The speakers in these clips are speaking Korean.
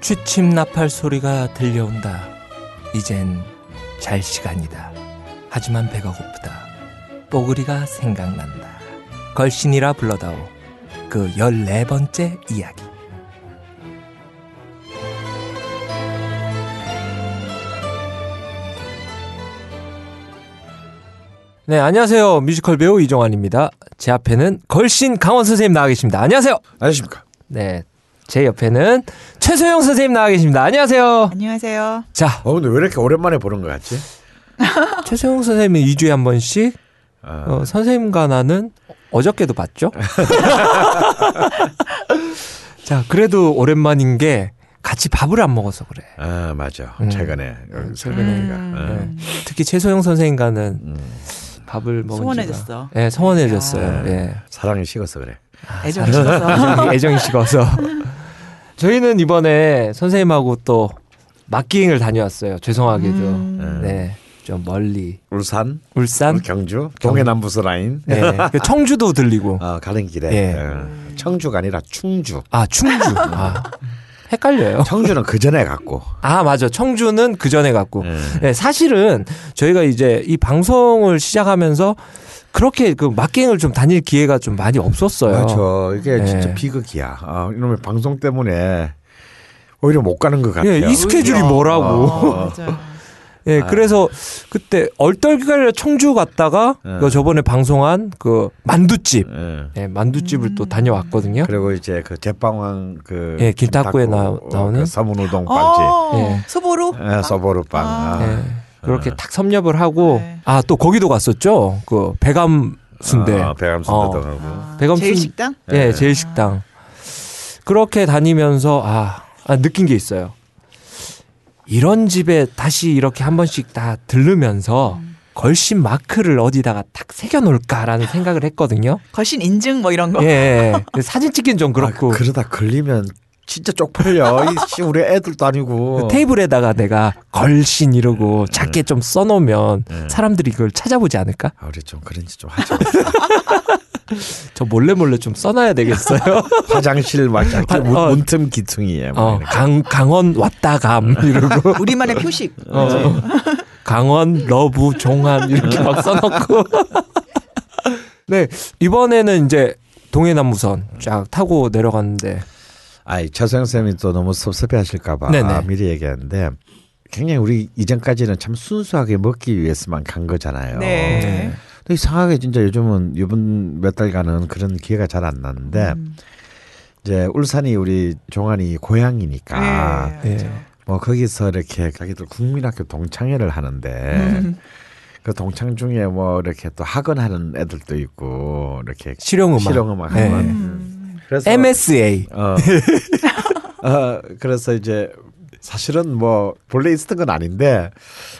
취침 나팔 소리가 들려온다. 이젠 잘 시간이다. 하지만 배가 고프다. 뽀글이가 생각난다. 걸신이라 불러다오. 그 14번째 이야기. 네, 안녕하세요. 뮤지컬 배우 이종환입니다. 제 앞에는 걸신 강원 선생님 나와 계십니다. 안녕하세요. 안녕하십니까. 네. 제 옆에는 최소영 선생님 나와 계십니다. 안녕하세요. 안녕하세요. 자, 어, 근데 왜 이렇게 오랜만에 보는 것 같지? 최소영 선생님은 2주에 한 번씩 아, 어, 선생님과 나는 어저께도 봤죠? 자, 그래도 오랜만인 게 같이 밥을 안 먹어서 그래. 아, 맞아. 음. 최근에. 어, 최근에. 음. 네. 특히 최소영 선생님과는 음, 밥을 먹은 소원해졌어. 지가 네, 소원해졌어요. 아. 예. 사랑이 식어서 그래. 애정 식어서. 애정이, 애정이 식어서. 저희는 이번에 선생님하고 또 막기행을 다녀왔어요. 죄송하게도. 음. 네. 좀 멀리. 울산, 울산? 경주, 동해남부서 라인. 네. 그 청주도 들리고. 어, 가는 길에. 예. 어, 청주가 아니라 충주. 아, 충주. 아. 헷갈려요. 청주는 그 전에 갔고. 아, 맞아. 청주는 그 전에 갔고. 예. 네, 사실은 저희가 이제 이 방송을 시작하면서 그렇게 그 막갱을 좀 다닐 기회가 좀 많이 없었어요. 맞아. 이게 네. 진짜 비극이야. 어, 이놈의 방송 때문에 오히려 못 가는 것 같아요. 예, 이 스케줄이 뭐라고. 어. 예, 그래서 그때 얼떨결에 청주 갔다가 예. 그 저번에 방송한 그 만두집, 예. 예, 만두집을 또 다녀왔거든요. 그리고 이제 그 제빵왕 그 예, 김탁구에 나- 어, 나오는? 그 서문우동 빵집. 어, 예. 소보루? 예, 서보르빵. 아. 아. 예, 그렇게 탁 섭렵을 하고 네. 아또 거기도 갔었죠. 그 배감 순대. 아, 배감 어. 순대도 하고. 아, 배감 제일 순- 식당? 예, 예. 제일 식당. 그렇게 다니면서 아, 아, 느낀 게 있어요. 이런 집에 다시 이렇게 한 번씩 다 들르면서 음. 걸신 마크를 어디다가 딱 새겨 놓을까라는 생각을 했거든요. 거신 인증 뭐 이런 거. 예. 예. 사진 찍긴 좀 그렇고 아, 그러다 걸리면 진짜 쪽팔려. 이 씨, 우리 애들도 아니고. 그 테이블에다가 내가 걸신 이러고 작게 좀 써놓으면 네. 사람들이 그걸 찾아보지 않을까? 아, 우리 좀 그런 짓 좀 하자. 저 몰래 몰래 좀 써놔야 되겠어요. 화장실 막 이렇게 아, 문, 어. 문틈 귀퉁이에. 막 어. 강 강원 왔다 감 이러고 우리만의 표식. 어, 강원 love 종암 이렇게 막 써놓고 네 이번에는 이제 동해남부선 쫙 타고 내려갔는데 아이, 최소영 쌤이 또 너무 섭섭해하실까봐. 아, 미리 얘기하는데 굉장히 우리 이전까지는 참 순수하게 먹기 위해서만 간 거잖아요. 네. 근데 이상하게 진짜 요즘은 이번 몇 달간은 그런 기회가 잘 안 나는데 음. 이제 울산이 우리 종환이 고향이니까 네. 예. 뭐 거기서 이렇게 자기들 국민학교 동창회를 하는데 음. 그 동창 중에 뭐 이렇게 또 학원 하는 애들도 있고 이렇게 실용음악 실용음악 네. 학원. 음. 그래서 MSA 어, 어 그래서 이제 사실은 뭐 본래 있었던 건 아닌데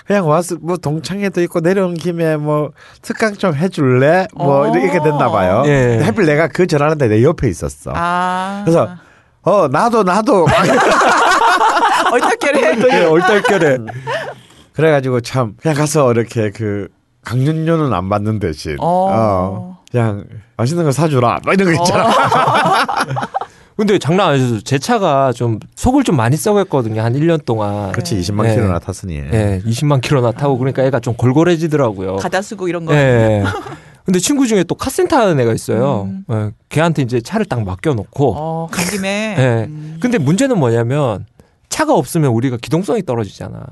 그냥 와서 뭐 동창회도 있고 내려온 김에 뭐 특강 좀 해줄래 뭐 어. 이렇게 됐나 봐요. 예. 하필 내가 그 전화하는데 내 옆에 있었어. 아. 그래서 어 나도 나도 어떻게 예, 얼떨결에 그래가지고 참 그냥 가서 이렇게 그 강연료는 안 받는 대신 어. 어, 그냥 맛있는 거 사주라 뭐 이런 거 있잖아. 근데 장난 아니죠 제 차가 좀 속을 좀 많이 썩었거든요 한 1년 동안 그렇지 20만 예. 킬로나 탔으니. 예 20만 킬로나 타고 그러니까 애가 좀 골골해지더라고요 가다 쓰고 이런 거. 예 근데 친구 중에 또 카센터 하는 애가 있어요 음. 예, 걔한테 이제 차를 딱 맡겨놓고 어, 간 김에. 예. 음. 근데 문제는 뭐냐면 차가 없으면 우리가 기동성이 떨어지잖아.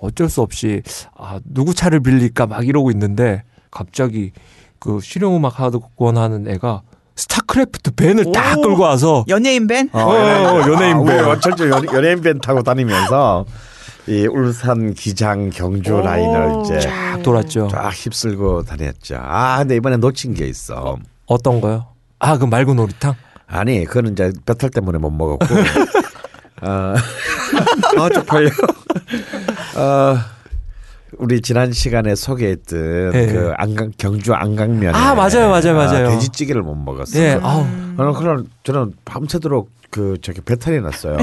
어쩔 수 없이 아 누구 차를 빌릴까 막 이러고 있는데 갑자기 그 실용음악 학원 하는 애가 스타크래프트 밴을 딱 오. 끌고 와서 연예인 밴? 어, 어, 연예인 아, 밴. 어쩔 연, 연예인 밴 타고 다니면서 이 울산 기장 경주 오. 라인을 이제 쫙 돌았죠. 쫙 휩쓸고 다녔죠. 아 근데 이번에 놓친 게 있어. 어 떤 거요? 아그 맑은 놀이탕? 아니 그거는 이제 배탈 때문에 못 먹었고. 어, 아 쪽팔려. 어, 우리 지난 시간에 소개했던 예. 그 안강 경주 안강면 아, 맞아요, 맞아요, 맞아요. 돼지찌개를 못 먹었어요. 예, 아우 저는 그런 저는 밤새도록 그 저기 배탈이 났어요.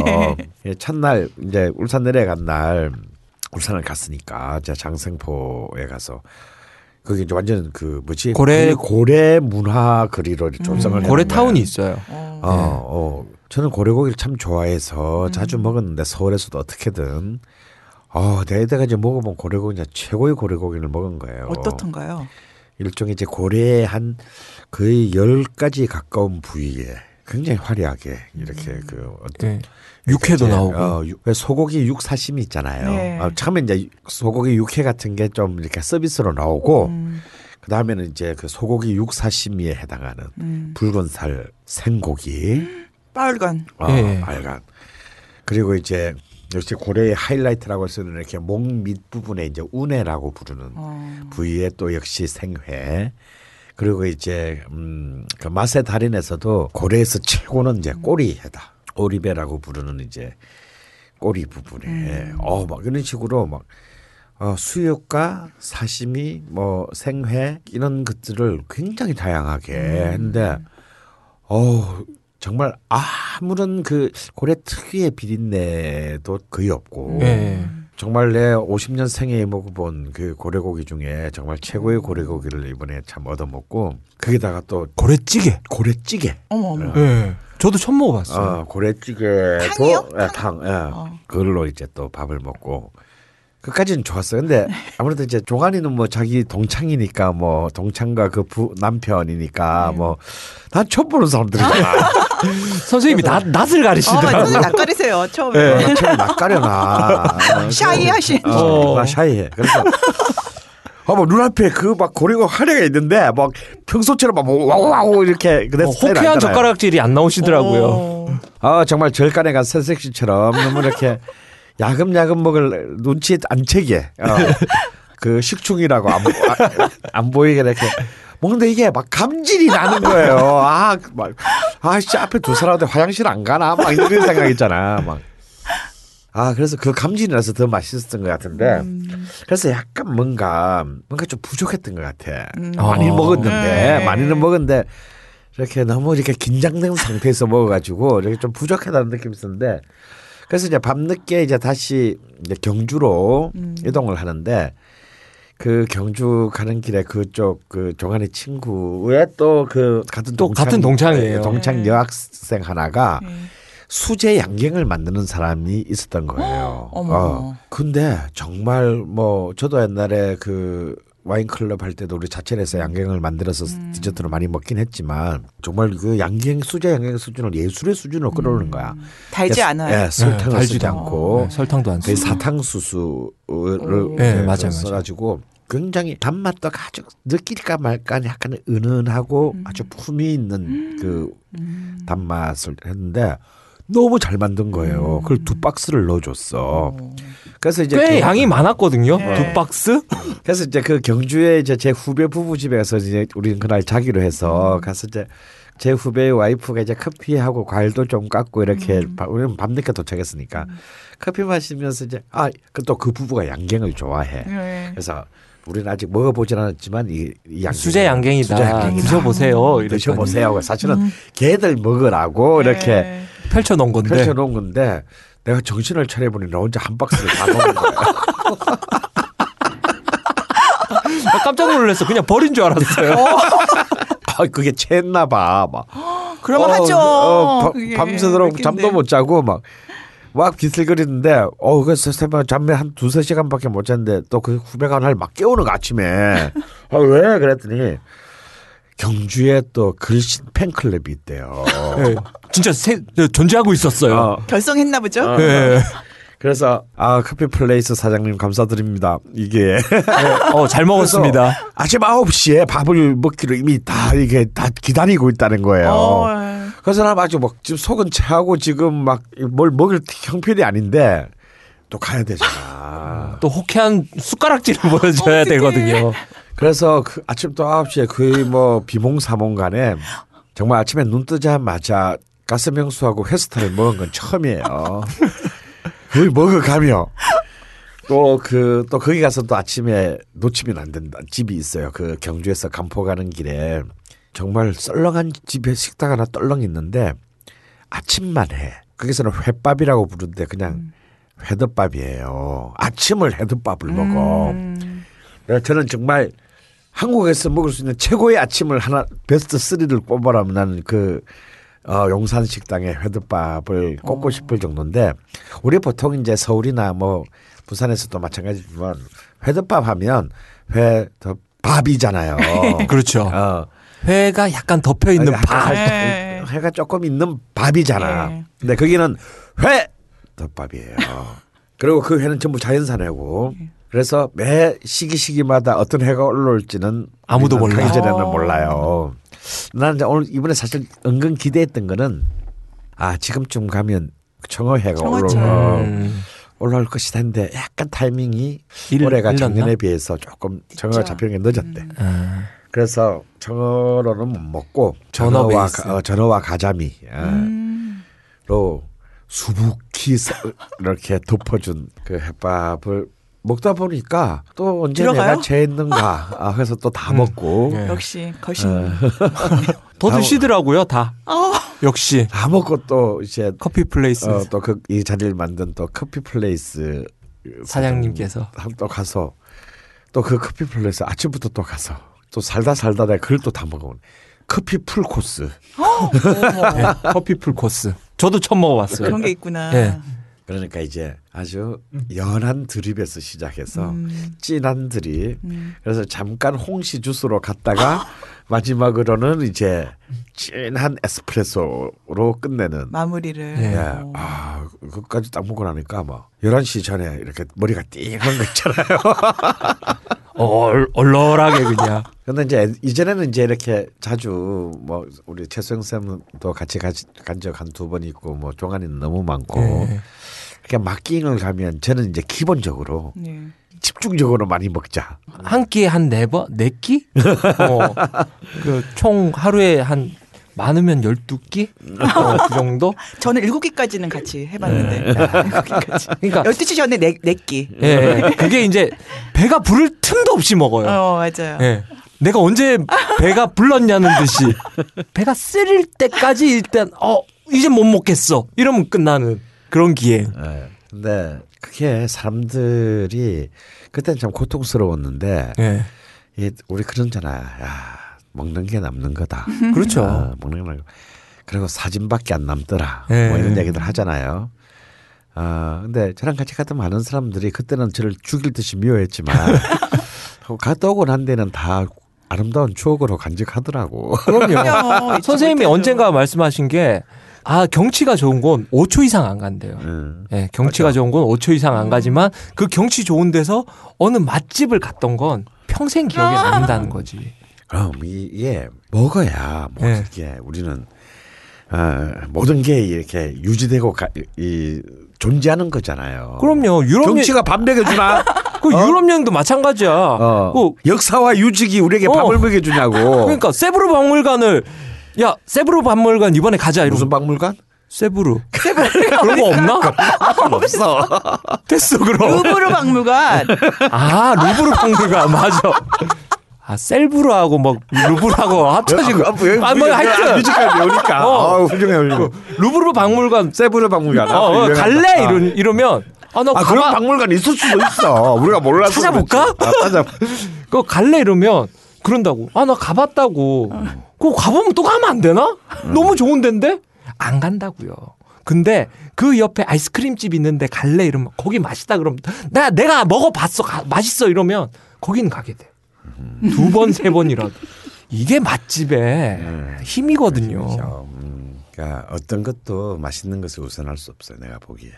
예, 첫날 이제 울산 내려간 날 울산을 갔으니까 제가 장생포에 가서 거기 이제 완전 그 뭐지 고래- 고래 문화 거리로 조성을 해놓은 고래. 타운이 있어요. 어. 어, 어. 저는 고래고기를 참 좋아해서 자주 먹었는데 서울에서도 어떻게든 어, 내가 이제 먹어본 고래고기 는 최고의 고래고기를 먹은 거예요. 어떻던가요? 일종의 이제 고래의 한 거의 열 가지 가까운 부위에 굉장히 화려하게 이렇게 그 어떤 예. 육회도 이제, 나오고. 어, 육- 왜 소고기 육 사시미 있잖아요. 네. 아, 처음에 이제 소고기 육회 같은 게 좀 이렇게 서비스로 나오고 음, 그 다음에는 이제 그 소고기 육 사시미에 해당하는 음. 붉은 살 생고기, 빨간. 어, 예. 빨간. 그리고 이제 역시 고래의 하이라이트라고 쓰는 이렇게 목 밑 부분에 이제 우네라고 부르는 어. 부위에 또 역시 생회. 그리고 이제 음그 맛의 달인에서도 고래에서 최고는 이제 꼬리회다. 오리배라고 부르는 이제 꼬리 부분에 어막 이런 식으로 막 어, 수육과 사시미 뭐 생회 이런 것들을 굉장히 다양하게 했는데 어 정말 아무런 그 고래 특유의 비린내도 거의 없고 예. 정말 내 50년 생애에 먹어본 그 고래고기 중에 정말 최고의 고래고기를 이번에 참 얻어먹고 거기다가 또 고래찌개. 고래찌개 어머 어머. 예. 저도 처음 먹어봤어요. 어, 고래찌개도 탕이요? 예, 탕, 예. 어. 그걸로 이제 또 밥을 먹고 그까지는 좋았어요. 근데 아무래도 이제 종환이는 뭐 자기 동창이니까 뭐 동창과 그 부, 남편이니까 네. 뭐난 처음 보는 사람들이잖아. 선생님이 낯, 낯을 어, 가리시더라고요. 완전 낯가리세요 처음에. 예, 처음 낯가려나. shy하신. 어, 나 shy해. 그래서 어뭐 눈앞에 그 막 고리고 하려가 있는데 막 평소처럼 막 와우와우 이렇게 그래 어, 호쾌한 젓가락질이 안 나오시더라고요. 어. 아 정말 절간에 간 새색시처럼 너무 이렇게 야금야금 먹을 눈치 안 채게 어, 그 식충이라고 안, 보- 아, 안 보이게 이렇게 먹는데 이게 막 감질이 나는 거예요. 아, 막, 아, 씨, 앞에 두 사람한테 화장실 안 가나? 막 이런 생각 있잖아. 막. 아, 그래서 그 감질이 나서 더 맛있었던 것 같은데. 그래서 약간 뭔가, 뭔가 좀 부족했던 것 같아. 많이 어. 먹었는데, 네. 많이는 먹었는데, 이렇게 너무 이렇게 긴장된 상태에서 먹어가지고, 이렇게 좀 부족하다는 느낌이 있었는데, 그래서 이제 밤늦게 이제 다시 이제 경주로 이동을 하는데, 그 경주 가는 길에 그쪽 그 종환의 친구의 또 그 같은 또 같은 동창이에요. 동창 네. 여학생 하나가 네. 수제 양갱을 만드는 사람이 있었던 거예요. 어머. 근데 정말 뭐 저도 옛날에 그 와인 클럽 할 때도 우리 자체에서 양갱을 만들어서 음. 디저트로 많이 먹긴 했지만 정말 그 양갱 수제 양갱 수준을 예술의 수준으로 끌어오는 거야. 음. 달지 않아요. 예, 설탕을 네, 쓰지 달지도 않고 네, 설탕도 안 거의 쓰고. 사탕수수를 네, 맞아요, 맞아요. 써가지고 굉장히 단맛도 아주 느낄까 말까 약간 은은하고 음. 아주 품이 있는 그 단맛을 했는데 너무 잘 만든 거예요. 그걸 두 박스를 넣어줬어. 그래서 이제 꽤 그- 양이 많았거든요. 네. 두 박스? 그래서 이제 그 경주에 이제 제 후배 부부 집에 가서 이제 우리는 그날 자기로 해서 가서 이제 제 후배의 와이프가 이제 커피하고 과일도 좀 깎고 이렇게 바- 우리는 밤늦게 도착했으니까 커피 마시면서 이제 아또 그 부부가 양갱을 좋아해. 네. 그래서 우리는 아직 먹어보진 않았지만 이, 이 양갱 수제 양갱이다. 수제 양갱이다. 드셔보세요. 이랬더니 드셔보세요. 사실은 걔들 먹으라고 이렇게 네. 펼쳐놓은 건데. 펼쳐놓은 건데 내가 정신을 차려보니 나 혼자 한 박스를 다 먹은 거야. 나 깜짝 놀랐어. 그냥 버린 줄 알았어요. 아 그게 채했나 봐. 막 그러면 어, 하죠. 어, 바- 밤새도록. 잠도 못 자고 막. 막 비틀거리는데 어 그래서 새벽 잠에 한 두세 시간밖에 못 잤는데 또 그 후배가 날 막 깨우는 거 아침에 아 왜 그랬더니 경주에 또 글씨 팬클럽이 있대요. 네, 진짜 세, 네, 존재하고 있었어요. 어, 결성했나 보죠. 네. 그래서 아 커피 플레이스 사장님 감사드립니다. 이게 어, 잘 먹었습니다. 아침 9시에 밥을 먹기로 이미 다 이게 다 기다리고 있다는 거예요. 어, 그 사람 아주 막 지금 속은 체하고 지금 막 뭘 먹을 형편이 아닌데 또 가야 되잖아. 또 호쾌한 숟가락질을 보여줘야 되거든요. 그래서 그 아침 또 9시에 거의 뭐 비몽사몽 간에 정말 아침에 눈 뜨자마자 가스명수하고 회스타를 먹은 건 처음이에요. 그걸 먹어가며 또 그 또 거기 가서 또 아침에 놓치면 안 된다 집이 있어요. 그 경주에서 간포 가는 길에 정말 썰렁한 집에 식당 하나 떨렁 있는데 아침만 해. 거기서는 회밥이라고 부르는데 그냥 회덮밥이에요. 아침을 회덮밥을 먹어. 음. 네, 저는 정말 한국에서 먹을 수 있는 최고의 아침을 하나 베스트 3를 뽑아라면 나는 그 어, 용산 식당에 회덮밥을 꽂고 싶을 정도인데 우리 보통 이제 서울이나 뭐 부산에서도 마찬가지지만 회덮밥 하면 회덮밥이잖아요. 그렇죠. 어. 회가 약간 덮여 있는 약간 밥. 네. 회가 조금 있는 밥이잖아. 네. 근데 거기는 회 덮밥이에요. 그리고 그 회는 전부 자연산회고 그래서 매 시기 시기마다 어떤 회가 올라올지는 아무도 우리는 몰라. 가기 전에는 어. 몰라요. 나는 이제 오늘 이번에 사실 은근 기대했던 거는 아 지금쯤 가면 청어회가. 올라올, 음. 올라올 것이다 했는데 약간 타이밍이 일- 올해가 일렀나? 작년에 비해서 조금 청어가. 잡히는 게 늦었대. 아, 그래서 청어로는 못 먹고 전어 전어와. 가- 어, 전어와 가자미 아, 음. 로 수북히 서- 이렇게 덮어준 그 햇밥을 먹다 보니까 또 언제 들어가요? 내가 재있는가 아, 해서 또다 음. 먹고 예. 역시 거신. 어, 더다 드시더라고요, 다. 어. 역시 다 먹고 또 이제 커피 플레이스 어, 또그 이 자리를 만든 또 커피 플레이스 사장님께서 사장 또 가서 또 그 커피 플레이스 아침부터 또 가서 또 살다 살다 내가 그걸 또 다 먹어본 커피 풀 코스 예, 커피 풀 코스. 저도 처음 먹어봤어요. 그런 게 있구나. 예. 그러니까 이제 아주 연한 드립에서 시작해서 음. 진한 드립 음. 그래서 잠깐 홍시 주스로 갔다가 마지막으로는 이제 진한 에스프레소로 끝내는 마무리를. 예. 예. 어. 아, 그것까지 딱 먹고 나니까 막 11시 전에 이렇게 머리가 띵한 거 있잖아요. 얼, 얼얼하게 그냥. 근데 이제 이전에는 이제 이렇게 자주 뭐 우리 최수영 쌤도 같이 간적 한 두 번 있고 뭐 종아리는 너무 많고 예. 이렇게 막깅을 가면 저는 이제 기본적으로 네. 집중적으로 많이 먹자. 한 끼에 한 네 번, 네 끼? 어, 그총 하루에 한 많으면 열두 끼? 어, 그 정도? 저는 일곱 개까지는 같이 해봤는데. 네. 일곱 개까지. 그러니까 12시 전에 네, 네 끼. 예, 예. 그게 이제 배가 부를 틈도 없이 먹어요. 어, 맞아요. 예. 내가 언제 배가 불렀냐는 듯이 배가 쓰릴 때까지 일단 어 이제 못 먹겠어 이러면 끝나는 그런 기행. 예. 근데 그게 사람들이 그때는 참 고통스러웠는데 예. 이 우리 그런잖아. 야 먹는 게 남는 거다. 그렇죠. 어, 먹는 게 남는 거. 그리고 사진밖에 안 남더라. 예. 뭐 이런 얘기들 하잖아요. 아 근데 저랑 같이 갔던 많은 사람들이 그때는 저를 죽일 듯이 미워했지만 갔다 오고 난 데는 다 아름다운 추억으로 간직하더라고. 그럼요. 잊지 선생님이. 언젠가 말씀하신 게 아 경치가 좋은 건 5초 이상 안 간대요. 음. 예, 경치가 좋은 건 5초 이상 안 가지만 그 경치 좋은 데서 어느 맛집을 갔던 건 평생 기억에 남는다는 거지. 그럼 이- 이게 먹어야 뭐 예. 이게 우리는 어, 모든 게 이렇게 유지되고 가, 이 존재하는 거잖아요. 그럼요. 유럽 여, 경치가 밥 먹여주나? 그 유럽 여행도 마찬가지야. 어. 그 역사와 유직이 우리에게 어. 밥을 먹여주냐고. 그러니까 세브르 박물관을 야 세브르 박물관 이번에 가자 이러고 무슨 박물관? 세브르 그런 거 없나? 없어. 됐어 그럼 루브르 박물관. 아 루브르 박물관 맞아 아 셀브르하고 막 루브르하고 합쳐지고 아 뭐 하여튼 뮤지컬 배우니까. 어. 어, 훌륭해, 훌륭해. 루브르 박물관 세브르 박물관. 어, 어, 유명하다. 갈래 아. 이러, 이러면 아 나 아, 그런 박물관 있을 수도 있어. 우리가 몰라서. 찾아볼까? 아, 찾아. 그 갈래 이러면 그런다고 아 나 가봤다고 그거 가보면 또 가면 안 되나? 너무 좋은 데인데 안 간다고요. 근데 그 옆에 아이스크림 집 있는데 갈래 이러면 거기 맛있다 그러면 나 내가 먹어봤어 가- 맛있어 이러면 거기는 가게 돼. 두 번 세 번이라도 이게 맛집의 힘이거든요. 음, 그러니까 어떤 것도 맛있는 것을 우선할 수 없어요. 내가 보기에.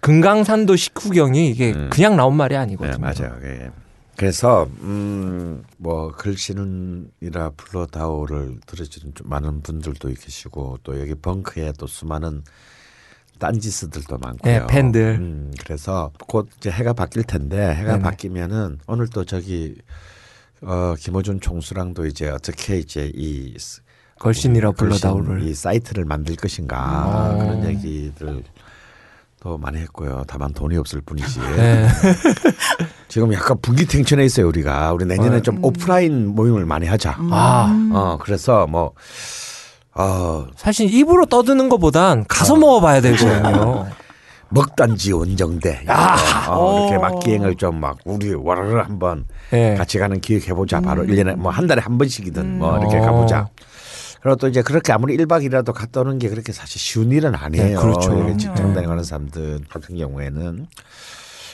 금강산도 식후경이 이게 그냥 나온 말이 아니거든요. 네, 맞아요. 예. 그래서 음, 뭐 글씨는이라 불러다오를 들으시는 좀 많은 분들도 계시고 또 여기 벙크에 또 수많은 딴지스들도 많고요. 네, 팬들. 음, 그래서 곧 이제 해가 바뀔 텐데 해가 네네. 바뀌면은 오늘 또 저기 어 김호준 총수랑도 이제 어떻게 이제 이 스- 걸신이라 걸신 불러다오를 이 사이트를 만들 것인가 아. 그런 얘기들 또 많이 했고요. 다만 돈이 없을 뿐이지. 네. 지금 약간 분기탱천에 있어요 우리가 우리 내년에 어. 좀 오프라인 모임을 많이 하자. 아어 그래서 뭐 어, 사실 입으로 떠드는 것보단 가서 먹어봐야 되거든요. 먹단지 원정대 아. 어, 이렇게 오. 막기행을 좀 막 우리 와르르 한번 예. 같이 가는 기획 해보자. 바로 일 1년에 뭐 한 달에 한 번씩이든 뭐 이렇게 어. 가보자. 그리고 또 이제 그렇게 아무리 1박 2일이라도 갔다 오는 게 그렇게 사실 쉬운 일은 아니에요. 네, 그렇죠. 직장 다니는 사람들 같은 경우에는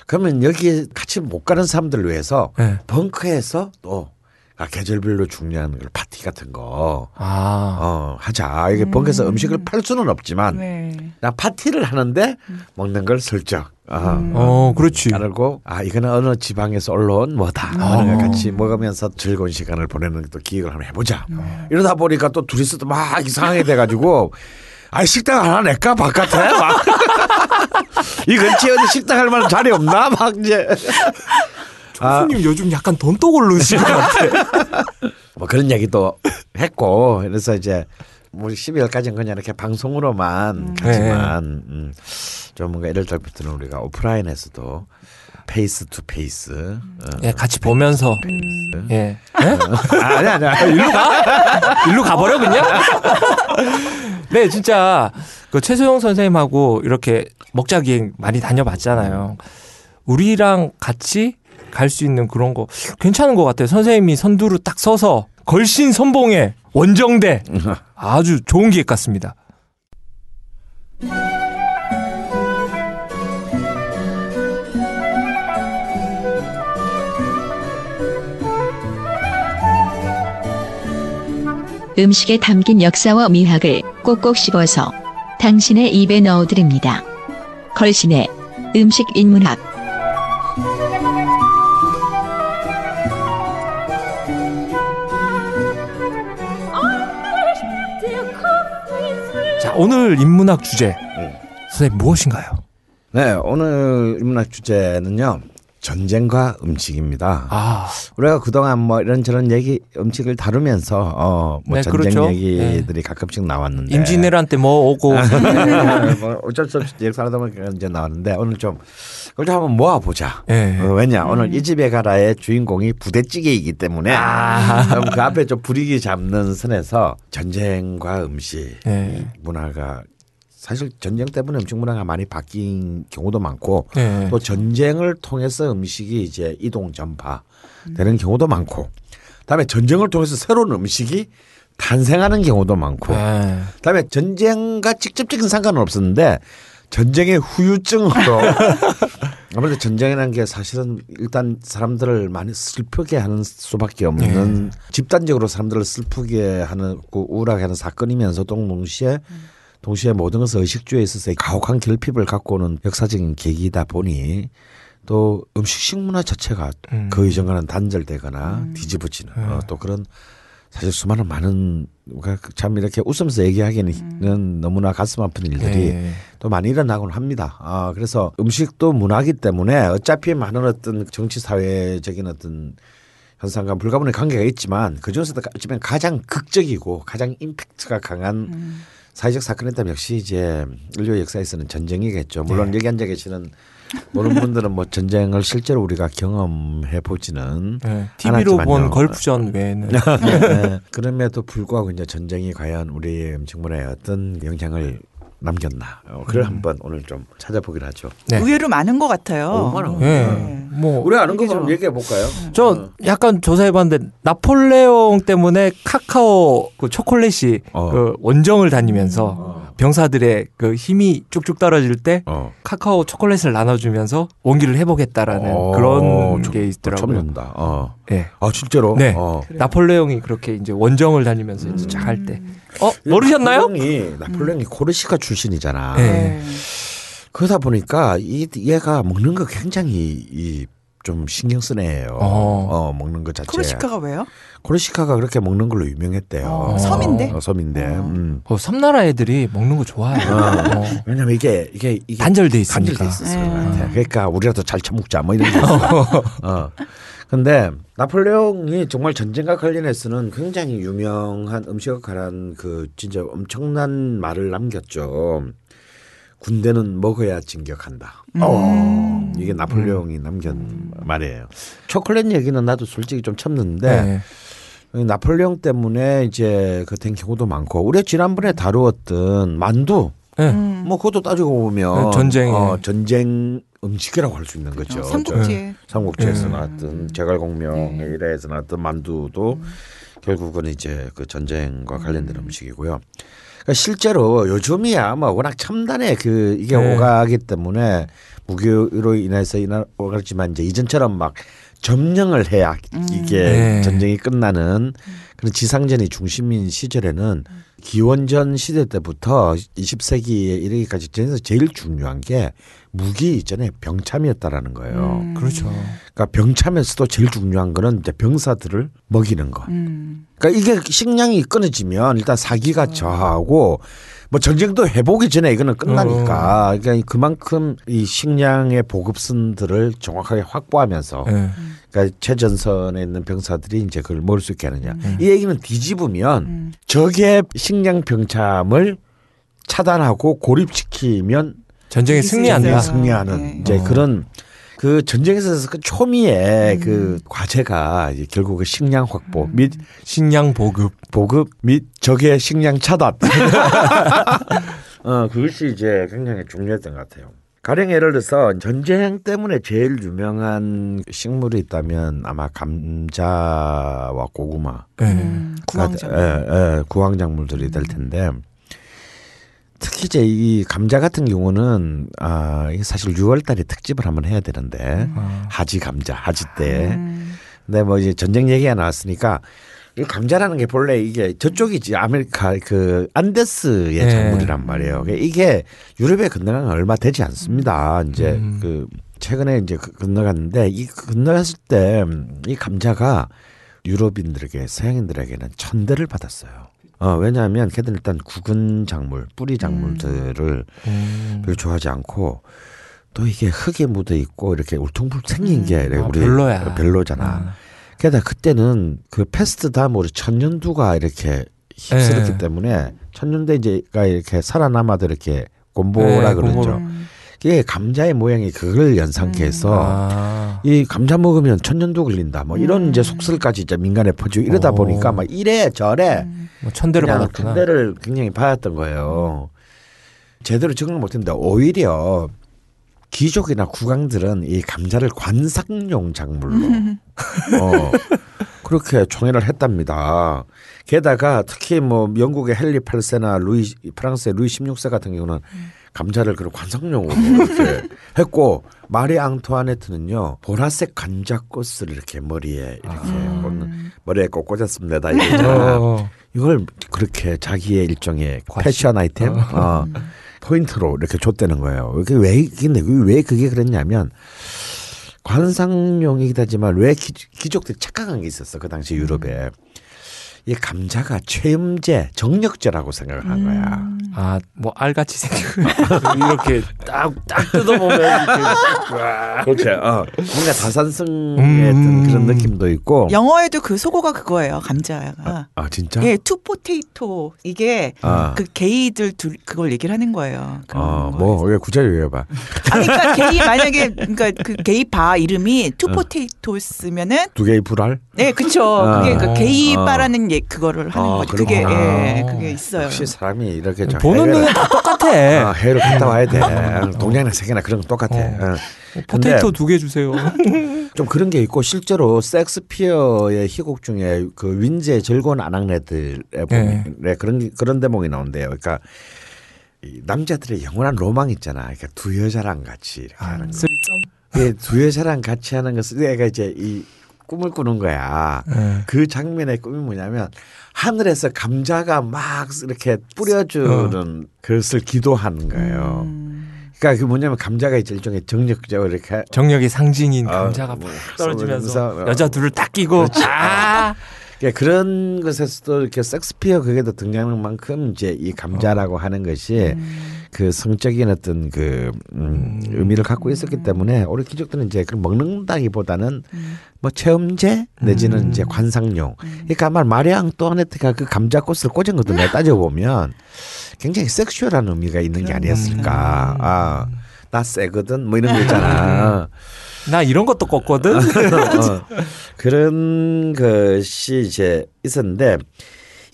그러면 여기 같이 못 가는 사람들을 위해서 네. 벙커에서 또 아, 계절별로 중요한 그 파티 같은 거 아. 어, 하자. 이게 벙커에서 음식을 팔 수는 없지만 네. 나 파티를 하는데 먹는 걸 슬쩍 어, 어, 그렇지. 알고 아 이거는 어느 지방에서 올라온 뭐다 걸 같이 먹으면서 즐거운 시간을 보내는 또 기획을 한번 해보자. 이러다 보니까 또 둘이서도 막 이상하게 돼가지고 아 식당 하나 낼까? 바깥에? 막. 이 근처에 어디 식당 할 만한 자리 없나? 막 이제. 아, 손님 요즘 약간 돈또 고르시는 것 같아. 뭐 그런 얘기도 했고 그래서 이제 우리 12월까지는 그냥 이렇게 방송으로만 가지만 음, 좀 뭔가 이럴 때부터는 우리가 오프라인에서도 face to face 어, 예, 같이 보면서. 예. 예? 아, 아니 아니 일로 가? 일로 가버려 그냥? 네, 진짜 그 최소영 선생님하고 이렇게 먹자 기행 많이 다녀봤잖아요. 우리랑 같이 갈 수 있는 그런 거 괜찮은 것 같아요. 선생님이 선두로 딱 서서 걸신 선봉에 원정대 아주 좋은 기획 같습니다. 음식에 담긴 역사와 미학을 꼭꼭 씹어서 당신의 입에 넣어드립니다. 걸신의 음식 인문학 오늘 인문학 주제 선생님 무엇인가요? 네 오늘 인문학 주제는요 전쟁과 음식입니다. 아, 우리가 그동안 뭐 이런저런 얘기 음식을 다루면서 어뭐 네, 전쟁 그렇죠. 얘기들이 가끔씩 나왔는데 임진왜란 때 뭐 오고 뭐 어쩔 수 없이 역사하다 보니까 이제 나왔는데 오늘 좀 그걸 좀 한번 모아보자. 예. 어, 왜냐 오늘 이 집에 가라의 주인공이 부대찌개이기 때문에 아. 그럼 그 앞에 좀 분위기 잡는 선에서 전쟁과 음식 예. 문화가 사실 전쟁 때문에 음식 문화가 많이 바뀐 경우도 많고 예. 또 전쟁을 통해서 음식이 이제 이동 전파 되는 경우도 많고 그다음에 전쟁을 통해서 새로운 음식이 탄생하는 경우도 많고 예. 그다음에 전쟁과 직접적인 상관은 없었는데 전쟁의 후유증으로. 아무래도 전쟁이라는 게 사실은 일단 사람들을 많이 슬프게 하는 수밖에 없는 집단적으로 사람들을 슬프게 하는 그 우울하게 하는 사건이면서도 동시에 동시에 모든 것을 의식주에 있어서 가혹한 결핍을 갖고 오는 역사적인 계기이다 보니 또 음식 식문화 자체가 음. 그 이전과는 단절되거나 뒤집어지는 어, 또 그런 사실 수많은 많은 우리가 참 이렇게 웃으면서 얘기하기는 너무나 가슴 아픈 일들이 예. 또 많이 일어나곤 합니다. 아, 그래서 음식도 문화기 때문에 어차피 많은 어떤 정치 사회적인 어떤 현상과 불가분의 관계가 있지만 그 중에서도 어쩌면 가장 극적이고 가장 임팩트가 강한 사회적 사건이다면 역시 이제 인류 역사에서는 전쟁이겠죠. 물론 여기 앉아 계시는 모르는 분들은 뭐 전쟁을 실제로 우리가 경험해 보지는 예. TV로 본 않았지만요. 걸프전 외에는 네. 그럼에도 불구하고 이제 전쟁이 과연 우리 음식 문화에 어떤 영향을 남겼나. 어, 그걸 한번 오늘 좀 찾아보기로 하죠. 네. 의외로 많은 것 같아요. 얼마나 예. 네. 뭐 우리 아는 거 이게 좀 좀- 얘기해 볼까요? 저 약간 조사해봤는데 나폴레옹 때문에 카카오 그 초콜릿이 어. 그 원정을 다니면서 병사들의 그 힘이 쭉쭉 떨어질 때 어. 카카오 초콜릿을 나눠주면서 원기를 해보겠다라는 어, 그런 저- 게 있더라고요. 듣는다. 어. 예. 아 진짜로? 네. 어. 나폴레옹이 그렇게 이제 원정을 다니면서 이제 쫙 할 때. 어 모르셨나요? 나폴레옹이 나폴레옹이 코르시카 출신이잖아. 네. 네. 그러다 보니까 이 얘가 먹는 거 굉장히 이 좀 신경 쓰네 애요. 어. 어. 먹는 거 자체. 코르시카가 왜요? 코르시카가 그렇게 먹는 걸로 유명했대요. 어, 섬인데? 어, 섬인데. 음. 어, 섬나라 애들이 먹는 거 좋아해요. 어. 왜냐면 이게 이게 이게 단절돼 있으니까. 단절돼 네. 그런 것 같아. 그러니까 우리라도 잘 처먹자 뭐 이런 게 있어. 어. 근데 나폴레옹이 정말 전쟁과 관련해서는 굉장히 유명한 음식에 관한 그 진짜 엄청난 말을 남겼죠. 군대는 먹어야 진격한다. 어. 이게 나폴레옹이 남긴 말이에요. 초콜릿 얘기는 나도 솔직히 좀 첨는데 네. 나폴레옹 때문에 이제 그된 경우도 많고 우리가 지난번에 다루었던 만두 네. 음. 뭐 그것도 따지고 보면 네, 전쟁에. 어, 전쟁 음식이라고 할 수 있는 거죠. 삼국지에 저 삼국지에서 음. 나왔던 제갈공명 일화에서 나왔던 만두도 결국은 이제 그 전쟁과 관련된 음. 식이고요 그러니까 실제로 요즘이야 뭐 워낙 첨단의 그 이게 네. 오가기 때문에 무기로 인해서 오가지만 이제 이전처럼 막 점령을 해야 이게 네. 전쟁이 끝나는 그런 지상전이 중심인 시절에는 기원전 시대 때부터 20세기에 이르기까지 전에서 제일 중요한 게 무기 이전에 병참이었다라는 거예요. 음. 그렇죠. 그러니까 병참에서도 제일 중요한 거는 이제 병사들을 먹이는 거. 음. 그러니까 이게 식량이 끊어지면 일단 사기가 저하고 뭐 전쟁도 해보기 전에 이거는 끝나니까 그러니까 그만큼 이 식량의 보급선들을 정확하게 확보하면서 네. 그러니까 최전선에 있는 병사들이 이제 그걸 먹을 수 있게 하느냐. 이 얘기는 뒤집으면 음. 적의 식량 병참을 차단하고 고립시키면 전쟁에 승리한다. 아, 승리하는 네. 이제 어. 그런 그 전쟁에서 그 초미의 그 과제가 이제 결국 은 식량 확보 및 식량 보급. 보급 및 적의 식량 차단. 어, 그것이 이제 굉장히 중요했던 것 같아요. 가령 예를 들어서 전쟁 때문에 제일 유명한 식물이 있다면 아마 감자와 고구마, 네. 음. 구황작. 예, 예, 구황작물들이 될 텐데 특히 이제 이 감자 같은 경우는 아 사실 6월달에 특집을 한번 해야 되는데 아. 하지 감자 하지 때. 음. 근데 뭐 이제 전쟁 얘기가 나왔으니까 이 감자라는 게 본래 이게 저쪽이지 아메리카 그 안데스의 네. 작물이란 말이에요. 이게 유럽에 건너간 건 얼마 되지 않습니다. 이제 음. 그 최근에 이제 그 건너갔는데 이 건너갔을 때 이 감자가 유럽인들에게 서양인들에게는 천대를 받았어요. 어 왜냐하면 걔들 일단 구근 작물, 뿌리 작물들을 음. 별로 좋아하지 않고 또 이게 흙에 묻어 있고 이렇게 울퉁불퉁 생긴 게 아, 우리 별로야. 별로잖아. 아. 게다가 그때는 그 패스트 다음으로 천년두가 이렇게 휩쓸었기 네. 때문에 천년대 이제가 이렇게 살아남아도 이렇게 곰보라 네, 그러죠. 음. 이게 감자의 모양이 그걸 연상케 해서 아. 이 감자 먹으면 천년두 걸린다. 뭐 이런 음. 이제 속설까지 이제 민간에 퍼지고 이러다 오. 보니까 막 이래 저래 음. 뭐 천대를 받았구나. 천대를 굉장히 받았던 거예요. 제대로 적응을 못했는데 오히려 귀족이나 국왕들은 이 감자를 관상용 작물로 어, 그렇게 총애를 했답니다. 게다가 특히 뭐 영국의 헨리 8세나 루이 프랑스의 루이 16세 같은 경우는 감자를 그런 관상용으로 이렇게 했고 마리 앙투아네트는요 보라색 감자 꽃을 이렇게 머리에 이렇게 아. 꽂는 머리에 꼭 꽂았습니다. 어. 이걸 그렇게 자기의 일종의 과시. 패션 아이템? 어, 포인트로 이렇게 줬다는 거예요. 이게 왜 근데 왜 그게 그랬냐면 관상용이기도 하지만 왜 기, 귀족들이 착각한 게 있었어 그 당시 유럽에 이 감자가 최음제 정력제라고 생각을 한 거야. 아, 뭐 알같이 생기고 이렇게 딱 딱 뜯어보면 이렇게 그렇죠. 어. 뭔가 다산성의 음. 그런 느낌도 있고. 영어에도 그 속어가 그거예요. 감자가. 아 진짜? 예, two potato 이게 아. 그 게이들 둘 그걸 얘기를 하는 거예요. 어, 거에서. 뭐, 왜 구체적으로 해봐. 아니, 그러니까 게이 만약에 그러니까 그 게이 바 이름이 two 어. potatoes면은 두 개의 불알? 네, 그쵸. 아. 그게 그 게이 어. 바라는 예 그거를 하는 아, 거죠. 그게. 예, 그게 있어요. 역시 사람이 이렇게 좀 보는 눈은 다 똑같아. 아, 해외를 갔다 와야 돼. 동양이나 세계나 그런 거 똑같아. 어. 어. 포테이토 두 개 주세요. 좀 그런 게 있고 실제로 섹스피어의 희곡 중에 그 윈즈의 즐거운 아낙네들에 보면 네, 그런 그런 대목이 나온대요. 그러니까 이 남자들의 영원한 로망 있잖아. 그러니까 두 여자랑 같이 이렇게 하는 거. 예, 두 여자랑 같이 하는 것을 내가 이제 이 꿈을 꾸는 거야. 네. 그 장면의 꿈이 뭐냐면 하늘에서 감자가 막 이렇게 뿌려주는 것을 기도하는 거예요. 음. 그러니까 그 뭐냐면 감자가 이제 일종의 정력적으로 이렇게 정력의 상징인 아, 감자가 뭐, 팍 떨어지면서 쏘면서, 여자 둘을 딱 끼고 아 그러니까 그런 것에서도 이렇게 섹스피어 그게도 등장하는 만큼 이제 이 감자라고 하는 것이 그 성적인 어떤 그 음, 의미를 갖고 있었기 때문에 우리 귀족들은 이제 그걸 먹는다기보다는 뭐 체험제 내지는 음. 이제 관상용. 그러니까 아마 마리아 앙뚜아네트가 그 감자꽃을 꽂은 것도 내가 따져보면 굉장히 섹슈얼한 의미가 있는 게 아니었을까. 아, 나 세거든? 뭐 이런 거 있잖아. 나 이런 것도 껐거든. 어, 그런 것이 이제 있었는데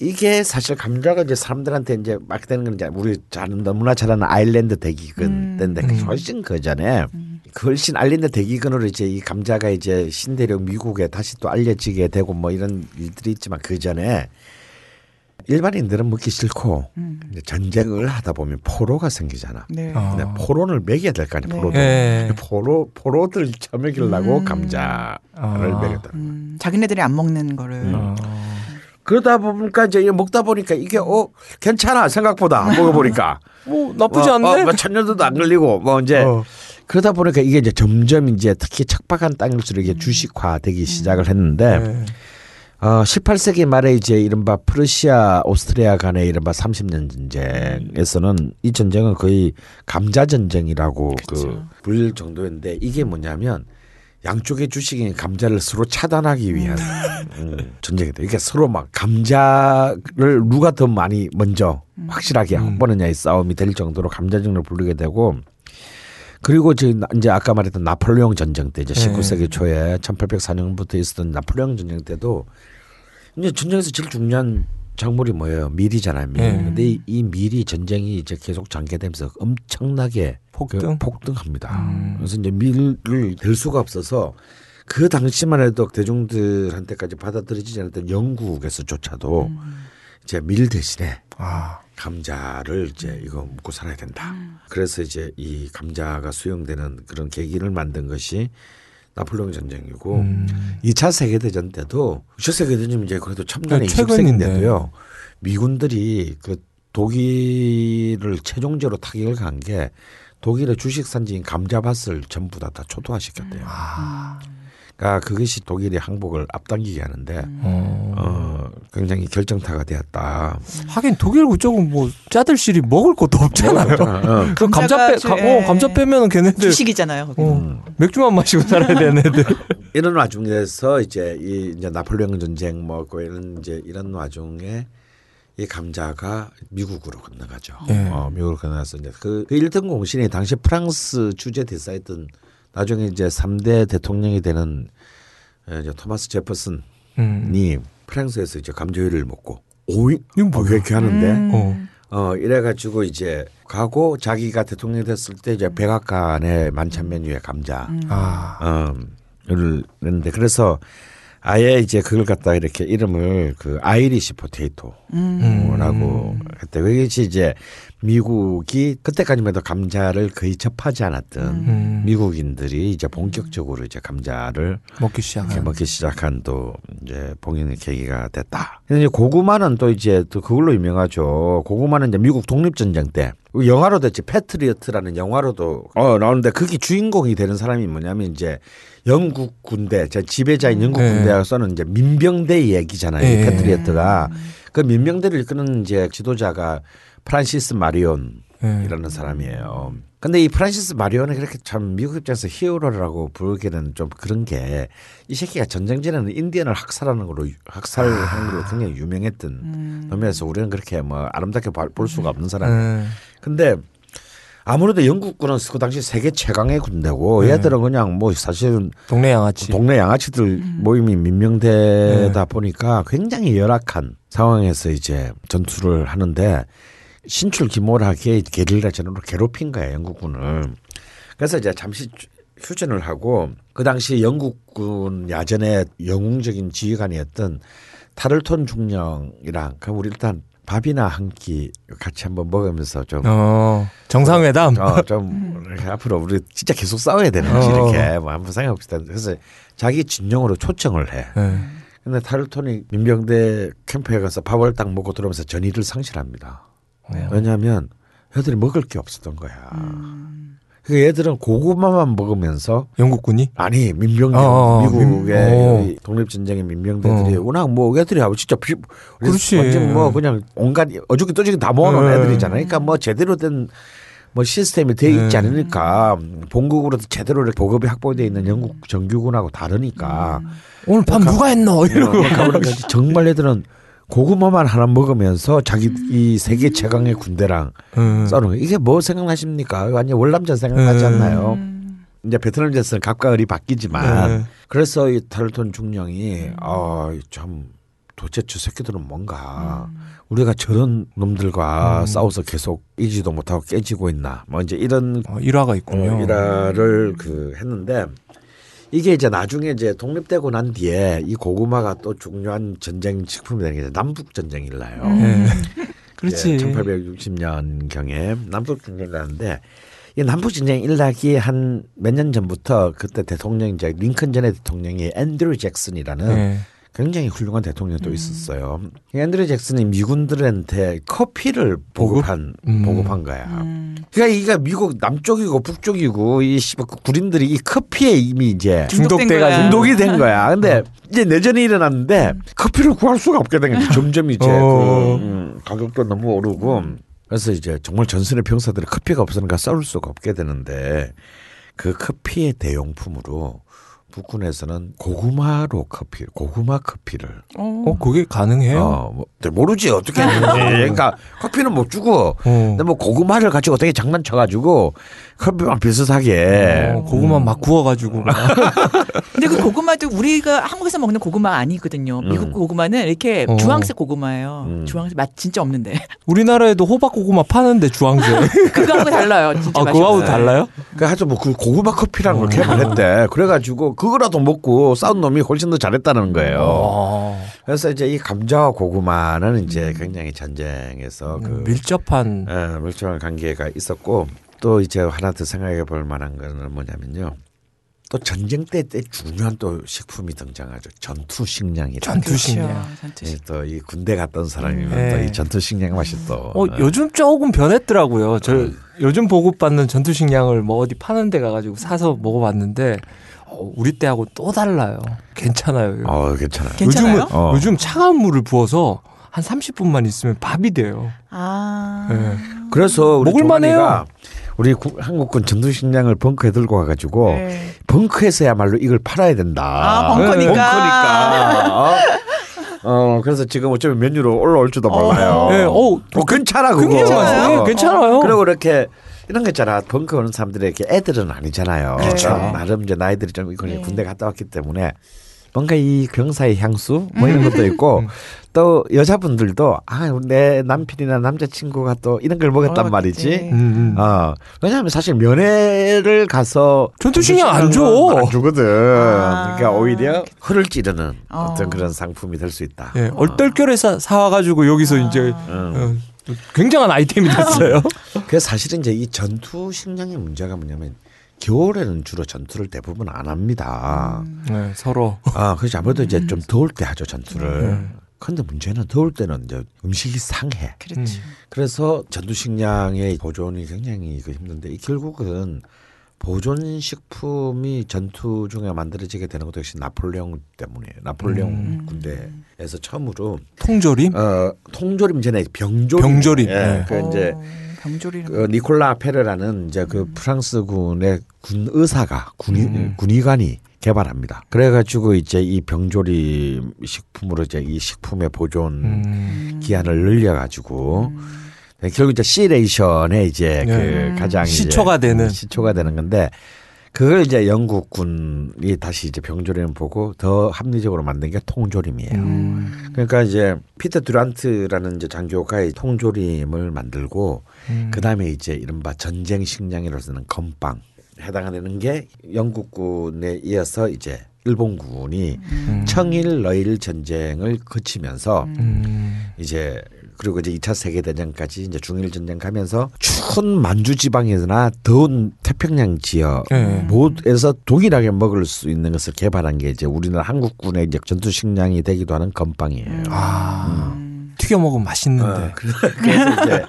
이게 사실 감자가 이제 사람들한테 이제 막 되는 건 이제 우리 잘 너무나 잘 아는 아일랜드 대기근 음. 때인데 음. 훨씬 그 전에 그 훨씬 알린데 대기근으로 이제 이 감자가 이제 신대륙 미국에 다시 또 알려지게 되고 뭐 이런 일들이 있지만 그 전에 일반인들은 먹기 싫고 음. 전쟁을 하다 보면 포로가 생기잖아. 네. 어. 근데 포로를 먹여야 될 거 아니야. 네. 포로도. 예. 포로 포로들 처먹이려고 음. 감자를 아. 먹였다. 음, 자기네들이 안 먹는 거를. 음. 어. 그러다 보니까 이제 이거 먹다 보니까 이게 어 괜찮아 생각보다 먹어보니까 뭐 나쁘지 어, 않네. 어, 뭐 천년도도 안 걸리고 뭐 이제 어. 그러다 보니까 이게 이제 점점 이제 특히 척박한 땅일수록 이게 주식화되기 시작을 했는데 네. 어 18세기 말에 이제 이른바 프러시아 오스트리아 간의 이른바 30년 전쟁에서는 이 전쟁은 거의 감자 전쟁이라고 그 그쵸. 불릴 정도였는데 이게 뭐냐면 양쪽의 주식인 감자를 서로 차단하기 위한 음, 전쟁이다. 그러니까 서로 막 감자를 누가 더 많이 먼저 확실하게 음. 확보느냐의 싸움이 될 정도로 감자전을 부르게 되고 그리고 지금 이제 아까 말했던 나폴레옹 전쟁 때 이제 네. 19세기 초에 1804년부터 있었던 나폴레옹 전쟁 때도 이제 전쟁에서 제일 중요한 작물이 뭐예요? 밀이잖아요. 밀. 네. 근데 이, 이 밀이 전쟁이 이제 계속 전개되면서 엄청나게 폭등? 그 폭등합니다. 음. 그래서 이제 밀을 될 수가 없어서 그 당시만 해도 대중들한테까지 받아들여지지 않았던 영국에서조차도 이제 밀 대신에 아. 감자를 이제 이거 먹고 살아야 된다. 그래서 이제 이 감자가 수용되는 그런 계기를 만든 것이 나폴레옹 전쟁이고 음. 2차 세계 대전 때도 2차 세계 대전 이제 그래도 첨단의 네, 최근인데. 20세기인데도요. 미군들이 그 독일을 최종적으로 타격을 간 게 독일의 주식 산지인 감자밭을 전부 다, 다 초토화시켰대요. 아. 그러니까 그것이 독일의 항복을 앞당기게 하는데 어. 어, 굉장히 결정타가 되었다. 하긴 독일 그쪽은 뭐 짜들실이 먹을 것도 없잖아요. 어. 그 감자 빼, 주- 가, 예. 어, 감자 빼면 걔네들 주식이잖아요. 어, 음. 맥주만 마시고 살아야 되는 애들. 이런 와중에서 이제 이 이제 나폴레옹 전쟁 뭐그 이런 이제 이런 와중에 이 감자가 미국으로 건너가죠. 예. 어, 미국으로 건너가서 이제 그, 그 1등 공신이 당시 프랑스 주재 대사였던 나중에 이제 3대 대통령이 되는 어, 이제 토마스 제퍼슨이 음. 프랑스에서 이제 감자회를 먹고 오이 이건 뭐야? 어, 이렇게 하는데 음. 어. 어 이래 가지고 이제 가고 자기가 대통령이 됐을 때 이제 백악관의 만찬 메뉴에 감자 아. 어를 냈는데 그래서 아예 이제 그걸 갖다 이렇게 이름을 그 Irish potato라고 음. 했대. 그것이 이제 미국이 그때까지만 해도 감자를 거의 접하지 않았던 음. 미국인들이 이제 본격적으로 이제 감자를 먹기 시작한. 먹기 시작한 또 이제 봉인의 계기가 됐다. 근데 이제 고구마는 또 이제 또 그걸로 유명하죠. 고구마는 이제 미국 독립 전쟁 때 영화로 됐지 패트리어트라는 영화로도 어 나오는데 거기 주인공이 되는 사람이 뭐냐면 이제 영국 군대 제 지배자인 영국 네. 군대에서는 이제 민병대 얘기잖아요. 이 네. 패트리어트가 그 민병대를 이끄는 이제 지도자가 프란시스 마리온 예. 이라는 사람이에요. 근데 이 프란시스 마리온은 그렇게 참 미국 입장에서 히어로라고 부르기는 좀 그런 게 이 새끼가 전쟁 전에는 인디언을 학살하는 걸로 학살하는 걸로 굉장히 유명했던 놈이어서 우리는 그렇게 뭐 아름답게 봐- 볼 수가 없는 사람. 예. 근데 아무래도 영국군은 그 당시 세계 최강의 군대고 네. 얘들은 그냥 뭐 사실은 동네 양아치. 동네 양아치들 모임이 민명대다 보니까 굉장히 열악한 상황에서 이제 전투를 하는데 신출귀몰하게 게릴라전으로 괴롭힌 거예요 영국군을. 그래서 이제 잠시 휴전을 하고 그 당시 영국군 야전의 영웅적인 지휘관이었던 타를톤 중령이랑 그럼 우리 일단 밥이나 한 끼 같이 한번 먹으면서 좀 어. 정상회담. 어, 좀 앞으로 우리 진짜 계속 싸워야 되는지 어. 이렇게 뭐 한번 생각해 봅시다. 그래서 자기 진영으로 초청을 해. 예. 근데 타르톤이 민병대 캠프에 가서 밥을 딱 먹고 들어오면서 전의를 상실합니다. 왜요? 왜냐하면 애들이 먹을 게 없었던 거야. 그 애들은 고구마만 먹으면서 영국군이? 아니 민병대 어, 어, 미국의 민- 이 독립전쟁의 민병대들이 워낙 뭐 애들이 하고 진짜 비, 그렇지. 완전 뭐 그냥 온갖 어죽이 떠죽이 다 모아놓은 네. 애들이잖아요. 그러니까 뭐 제대로 된 뭐 시스템이 돼 있지 네. 않으니까 본국으로 제대로 보급이 확보돼 있는 영국 정규군하고 다르니까 오늘 밤 누가 했노? 이러고. 어, 그러니까 정말 애들은 고구마만 하나 먹으면서 자기 이 세계 최강의 군대랑 음. 싸우는. 이게 뭐 생각나십니까? 완전 월남전 생각나지 음. 않나요? 이제 베트남전에서는 갑과 을이 바뀌지만 네. 그래서 이 타르톤 중령이 아참 도대체 저 새끼들은 뭔가 음. 우리가 저런 놈들과 음. 싸워서 계속 이지도 못하고 깨지고 있나 뭐 이제 이런 어, 일화가 있군요. 어, 일화를 그 했는데 이게 이제 나중에 이제 독립되고 난 뒤에 이 고구마가 또 중요한 전쟁 식품이 되는 게 남북 전쟁이 일나요. 음. 예. 그렇지. 1860년 경에 남북 전쟁이 나는데 이 남북 전쟁 일나기 한몇 년 전부터 그때 대통령 이제 링컨 전의 대통령이 앤드류 잭슨이라는 예. 굉장히 훌륭한 대통령이 또 있었어요. 이 앤드류 잭슨이 미군들한테 커피를 보급한 음. 보급한 거야. 음. 그러니까 이게 미국 남쪽이고 북쪽이고 이그 구린들이 이 커피에 이미 이제 거야. 중독이 된 거야. 근데 이제 내전이 일어났는데 커피를 구할 수가 없게 된 거지. 점점 이제 어. 그 음, 가격도 너무 오르고 그래서 이제 정말 전선의 병사들이 커피가 없으니까 싸울 수가 없게 되는데 그 커피의 대용품으로 북군에서는 고구마로 커피, 고구마 커피를 어. 어, 그게 가능해요? 어, 뭐, 모르지 어떻게 했는지. 그러니까 커피는 못 주고 어. 근데 뭐 고구마를 가지고 어떻게 장난쳐가지고 커피랑 비슷하게 어, 고구마 막 구워가지고 막. 근데 그 고구마도 우리가 한국에서 먹는 고구마 아니거든요. 미국 음. 고구마는 이렇게 어. 주황색 고구마예요. 음. 주황색 맛 진짜 없는데. 우리나라에도 호박 고구마 파는데 주황색. 그거하고 달라요. 진짜 아, 그거하고. 달라요? 그 하여튼 뭐 그 고구마 커피라는 걸 개발했대. 그래가지고 그거라도 먹고 싸운 놈이 훨씬 더 잘했다는 거예요. 어. 그래서 이제 이 감자와 고구마는 이제 굉장히 전쟁에서 그 음, 밀접한 예, 밀접한 관계가 있었고 또 이제 하나 더 생각해 볼 만한 거는 뭐냐면요. 또 전쟁 때, 때 중요한 또 식품이 등장하죠. 전투 식량이. 전투 식량. 그렇죠. 식량. 또이 군대 갔던 사람이면 네. 또이 전투 식량 맛이 또. 어, 예. 요즘 조금 변했더라고요. 저 요즘 보급받는 전투 식량을 뭐 어디 파는 데 가가지고 사서 먹어봤는데 어, 우리 때하고 또 달라요. 괜찮아요. 어, 괜찮아요. 괜찮아요? 요즘은 어. 요즘 차가운 물을 부어서 한 30분만 있으면 밥이 돼요. 아. 예. 그래서 우리 먹을만해요. 조만이가 우리 구- 한국군 전투 식량을 벙커에 들고 와가지고 네. 벙커에서야말로 이걸 팔아야 된다. 아, 벙커니까. 벙커니까. 어? 어, 그래서 지금 어쩌면 메뉴로 올라올지도 몰라요. 예, 어, 어, 괜찮아, 그거. 맛있어요. 어. 괜찮아요. 그리고 이렇게 이런 거 있잖아. 벙커 오는 사람들이 이렇게 애들은 아니잖아요. 그렇죠. 어, 나름 이제 나이들이 좀 이거 네. 군대 갔다 왔기 때문에 뭔가 이 병사의 향수 뭐 이런 것도 있고 또 여자분들도 아, 내 남편이나 남자친구가 또 이런 걸 먹었단 어, 말이지. 그치. 음, 음. 어, 왜냐하면 사실 면회를 가서 전투 식량 안 줘. 안 주거든. 아. 그러니까 오히려 허를 찌르는 어. 어. 떤 그런 상품이 될 수 있다. 예, 얼떨결에 사, 사와가지고 여기서 아. 이제 음. 어, 굉장한 아이템이 됐어요. 그래서 사실은 이제 이 전투 식량의 문제가 뭐냐면 겨울에는 주로 전투를 대부분 안 합니다. 네, 서로. 아, 그래서 아무래도 이제 좀 더울 때 하죠 전투를. 음. 근데 문제는 더울 때는 이제 음식이 상해. 그렇죠. 그래서 전투 식량의 보존이 굉장히 그 힘든데 이 결국은 보존 식품이 전투 중에 만들어지게 되는 것도 역시 나폴레옹 때문이에요. 나폴레옹 음. 군대에서 처음으로 통조림? 어 통조림 전에 병조림. 병조림, 예, 네. 그 이제 어, 병조리는 그 니콜라 페르라는 이제 그 프랑스군의 군 의사가 군의 음. 군의관이 개발합니다. 그래가지고 이제 이 병조림 식품으로 이제 이 식품의 보존 음. 기한을 늘려가지고 네, 결국 이제 시레이션에 이제 네. 그 가장 이제 시초가 되는. 시초가 되는 건데 그걸 이제 영국군이 다시 이제 병조림을 보고 더 합리적으로 만든 게 통조림이에요. 음. 그러니까 이제 피터 듀란트라는 이제 장교가 이 통조림을 만들고 음. 그 다음에 이제 이른바 전쟁 식량이라서는 건빵 해당하는 게 영국군에 이어서 이제 일본군이 음. 청일 러일 전쟁을 거치면서 음. 이제 그리고 이제 2차 세계 대전까지 이제 중일 전쟁 가면서 추운 만주 지방에서나 더운 태평양 지역 네. 모에서 동일하게 먹을 수 있는 것을 개발한 게 이제 우리나라 한국군의 이제 전투 식량이 되기도 하는 건빵이에요. 아, 음. 튀겨 먹으면 맛있는데. 어, 그래서 이제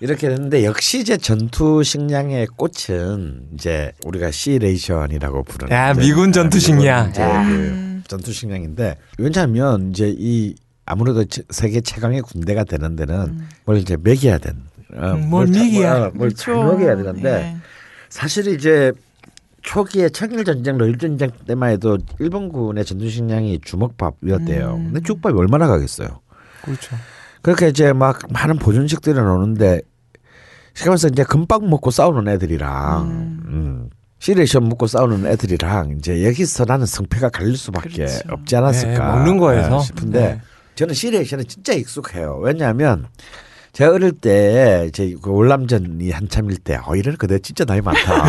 이렇게 됐는데 역시 이제 전투 식량의 꽃은 이제 우리가 시레이션이라고 부르는 야, 이제 미군 전투 식량. 이제 아. 그 전투 식량인데 왜냐하면 이제 이 아무래도 체- 세계 최강의 군대가 되는 데는 뭘 이제 먹여야 된. 어, 음, 뭘 자- 먹여야. 어, 그렇죠. 먹여야 되는데 예. 사실 이제 초기에 청일 전쟁, 러일 전쟁 때만 해도 일본군의 전투 식량이 주먹밥이었대요. 음. 근데 죽밥이 얼마나 가겠어요. 그렇죠. 그렇게 이제 막 많은 보존식들이 나오는데 시가면서 이제 금방 먹고 싸우는 애들이랑 음. 시레이션 먹고 싸우는 애들이랑 이제 여기서 나는 성패가 갈릴 수밖에 그렇죠. 없지 않았을까 네, 먹는 거에서. 예, 싶은데 네. 저는 시레이션은 진짜 익숙해요. 왜냐하면 제가 어릴 때 이제 그 월남전이 한참일 때, 어 이런 거내 진짜 나이 많다.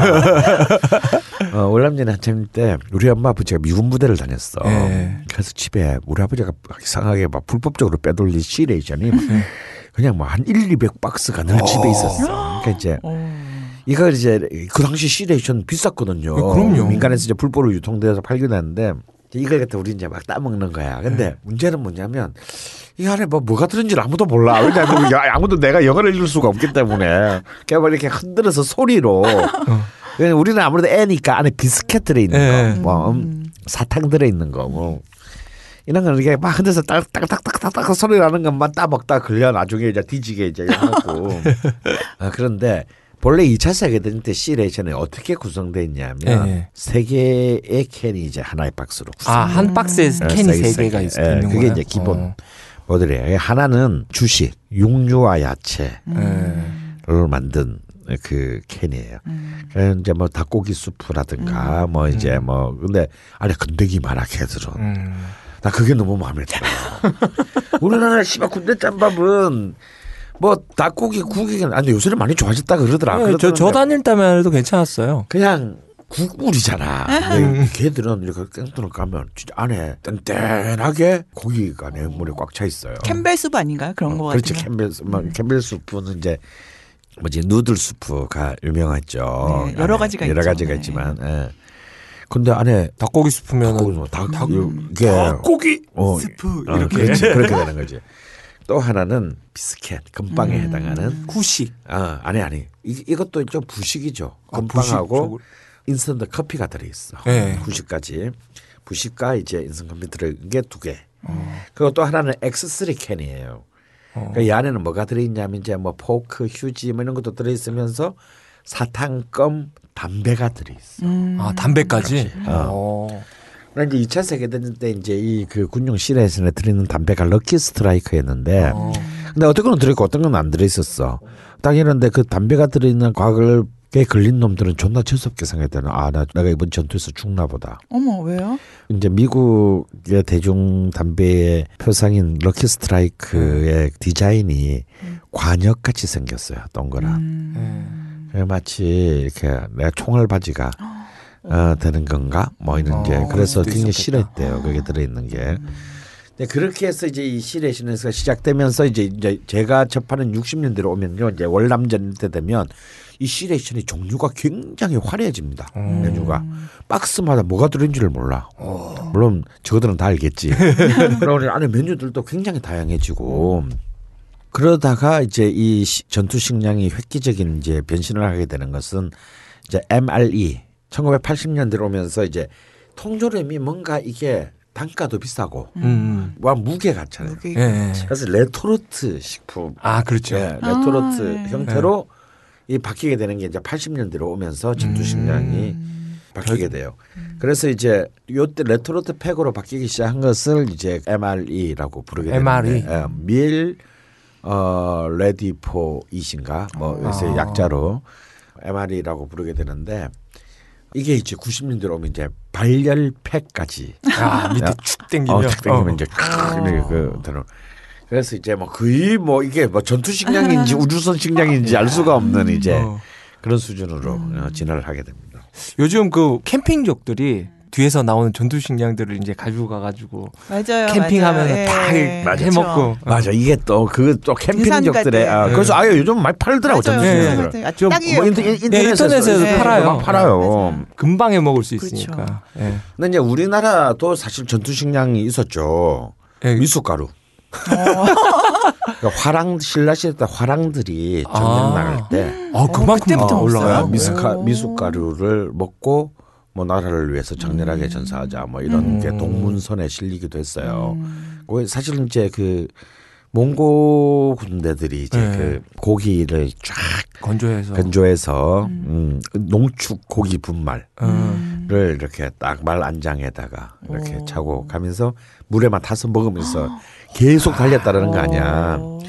어, 월남전이 한참일 때 우리 엄마 아버지가 미군 부대를 다녔어. 예. 그래서 집에 우리 아버지가 막 이상하게 막 불법적으로 빼돌린 시레이션이 그냥 뭐 한 1, 200 박스가 늘 집에 있었어. 그러니까 이제 어. 이거 이제 그 당시 시레이션 비쌌거든요. 예, 그럼요. 민간에서 이제 불법으로 유통돼서 팔기도 하는데 이걸 갖다 우리 이제 막 따먹는 거야. 근데 문제는 뭐냐면 이 안에 뭐 뭐가 들은지 아무도 몰라. 왜냐하면 야, 아무도 내가 영어를 읽을 수가 없기 때문에 그냥 막 이렇게 흔들어서 소리로. 왜냐면 우리는 아무래도 애니까 안에 비스켓 들어 있는 예. 거, 뭐 음, 사탕 들어 있는 거, 뭐 이런 거는 이렇게 막 흔들어서 딱딱딱딱딱딱 소리 나는 것만 따먹다 걸려 나중에 이제 뒤지게 이제 하고. 아, 그런데 본래 2차 세계대전 때 시레이션이 어떻게 구성돼 있냐면 예, 예. 세 개의 캔이 이제 하나의 박스로 구성. 아, 한 박스에 예, 캔이 세 개, 개가 예, 있는 그게 거예요. 이제 기본 어. 모델이에요. 하나는 주식, 육류와 야채를 예. 만든 그 캔이에요. 음. 이제 뭐 닭고기 수프라든가 뭐 이제 뭐 근데 안에 건더기 많아게 들어. 음. 나 그게 너무 마음에 들어. 우리나라 씨발 군대 짬밥은 뭐 닭고기 국이 아니 요새는 많이 좋아졌다 그러더라. 예, 저, 저. 다닐 때만 해도 괜찮았어요. 그냥 국물이잖아. 근데 걔들은 이렇게 깽뚫을 가면 진짜 안에 땡땡하게 고기가 내물에 꽉 차 있어요. 캠벨 수프 아닌가요? 그런 거 그렇지 같아요. 캠벨 뭐 캠벨 수프는 이제 뭐지 noodle 수프가 유명하죠. 네, 여러 가지가 여러 있죠. 가지가 네. 있지만. 예. 근데 안에 닭고기 스프면 닭고기 뭐 닭, 이게 닭고기 어, 스프 어, 이렇게 그렇지, 그렇게 되는 거지. 또 하나는 비스켓 건빵에 음. 해당하는 후식. 아 아니 아니 이, 이것도 좀 부식이죠. 아, 건빵하고 부식, 인스턴트 커피가 들어 있어. 네. 부식까지 부식과 이제 인스턴트 커피 들어 있는 게 두 개. 어. 그리고 또 하나는 X3 캔이에요. 그러니까 이 안에는 뭐가 들어있냐면 이제 뭐 포크, 휴지 뭐 이런 것도 들어있으면서 사탕, 껌, 담배가 들어있어. 음. 아 담배까지. 그렇지. 어. 이제 2차 세계대전 때 이제 이 그 군용 시레이션에서 들어있는 담배가 럭키 스트라이크였는데 어. 근데 어떤 거는 들어있고 어떤 건 안 들어있었어. 딱 이런데 그 담배가 들어있는 곽을 에 걸린 놈들은 존나 재수없게 생각했다는 아 나 내가 이번 전투에서 죽나 보다. 어머 왜요? 이제 미국의 대중 담배의 표상인 럭키 스트라이크의 디자인이 관역 같이 생겼어요. 동그란. 음. 마치 이렇게 내가 총알 바지가 어, 되는 건가? 뭐 이런 게 어, 그래서 그럴 수도 굉장히. 싫어했대요. 그게 들어있는 게. 근데 그렇게 해서 이제 이 시레시네스가 시작되면서 이제 이제 제가 접하는 60년대로 오면요, 이제 월남전 때 되면 이 시레이션의 종류가 굉장히 화려해집니다. 음. 메뉴가 박스마다 뭐가 들어있는지를 몰라. 물론 저들은 다 알겠지. 그러니 안에 메뉴들도 굉장히 다양해지고 그러다가 이제 이 시- 전투 식량이 획기적인 이제 변신을 하게 되는 것은 이제 MRE 1980년대로 오면서 이제 통조림이 뭔가 이게 단가도 비싸고 음. 와 무게 같잖아요. 무게- 예, 예. 그래서 레토르트 식품 아 그렇죠. 예, 레토르트 아, 네. 형태로 이 바뀌게 되는 게 이제 80년대로 오면서 전투 식량이 바뀌게 돼요. 그래서 이제 요때 레토르트 팩으로 바뀌기 시작한 것을 이제 MRE라고 부르게 MRE. 되는데 예, meal 어, ready for eat인가 뭐 요새 아. 약자로 MRE라고 부르게 되는데 이게 이제 90년대로 오면 이제 발열팩까지 아 밑에 축 땡기면. 어, 탁 당기면 어. 이제 칵 이렇게 그 들어. 그래서 이제 뭐 거의 뭐 이게 뭐 전투 식량인지 우주선 식량인지 알 수가 없는 이제 어. 그런 수준으로 어, 진화를 하게 됩니다. 요즘 그 캠핑족들이 뒤에서 나오는 전투 식량들을 이제 가지고 가가지고 맞아요. 캠핑하면 맞아요. 다 예. 맞아. 해먹고. 맞아 이게 또 그 또 캠핑족들의 아, 갈 때. 그래서 아예 요즘 많이 팔더라고 맞아요. 전투 네. 식량을. 딱이에요. 뭐 인터, 인터넷에서, 네. 팔아요. 막 팔아요. 맞아요. 금방 해 먹을 수 그렇죠. 있으니까. 예. 근데 이제 우리나라도 사실 전투 식량이 있었죠. 예. 미숫가루. 그러니까 화랑 신라시대 때 화랑들이 전쟁 아. 나갈 때 아 그만큼 아, 올라가요. 미숫가 오. 미숫가루를 먹고 뭐 나라를 위해서 장렬하게 전사하자 뭐 이런 게 동문선에 실리기도 했어요. 그 사실은 이제 그 몽고 군대들이 이제 네. 그 고기를 쫙 건조해서. 건조해서 음, 농축 고기 분말을 어. 이렇게 딱 말 안장에다가 이렇게 오. 차고 가면서 물에만 타서 먹으면서 계속 달렸다라는 거 아니야. 어.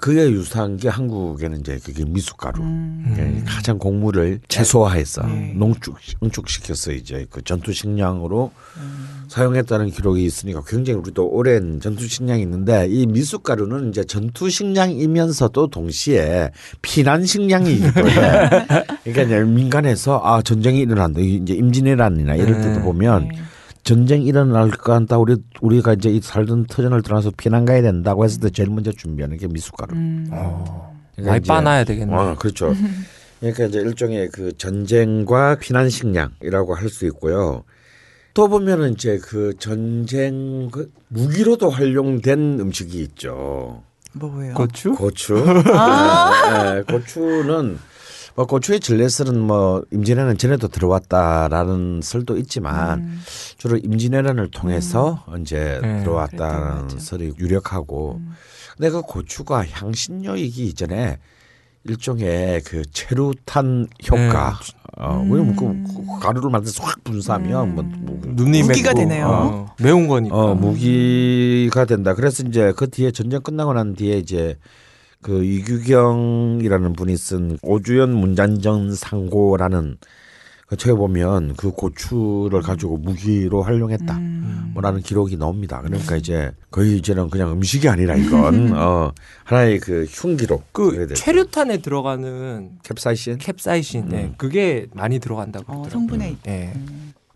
그게 유사한 게 한국에는 이제 그게 미숫가루. 음. 그러니까 가장 곡물을 채소화해서 네. 농축 농축시켜서 이제 그 전투 식량으로 음. 사용했다는 기록이 있으니까 굉장히 우리도 오랜 전투 식량이 있는데 이 미숫가루는 이제 전투 식량이면서도 동시에 피난 식량이기도 해. 그러니까 이제 민간에서 아 전쟁이 일어난다. 이제 임진왜란이나 이럴 때도 네. 보면 네. 전쟁 일어날 것 같다. 우리 우리가 이제 이 살던 터전을 떠나서 피난 가야 된다고 했을 때 제일 먼저 준비하는 게 미숫가루. 음. 어, 그러니까 많이 빠놔야 되겠네. 어, 그렇죠. 그러니까 이제 일종의 그 전쟁과 피난 식량이라고 할 수 있고요. 또 보면은 이제 그 전쟁 그 무기로도 활용된 음식이 있죠. 뭐예요? 고추? 고추. 아. 네, 네, 고추는 뭐 고추의 전례설은 뭐 임진왜란 전에도 들어왔다라는 설도 있지만 음. 주로 임진왜란을 통해서 이제 네, 들어왔다는. 설이 유력하고 음. 근데 그 고추가 향신료이기 이전에 일종의 그 체류탄 효과. 어, 왜냐면 그, 그 가루를 만들어서 확 분사하면 뭐, 뭐 눈이 무기가 되네요. 어, 매운 거니까. 어, 무기가 된다. 그래서 이제 그 뒤에 전쟁 끝나고 난 뒤에 이제 그 이규경이라는 분이 쓴 오주연 문잔정 상고라는 그 책에 보면 그 고추를 가지고 무기로 활용했다. 음. 뭐라는 기록이 나옵니다. 그러니까 이제 거의 이제는 그냥 음식이 아니라 이건 어 하나의 그 흉기로 그 최루탄에 들어가는 캡사이신 캡사이신, 네, 음. 그게 많이 들어간다고 어. 성분에 있- 예.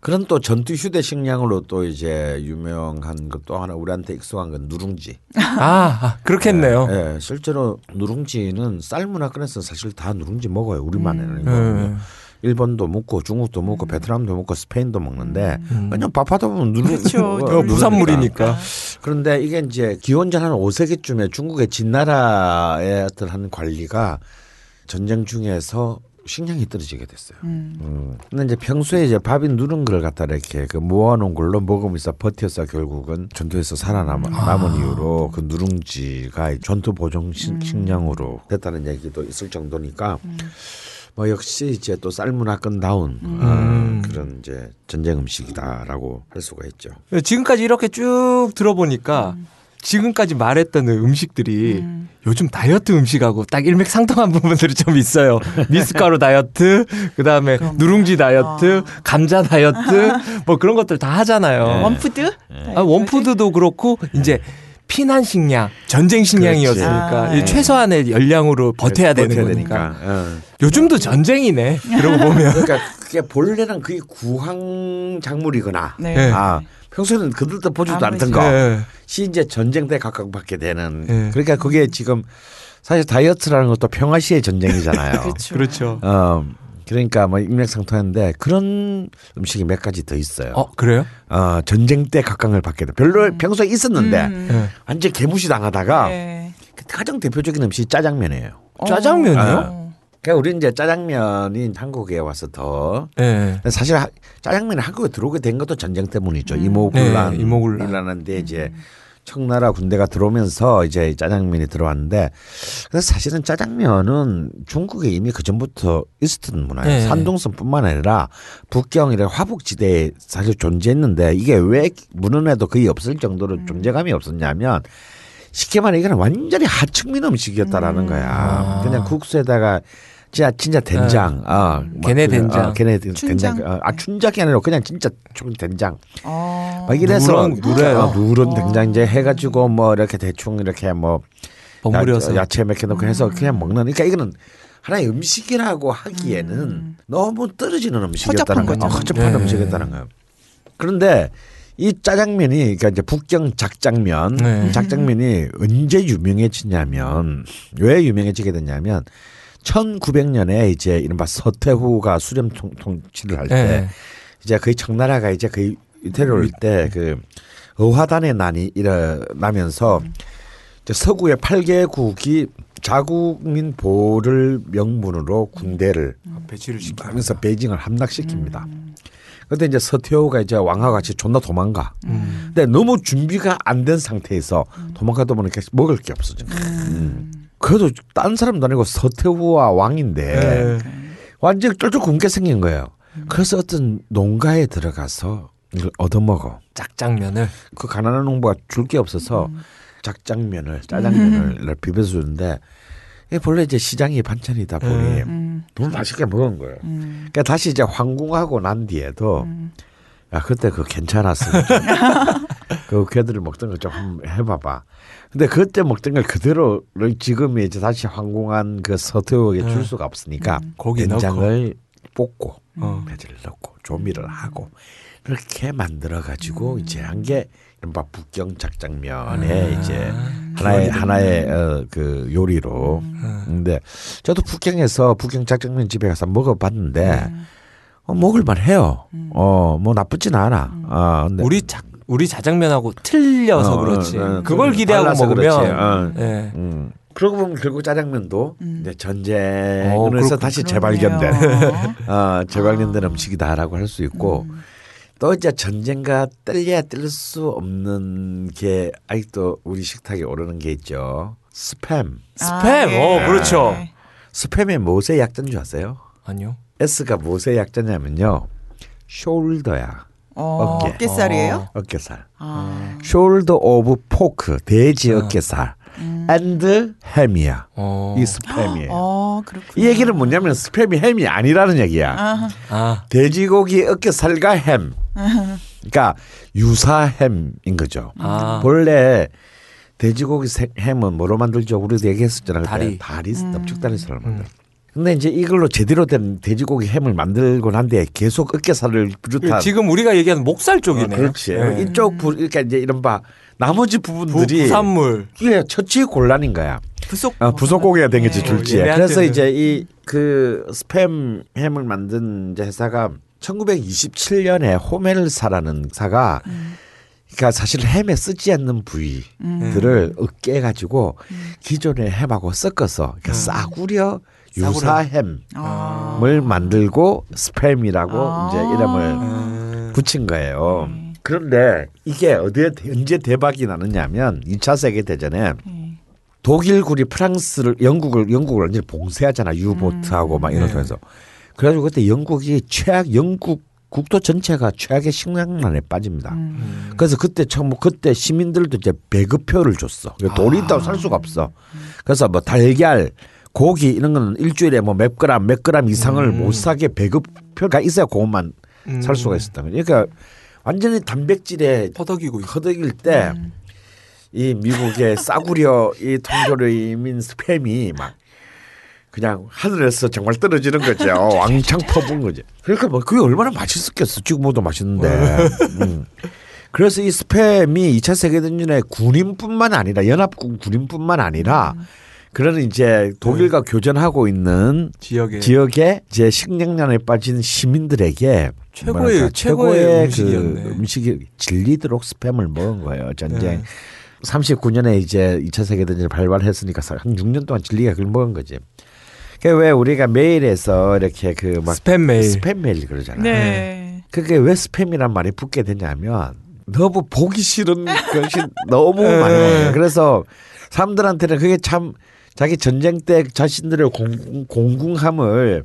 그런 또 전투 휴대 식량으로 또 이제 유명한 것또 하나 우리한테 익숙한 건 누룽지. 아, 아, 그렇겠네요. 예, 실제로 누룽지는 쌀 문화권에서 사실 다 누룽지 먹어요. 우리만에는. 음. 일본도 먹고 중국도 먹고 베트남도 먹고 스페인도 먹는데 음. 그냥 밥하다 보면 누룽지. 그렇죠. 어, 부산물이니까. 그런데 이게 이제 기원전 한 5세기쯤에 중국의 진나라의 어떤 한 관리가 전쟁 중에서 식량이 떨어지게 됐어요. 음. 음. 근데 이제 평소에 이제 밥이 누른 걸 갖다 이렇게 그 모아놓은 걸로 먹으면서 버텨서 결국은 전투에서 살아남은 남은 이유로 그 누룽지가 전투 보존 식- 식량으로 됐다는 얘기도 있을 정도니까 뭐 역시 이제 또 쌀문화 권다운 어, 그런 이제 전쟁 음식이다라고 할 수가 있죠. 지금까지 이렇게 쭉 들어보니까 지금까지 말했던 음식들이 음. 요즘 다이어트 음식하고 딱 일맥상통한 부분들이 좀 있어요. 미숫가루 다이어트, 그 다음에 그럼. 누룽지 다이어트, 감자 다이어트, 뭐 그런 것들 다 하잖아요. 네. one food? 아, one food도 그렇고 이제 피난 식량, 전쟁 식량이었으니까. 아, 이 네. 최소한의 열량으로 버텨야 되는 버텨야 거니까. 되니까. 어. 요즘도 전쟁이네. 그러고 보면. 그러니까 그게 본래는 그게 구황 작물이거나 네. 네. 아 평소에는 그들도 보지도 않던 거. 예. 시 이제 전쟁 때 각광받게 되는 네. 그러니까 그게 지금 사실 다이어트라는 것도 평화시의 전쟁이잖아요. 그렇죠. 그렇죠. 어 그러니까 뭐 인맥상통하는데 그런 음식이 몇 가지 더 있어요. 어, 그래요? 어, 전쟁 때 각광을 받게 돼. 별로 평소에 있었는데 음. 예. 완전 개무시 당하다가 네. 가장 대표적인 음식이 짜장면이에요. 짜장면이요? 어. 그러니까 우리 이제 짜장면이 한국에 와서 더 예. 근데 사실 하- 짜장면이 한국에 들어오게 된 것도 전쟁 때문이죠. 이모군란 네, 이모군란. 일어났는데 이제 청나라 군대가 들어오면서 이제 짜장면이 들어왔는데 근데 사실은 짜장면은 중국에 이미 그 전부터 있었던 문화예요. 네. 산둥성뿐만 아니라 북경이나 화북지대에 사실 존재했는데 이게 왜 문헌에도 거의 없을 정도로 존재감이 없었냐면 쉽게 말해 이거는 완전히 하층민 음식이었다라는 거야. 아. 그냥 국수에다가 진짜 진짜 된장, 어, 뭐 걔네 그, 된장. 어, 걔네 된- 춘장. 된장, 어, 아 춘장이 아니라 그냥 진짜 chung 된장. 어. 막 이래서 누런- 누래요. 어, 누런 어. 된장 이제 해가지고 뭐 이렇게 대충 이렇게 뭐 버무려서. 야, 야채 넣고 해서 그냥 먹는. 그러니까 이거는 하나의 음식이라고 하기에는 너무 떨어지는 음식이었다는. 거죠. 허접한 네. 음식이었다는 거예요. 그런데 이 짜장면이 그러니까 이제 북경 작장면 네. 작장면이 언제 유명해지냐면 왜 유명해지게 됐냐면 1900년에 이제 이른바 서태후가 수렴 통, 통치를 할때 예. 이제 거의 청나라가 이제 거의 위태로울 때그 의화단의 난이 일어나면서 이제 서구의 8개국이 자국민 보호를 명분으로 군대를 배치를 시켜. 하면서 베이징을 함락시킵니다. 그때 이제 서태후가 이제 왕과 같이 존나 도망가. 음. 근데 너무 준비가 안 된 상태에서 도망가다 보니까 먹을 게 없어져. 음. 그래도 딴 사람도 아니고 서태후와 왕인데 예. 완전 쫄쫄 굶게 생긴 거예요. 그래서 어떤 농가에 들어가서 이걸 얻어먹어. 짝장면을. 그 가난한 농부가 줄 게 없어서 작장면을 짜장면을 이렇게 비벼서 주는데 이게 본래 이제 시장이 반찬이다 보니 음, 너무 맛있게 먹은 거예요. 음, 그러니까 다시 이제 황궁하고 난 뒤에도 음. 야 그때 그거 괜찮았어. 그 걔들을 먹던 거좀 해봐봐. 근데 그때 먹던 걸 그대로를 지금 이제 다시 황궁한 그 서태후에 줄 음. 수가 없으니까 고기 넣고. 된장을 볶고 어. 배지를 넣고 조미를 하고 이렇게 만들어 가지고 이제 한 게 이른바 북경 작장면의 이제 하나의 하나의 어, 그 요리로. 근데 저도 북경에서 북경 작장면 집에 가서 먹어봤는데 어, 먹을만 해요. 어, 뭐 나쁘진 않아. 어, 근데 우리 자, 우리 자장면하고 틀려서 어, 그렇지. 어, 어, 그걸 좀 기대하고 먹으면. 어. 예. 음. 그러고 보면 결국 짜장면도 음. 이제 어, 전쟁에서. 다시. 재발견된 어, 재발견된 음식이다라고 할수 음. 있고 또 이제 전쟁과 뗄래야 뗄 수 없는 게 아직도 우리 식탁에 오르는 게 있죠. 스팸. 스팸. 어, 그렇죠. 네. 스팸의 무엇의 약자인 줄 아세요? 아니요. S가 무엇의 약자냐면요. shoulder야. 어, 어깨. 어깨살이에요? 어깨살. 아. shoulder of pork. 돼지 어. 어깨살. and ham이야. 어. 이 스팸이에요. 어, 그렇군요. 이 얘기는 뭐냐면 스팸이 햄이 아니라는 얘기야. 아, 아, 돼지고기 어깨살과 햄. 그러니까 유사 햄인 거죠. 아. 본래 돼지고기 세- 햄은 뭐로 만들죠? 우리도 얘기했었잖아. 그때. 다리. 다리 납축다리살을 만들. 근데 이제 이걸로 제대로 된 돼지고기 햄을 만들고 난데 계속 어깨살을 비롯한 지금 우리가 얘기하는 목살 어, 쪽이네요. 그렇지. 예. 이쪽 부, 그러니까 이제 이런 바 나머지 부, 부분들이 부 산물. 이게 처치 곤란인 거야. 부속 아, 부속고기가 된 거지 네. 얘네한테는- 그래서 이제 이 그 스팸 햄을 만든 이제 회사가 1927년에 호멜사라는 사가 그러니까 사실 햄에 쓰지 않는 부위들을 으깨 가지고 기존의 햄하고 섞어서 그러니까 싸구려 유사 햄을 아. 만들고 스팸이라고 아. 이제 이름을 음. 붙인 거예요. 그런데 이게 어디에 언제 대박이 나느냐면 2차 세계 대전에 네. 독일군이 프랑스를 영국을 영국을 완전히 봉쇄하잖아 유보트하고 막 이러면서 그래가지고 그때 영국이 최악 영국 국토 전체가 최악의 식량난에 빠집니다. 음. 그래서 그때 처음 그때 시민들도 이제 배급표를 줬어. 돈이 있다고 살 수가 없어. 그래서 뭐 달걀, 고기 이런 거는 일주일에 뭐 몇 그램 몇 그램 이상을 못 사게 배급표가 있어야 그것만 음. 살 수가 있었다. 그러니까 완전히 단백질에 퍼덕이고 있고. 허덕일 때 이 미국의 싸구려 이 통조림인 스팸이 막 그냥 하늘에서 정말 떨어지는 거죠. 왕창 퍼부은 거지. 그러니까 뭐 그게 얼마나 맛있었겠어. 지금보다 맛있는데. 음. 그래서 이 스팸이 2차 세계대전에 군인뿐만 아니라 연합군 군인뿐만 아니라 그런 이제 독일과 교전하고 있는 지역에 지역에 이제 식량난에 빠진 시민들에게 최고의- 최고의. 그 음식이 질리도록 스팸을 먹은 거예요. 전쟁. 네. 39년에 이제 2차 세계대전을 발발했으니까 한 6년 동안 질리게 그걸 먹은 거지. 그왜 우리가 메일에서 이렇게 그 막 스팸 메일. 스팸 메일 그러잖아. 네. 그게 왜 스팸이란 말이 붙게 되냐면 너무 보기 싫은 것이 너무 네. 많은 거예요. 그래서 사람들한테는 그게 참 자기 전쟁 때 자신들의 곤궁, 곤궁함을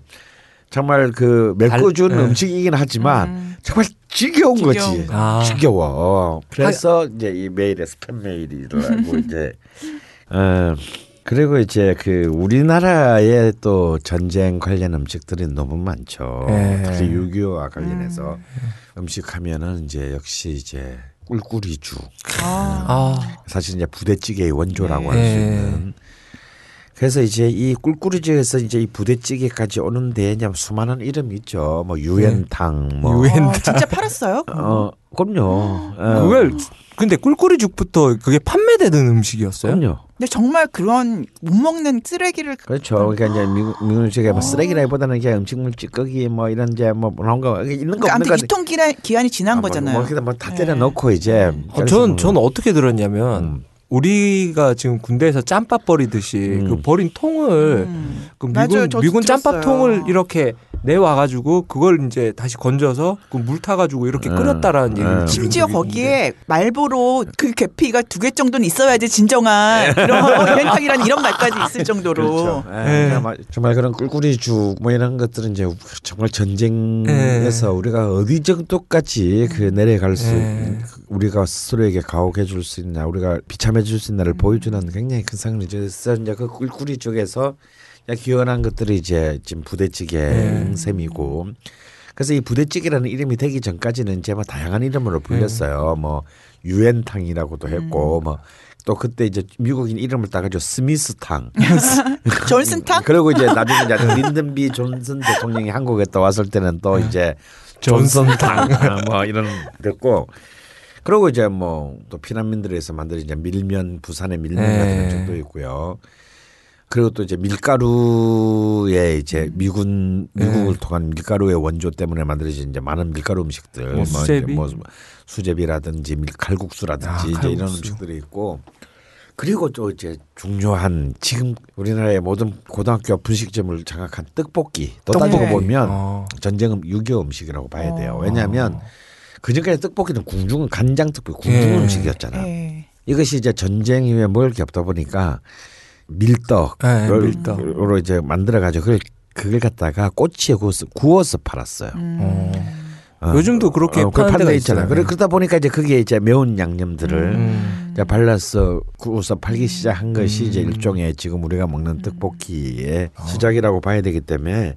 정말 그 메꿔준 달- 네. 음식이긴 하지만 음. 정말 지겨운 지겨운 거지. 거. 아. 지겨워. 그래서 이제 이 메일에 스팸 메일이라고 이제 어 그리고 이제 그 우리나라의 또 전쟁 관련 음식들이 너무 많죠. 네. 특히 6.25와 관련해서 음. 식 하면은 이제 역시 이제 꿀꿀이죽. 아. 아, 사실 이제 부대찌개의 원조라고 네. 할수 있는. 그래서 이제 이 꿀꿀이죽에서 이제 이 부대찌개까지 오는데 이제 수많은 이름이 있죠. 뭐 유엔탕, 뭐 유엔- 어, 진짜 팔았어요? 어, 그럼요. 어, 그걸 근데 꿀꿀이죽부터 그게 판매되는 음식이었어요? 그럼요. 근데 정말 그런 못 먹는 쓰레기를 그렇죠. 그러니까 이제 미국 미국 음식에 뭐 쓰레기라기보다는 이제 음식물 찌꺼기 뭐 이런 이제 뭐 그런 거 있는 거 그러니까 없는 아무튼 거 유통 기한, 기한이 지난 거잖아요. 뭐, 뭐, 뭐다 네. 때려 넣고 이제 어, 전, 전 어떻게 들었냐면 음. 우리가 지금 군대에서 짬밥 버리듯이 음. 그 버린 통을 음. 그 맞아요. 미군 미군 짬밥. 통을 이렇게 내 와 가지고 그걸 이제 다시 건져서 그 물 타가지고 이렇게 음. 끓였다라는 음. 얘기를 들은 심지어 거기에 말보로 그 계피가 두 개 정도는 있어야지 진정한 그런 렌탕이라는 이런 말까지 있을 정도로 그렇죠. 예, 네. 정말, 정말 그런 꿀꿀이죽 뭐 이런 것들은 이제 정말 전쟁에서 우리가 어디 정도까지 그 내려갈 수 네. 우리가 스스로에게 가혹해 줄 수 있냐 우리가 비참해 맺을 수 있나를 보여주는 굉장히 큰 상을 그래서 이제 그 꿀꿀이 쪽에서 기원한 것들이 이제 지금 부대찌개 네. 셈이고 그래서 이 부대찌개라는 이름이 되기 전까지는 이제 뭐 다양한 이름으로 불렸어요. 뭐 유엔탕이라고도 했고 뭐또 그때 이제 미국인 이름을 따가지고 스미스탕. 존슨탕? 그리고 이제 나중에 이제 린든 B 존슨 대통령이 한국에 또 왔을 때는 또 이제 존슨탕 뭐 이런 됐고 그리고 이제 뭐또 위해서 만든 이제 밀면 부산의 밀면 네. 같은 것도 있고요. 그리고 또 이제 밀가루에 이제 미군 미국을 통한 밀가루의 원조 때문에 만들어진 이제 많은 밀가루 음식들 뭐 수제비? 이제 뭐 수제비라든지 밀 칼국수라든지 아, 이제 이런 칼국수. 음식들이 있고 그리고 또 이제 중요한 지금 우리나라의 모든 고등학교 분식점을 장악한 떡볶이 또 떡볶이. 따지고 보면 어. 전쟁 6.25 음식이라고 봐야 돼요. 어. 왜냐하면 그전까지 떡볶이는 궁중 간장 떡볶이 궁중 예. 음식이었잖아. 예. 이것이 이제 전쟁 이후에 뭘 겹다 보니까 밀떡으로 네, 밀떡. 이제 만들어 가지고 그걸 그걸 갖다가 꼬치에 구워서, 구워서 팔았어요. 어. 어. 요즘도 그렇게 어, 파는 파는 데가 데 있잖아. 그래 그러다 보니까 이제 그게 이제 매운 양념들을 음. 이제 발라서 구워서 팔기 시작한 것이 이제 일종의 지금 우리가 먹는 떡볶이의 어. 시작이라고 봐야 되기 때문에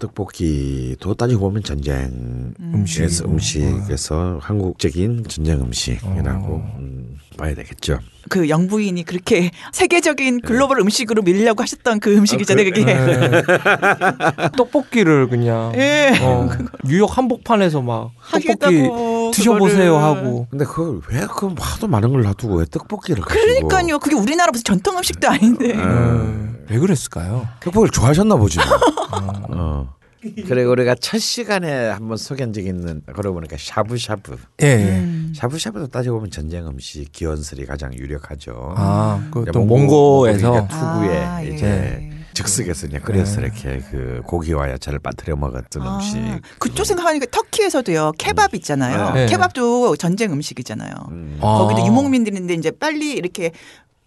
떡볶이도 따지고 보면 전쟁 음식이고. 음식에서 한국적인 전쟁 음식이라고 어. 음, 봐야 되겠죠. 그 영부인이 그렇게 세계적인 글로벌 음식으로 밀려고 하셨던 그 음식이잖아요, 그게. 네. 떡볶이를 그냥 예. 어, 뉴욕 한복판에서 막 떡볶이 하겠다고 드셔보세요 그거를. 하고 근데 그걸 왜 그 하도 많은 걸 놔두고 왜 떡볶이를 그러니까요. 그게 우리나라 무슨 전통 음식도 아닌데. 음, 왜 그랬을까요? 떡볶이를 좋아하셨나 보지. 뭐. 어. 그래 우리가 첫 시간에 한번 소개한 적이 있는 그러고 보니까 샤브샤브. 예. 예. 음. 샤브샤브도 따지고 보면 전쟁 음식 기원설이 가장 유력하죠. 아, 그또 몽고- 몽고에서 몽골이니까 투구에 아, 예. 이제 즉석에서 그냥 끓여서 이렇게 그 고기와 야채를 빠뜨려 먹었던 아, 음식. 그쪽 생각하니까 터키에서도요 케밥 있잖아요. 네. 케밥도 전쟁 음식이잖아요. 음. 아. 거기도 유목민들인데 이제 빨리 이렇게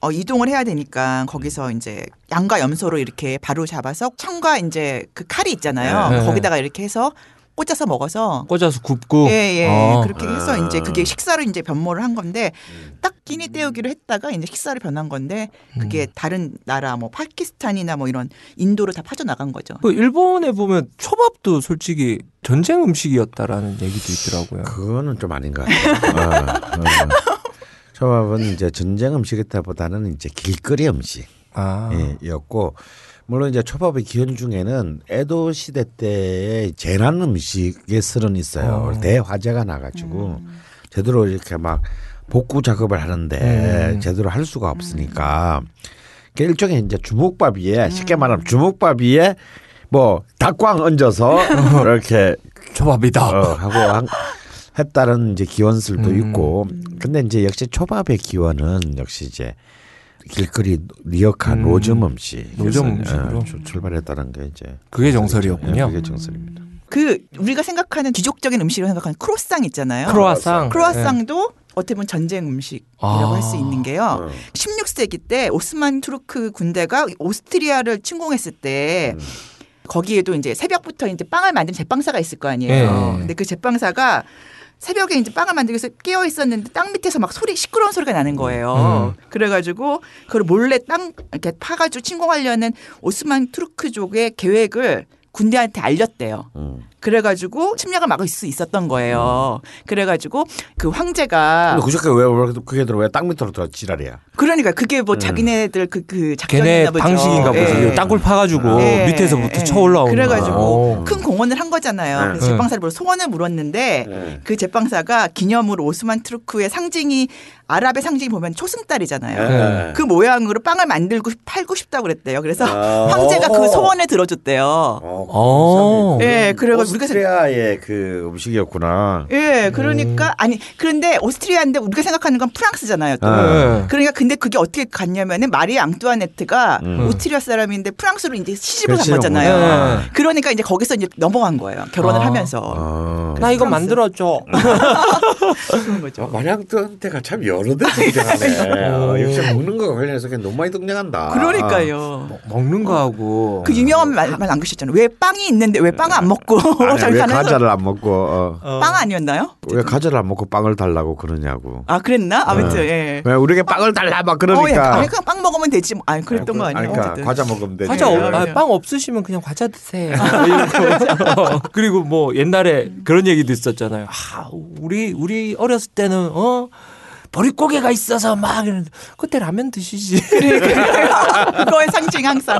어, 이동을 해야 되니까 거기서 이제 양과 염소로 이렇게 바로 잡아서 창과 이제 그 칼이 있잖아요. 네. 거기다가 이렇게 해서 꽂아서 먹어서 꽂아서 굽고 예, 예. 아. 그렇게 해서 이제 그게 식사로 이제 변모를 한 건데 음. 딱 끼니 때우기로 했다가 이제 식사로 변한 건데 음. 그게 다른 나라 뭐 파키스탄이나 뭐 이런 인도로 다 파져 나간 거죠. 그 일본에 보면 초밥도 솔직히 전쟁 음식이었다라는 얘기도 있더라고요. 그거는 좀 아닌 것 같아요. 어, 어. 초밥은 이제 전쟁 음식이다보다는 이제 길거리 음식. 아, 예, 물론 이제 초밥의 기원 중에는 에도 시대 때의 재난 음식의 설은 있어요. 어. 대화재가 나가지고 제대로 이렇게 막 복구 작업을 하는데 음. 제대로 할 수가 없으니까 그 일종의 이제 주먹밥 위에 쉽게 말하면 주먹밥 위에 뭐 다꽝 얹어서 이렇게 초밥이다. 어, 하고 한, 했다는 이제 기원설도 음. 있고 근데 이제 역시 초밥의 기원은 역시 이제 길거리 리역한 음. 노점 음식 노점 음식으로? 출발했다는 게 이제 그게 정설이었군요. 예, 그게 정설입니다. 그 우리가 생각하는 귀족적인 음식으로 생각하는 크로상 있잖아요. 크로아상. 크로아상도 어떻게 보면 전쟁 음식이라고 아. 할수 있는 게요. 16세기 때 오스만 투르크 군대가 오스트리아를 침공했을 때 거기에도 이제 새벽부터 이제 빵을 만드는 제빵사가 있을 거 아니에요. 예. 근데 그 제빵사가 새벽에 이제 빵을 만들기 위해서 깨어 있었는데 땅 밑에서 막 소리 시끄러운 소리가 나는 거예요. 그래가지고 그걸 몰래 땅 이렇게 파가지고 침공하려는 오스만 투르크족의 계획을 군대한테 알렸대요. 음. 그래가지고 침략을 막을 수 있었던 거예요. 그래가지고 그 황제가 근데 그저께 왜, 왜 그게 들어 왜 땅 밑으로 들어 지랄이야? 그러니까 그게 뭐 자기네들 그 그 걔네 작전이나 보죠. 방식인가 보지. 예. 땅굴 파가지고 예, 밑에서부터 예. 쳐 올라오는. 그래가지고 어. 큰 공헌을 한 거잖아요. 네. 그래서 제빵사를 불러 소원을 물었는데 네. 그 제빵사가 기념으로 오스만 투르크의 상징이 아랍의 상징이 보면 초승달이잖아요. 네. 그 모양으로 빵을 만들고 팔고 싶다고 그랬대요. 그래서 아. 황제가 그 소원을 들어줬대요. 어, 어. 예, 그래가지고 우리가 오스트리아의 그 음식이었구나. 예, 그러니까 아니 그런데 오스트리아인데 우리가 생각하는 건 프랑스잖아요. 또. 아. 그러니까 근데 그게 어떻게 갔냐면은 마리 앙뚜아네트가 음. 오스트리아 사람인데 프랑스로 이제 시집을 간 거잖아요. 네. 그러니까 이제 거기서 이제 넘어간 거예요. 결혼을 아. 하면서 어. 나 이거. 만들어줘. 그런 거죠. 어, 마량한테가 참 여러 대 등장하네. 어, 역시 먹는 거 관련해서 그냥 너무 많이 등장한다. 그러니까요. 먹는 거하고 그 유명한 말, 말 남기셨잖아요. 왜 빵이 있는데 왜 빵을 안 먹고 어, 아니, 왜 장난해서. 과자를 안 먹고 어. 어. 빵 아니었나요? 왜 과자를 안 먹고 빵을 달라고 그러냐고. 아 그랬나? 아무튼 예. 왜 우리에게 빵을 달라 막 어, 예. 그러니까. 아니, 그냥 빵 먹으면 되지. 뭐. 아니 그랬던 거 아니, 아니에요. 그러니까 어쨌든. 과자 먹으면 되지. 과자 네, 없, 아, 맞아요. 빵 없으시면 그냥 과자 드세요. 이러고. 그리고 뭐 옛날에 그런 얘기도 있었잖아요. 아, 우리 우리 어렸을 때는 어 보릿고개가 있어서 막 그때 라면 드시지. 그거의 상징 항상.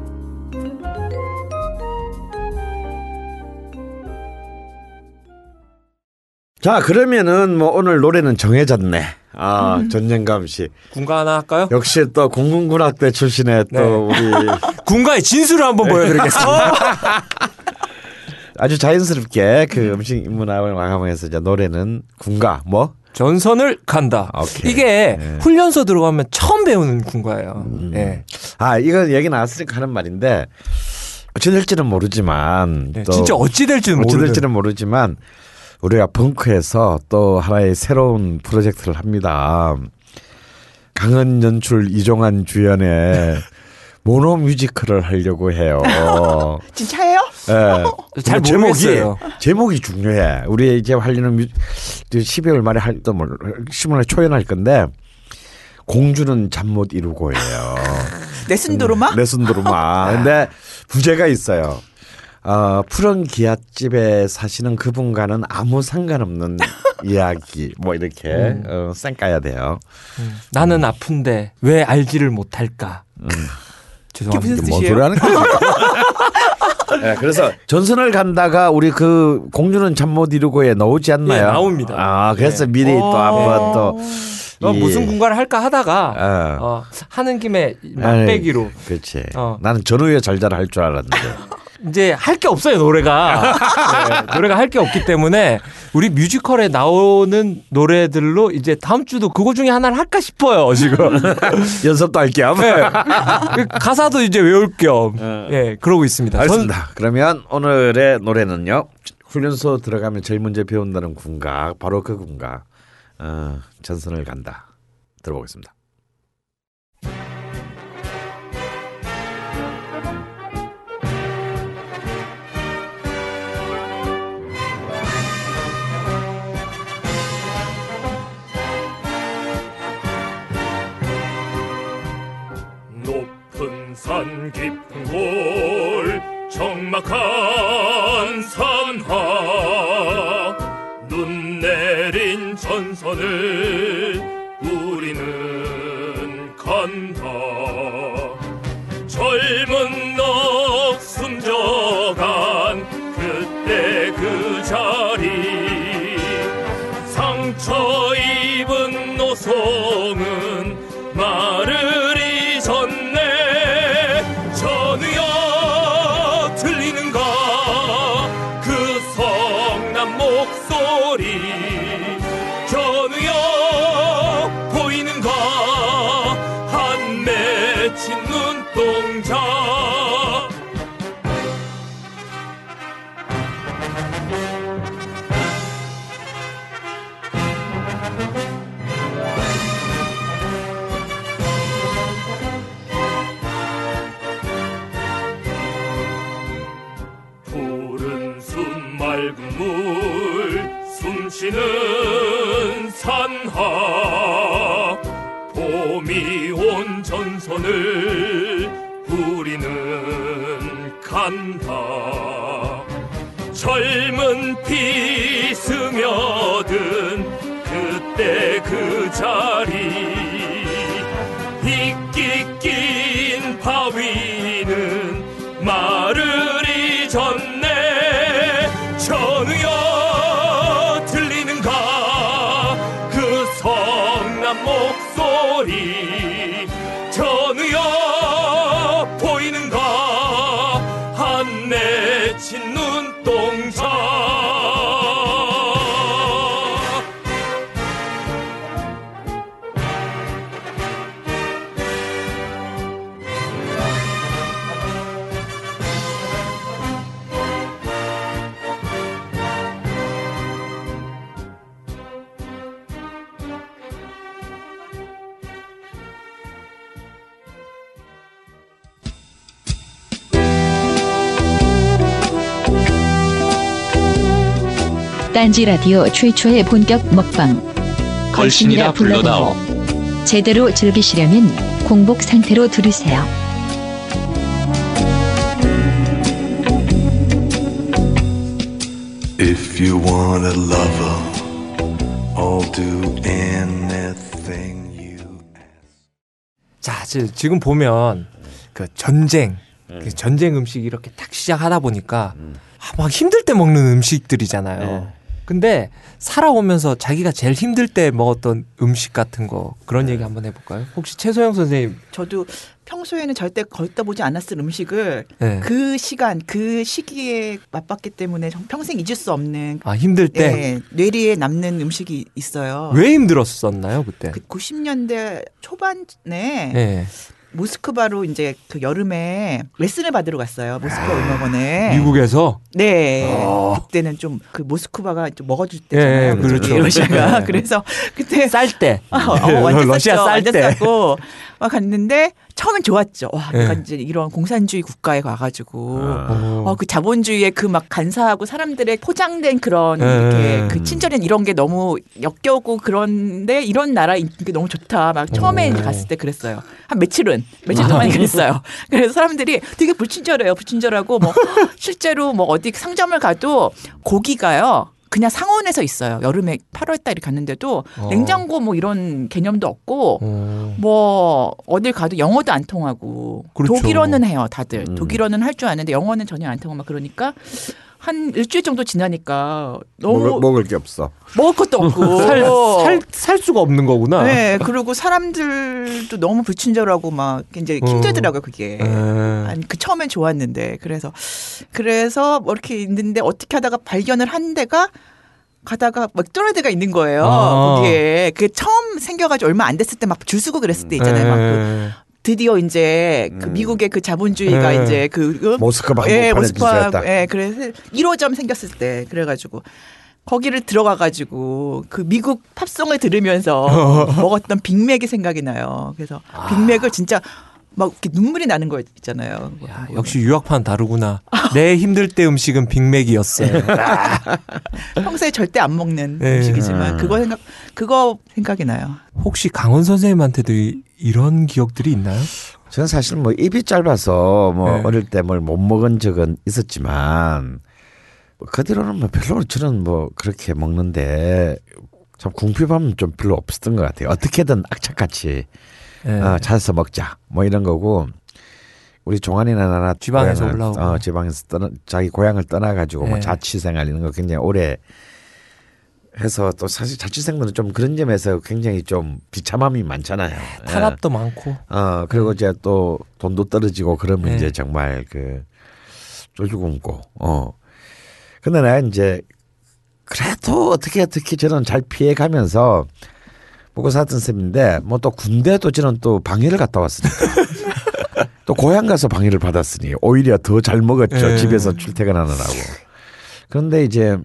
자 그러면은 뭐 오늘 노래는 정해졌네. 아 음. 전영감 씨 군가 하나 할까요? 역시 또 공군군악대 출신의 또 네. 우리 군가의 진수를 한번 보여드리겠습니다. 아주 자연스럽게 그 음식 인문학을 마감해서 이제 노래는 군가 뭐 전선을 간다. 오케이. 이게 네. 훈련소 들어가면 처음 배우는 군가예요. 예. 아, 이건 얘기 나왔으니까 하는 말인데 어찌 될지는 모르지만 네, 또 진짜 어찌 될지는 어찌 모르는. 될지는 모르지만 우리가 벙커에서 또 하나의 새로운 프로젝트를 합니다. 강은 연출 이종환 주연의 모노 뮤지컬을 하려고 해요. 진짜예요? 예. 잘 제목이 모르겠어요. 제목이 중요해. 우리 이제 하려는 뮤, 12월 말에 할또 뭐, 10월 초연할 건데 공주는 잠 못 이루고예요. 내 순도로마? 레슨드로마. 근데 부제가 있어요. 어, 푸른 기아집에 사시는 그분과는 아무 상관없는 이야기. 뭐 이렇게 음. 어, 쌩까야 돼요. 나는 아픈데 왜 알지를 못할까? 죄송합니다. 무슨 뭔? 소리 하는 거야? 네, 그래서 전선을 간다가 우리 그 공주는 잠 못 이루고에 나오지 않나요? 예, 나옵니다. 아, 그래서 네. 미리 또 어. 한번 또 어, 이- 무슨 군가를 할까 하다가 어. 어, 하는 김에 맛배기로 그렇지. 어. 나는 전후에 잘잘 할줄 알았는데. 이제 할 게 없어요 노래가 네, 노래가 할 게 없기 때문에 우리 뮤지컬에 나오는 노래들로 이제 다음 주도 그거 중에 하나를 할까 싶어요 지금 연습도 할 겸. 네. 그 가사도 이제 외울 겸 예, 그러고 있습니다. 전- 알겠습니다. 그러면 오늘의 노래는요. 훈련소 들어가면 제일 먼저 배운다는 군가 바로 그 군가 어, 전선을 간다 들어보겠습니다. 산 깊은 골 적막한 산하 눈 내린 전선을 우리는 간다 스며든 그때 그 자리. 이끼 낀 바위는 말을 잊었네. 전우여 들리는가? 그 성난 목소리. 전우여 딴지 라디오 최초의 본격 먹방. 걸신이라 불러다오. 제대로 즐기시려면 공복 상태로 들으세요. If you want a lover, I'll do anything you 자, 지- 지금 보면 그 전쟁, 그 전쟁 음식 이렇게 딱 시작하다 보니까 아, 막 힘들 때 먹는 음식들이잖아요. 근데 살아오면서 자기가 제일 힘들 때 먹었던 음식 같은 거 그런 얘기 한번 해볼까요? 혹시 최소영 선생님, 저도 평소에는 절대 거기다 보지 않았을 음식을 네. 그 시간 그 시기에 맛봤기 때문에 정- 평생 잊을 수 없는 아 힘들 때왜 네, 뇌리에 남는 음식이 있어요. 힘들었었나요 그때? 그 90년대 초반에 네. 모스크바로 이제 그 여름에 레슨을 받으러 갔어요. 모스크바 음악원에. 미국에서 네. 어. 그때는 좀 그 모스크바가 좀 먹어줄 예, 때잖아요. 예, 그렇죠. 러시아가. 네. 그래서 그때 쌀 때. 어, 어, 완전 러시아. 쌀 때. 쌌고 막 갔는데 처음엔 좋았죠. 와, 예. 내가 이제 이런 공산주의 국가에 가가지고 어. 어, 그 자본주의의 그 막 간사하고 사람들의 포장된 그런 예. 이렇게 그 친절한 이런 게 너무 역겨우고 그런데 이런 나라 인기 너무 좋다. 막 처음에 오. 갔을 때 그랬어요. 한 며칠은 며칠 동안 그랬어요. 그래서 사람들이 되게 불친절해요. 불친절하고 뭐 실제로 뭐 어디 상점을 가도 고기가요. 그냥 상온에서 있어요. 여름에 8월 달에 갔는데도 어. 냉장고 뭐 이런 개념도 없고 어. 뭐 어딜 가도 영어도 안 통하고 그렇죠. 독일어는 해요 다들 음. 독일어는 할 줄 아는데 영어는 전혀 안 통하고 막 그러니까 한 일주일 정도 지나니까 너무 먹을, 먹을, 먹을 게 없어. 것도 없고 살, 살, 살 수가 없는 거구나. 네 그리고 사람들도 너무 불친절하고 막 이제 힘들더라고요 그게 예. 아니 그 처음엔 좋았는데 그래서 그래서 뭐 이렇게 있는데 어떻게 하다가 발견을 한 데가 가다가 맥도날드가 있는 거예요 아. 거기에 그 처음 생겨가지고 얼마 안 됐을 때 막 줄 서고 그랬을 때 있잖아요 막그 예. 드디어 이제 그 음. 미국의 그 자본주의가 네. 이제 그 어? 모스크바 예, 모스크바. 예, 그래서 1호점 생겼을 때 그래가지고 거기를 들어가 가지고 그 미국 팝송을 들으면서 먹었던 빅맥이 생각이 나요. 그래서 빅맥을 진짜 막 이렇게 눈물이 나는 거 있잖아요. 야, 역시 유학파는 다르구나. 내 힘들 때 음식은 빅맥이었어요. 평소에 절대 안 먹는 네. 음식이지만 음. 그거 생각 그거 생각이 나요. 혹시 강원 선생님한테도 이, 이런 기억들이 있나요? 저는 사실 뭐 입이 짧아서 뭐 네. 어릴 때 뭘 못 먹은 적은 있었지만 그 뒤로는 뭐 별로 저는 뭐 그렇게 먹는데 참 궁핍함은 좀 별로 없었던 것 같아요. 어떻게든 악착같이 예. 어, 찾아서 먹자 뭐 이런 거고 우리 종환이나 나나 지방에서 올라오고. 어, 지방에서 떠나 자기 고향을 떠나가지고 뭐 네. 자취 생활 이런 거 굉장히 오래 해서 또 사실 자취생들은 좀 그런 점에서 굉장히 좀 비참함이 많잖아요. 예. 탄압도 많고. 어 그리고 이제 또 돈도 떨어지고 그러면 네. 이제 정말 그 쫄주 굶고 어 근데 내가 이제 그래도 어떻게 어떻게 저는 잘 피해가면서 먹고 살던 셈인데 뭐 또 군대도 저는 또 방해를 갔다 왔으니까 또 고향 가서 방해를 받았으니 오히려 더 잘 먹었죠 네. 집에서 출퇴근하느라고 그런데 이제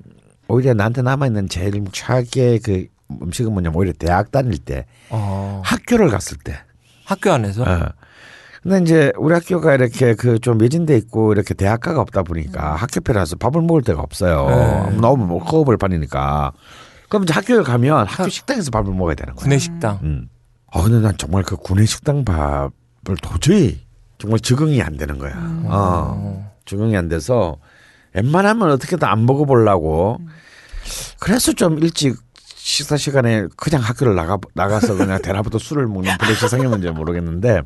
오히려 나한테 남아 있는 제일 최악의 그 음식은 뭐냐면 오히려 대학 다닐 때 어, 학교를 갔을 때 학교 안에서. 어. 근데 이제 우리 학교가 이렇게 그 좀 매진돼 있고 이렇게 대학가가 없다 보니까 학교편에서 밥을 먹을 데가 없어요. 네. 너무 뭐 허업을 받으니까. 그럼 이제 학교에 가면 학교 식당에서 밥을 먹어야 되는 거야. 구내 식당. 음. 어, 근데 난 정말 그 구내 식당 밥을 도저히 정말 적응이 안 되는 거야. 어. 어. 적응이 안 돼서 웬만하면 어떻게든 안 먹어보려고. 그래서 좀 일찍 식사 시간에 그냥 학교를 나가 나가서 그냥 대낮부터 술을 먹는 그런 세상이었는지 모르겠는데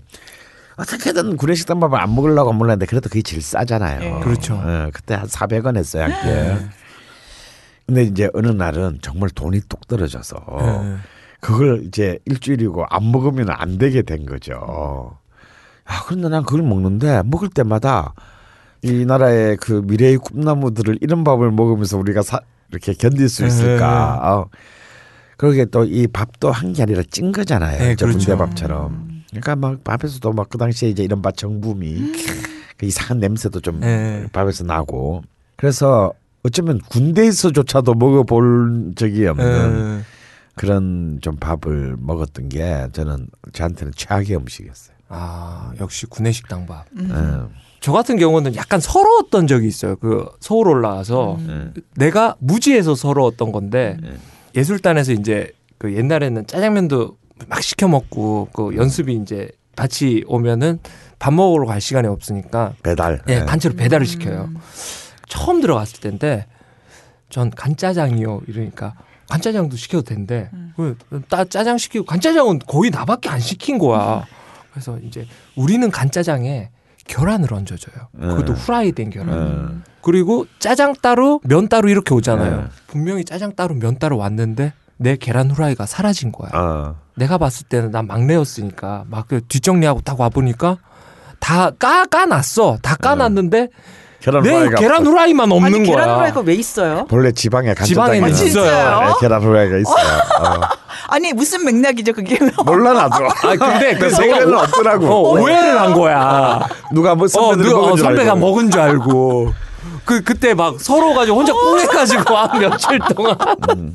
어떻게든 구내식당 밥을 안 먹으려고 몰랐는데 그래도 그게 제일 싸잖아요. 예. 그렇죠. 어, 그때 한 400원 했어요 학교에. 근데 이제 어느 날은 정말 돈이 뚝 떨어져서 예. 그걸 이제 일주일이고 안 먹으면 안 되게 된 거죠. 아, 그런데 난 그걸 먹는데 먹을 때마다 이 나라의 그 미래의 꿈나무들을 이런 밥을 먹으면서 우리가 사, 이렇게 견딜 수 있을까. 어. 그러게 또 이 밥도 한 게 아니라 찐 거잖아요. 네, 저 그렇죠. 군대밥처럼. 그러니까 막 밥에서도 막 그 당시에 이제 이런 밥 정붐이 그 이상한 냄새도 좀 네. 밥에서 나고. 그래서 어쩌면 군대에서조차도 먹어볼 적이 없는 예. 그런 좀 밥을 먹었던 게 저는 저한테는 최악의 음식이었어요. 아, 역시 구내 식당 밥. 음. 예. 저 같은 경우는 약간 서러웠던 적이 있어요. 그 서울 올라가서 음. 내가 무지해서 서러웠던 건데 음. 예술단에서 이제 그 옛날에는 짜장면도 막 시켜 먹고 그 연습이 이제 같이 오면은 밥 먹으러 갈 시간이 없으니까 배달. 예, 네. 단체로 배달을 시켜요. 처음 들어갔을 때인데 전 간짜장이요 이러니까 간짜장도 시켜도 된대. 그 따- 짜장 시키고 간짜장은 거의 나밖에 안 시킨 거야. 그래서 이제 우리는 간짜장에 계란을 얹어줘요. 그것도 음. 후라이 된 계란. 음. 그리고 짜장 따로 면 따로 이렇게 오잖아요. 네. 분명히 짜장 따로 면 따로 왔는데 내 계란 후라이가 사라진 거야. 어. 내가 봤을 때는 난 막내였으니까 막그 뒷정리하고 딱 와보니까 다 까, 까놨어. 다 까놨는데 계란 내 후라이가 계란 후라이만 없는 아니 거야. 계란 후라이가 왜 있어요? 본래 지방에 지방에는 간짜장이 있어요. 네, 계란 후라이가 있어요. 어. 아니 무슨 맥락이죠 그게? 몰라 나도. 아 근데 그 내가 없더라고. 어, 오해를 한 거야. 누가 뭐 어, 누가 먹은 어, 줄 선배가. 먹은 줄 알고. 그 그때 막 서로 가지고 혼자 꽁해가지고 한 며칠 동안 음.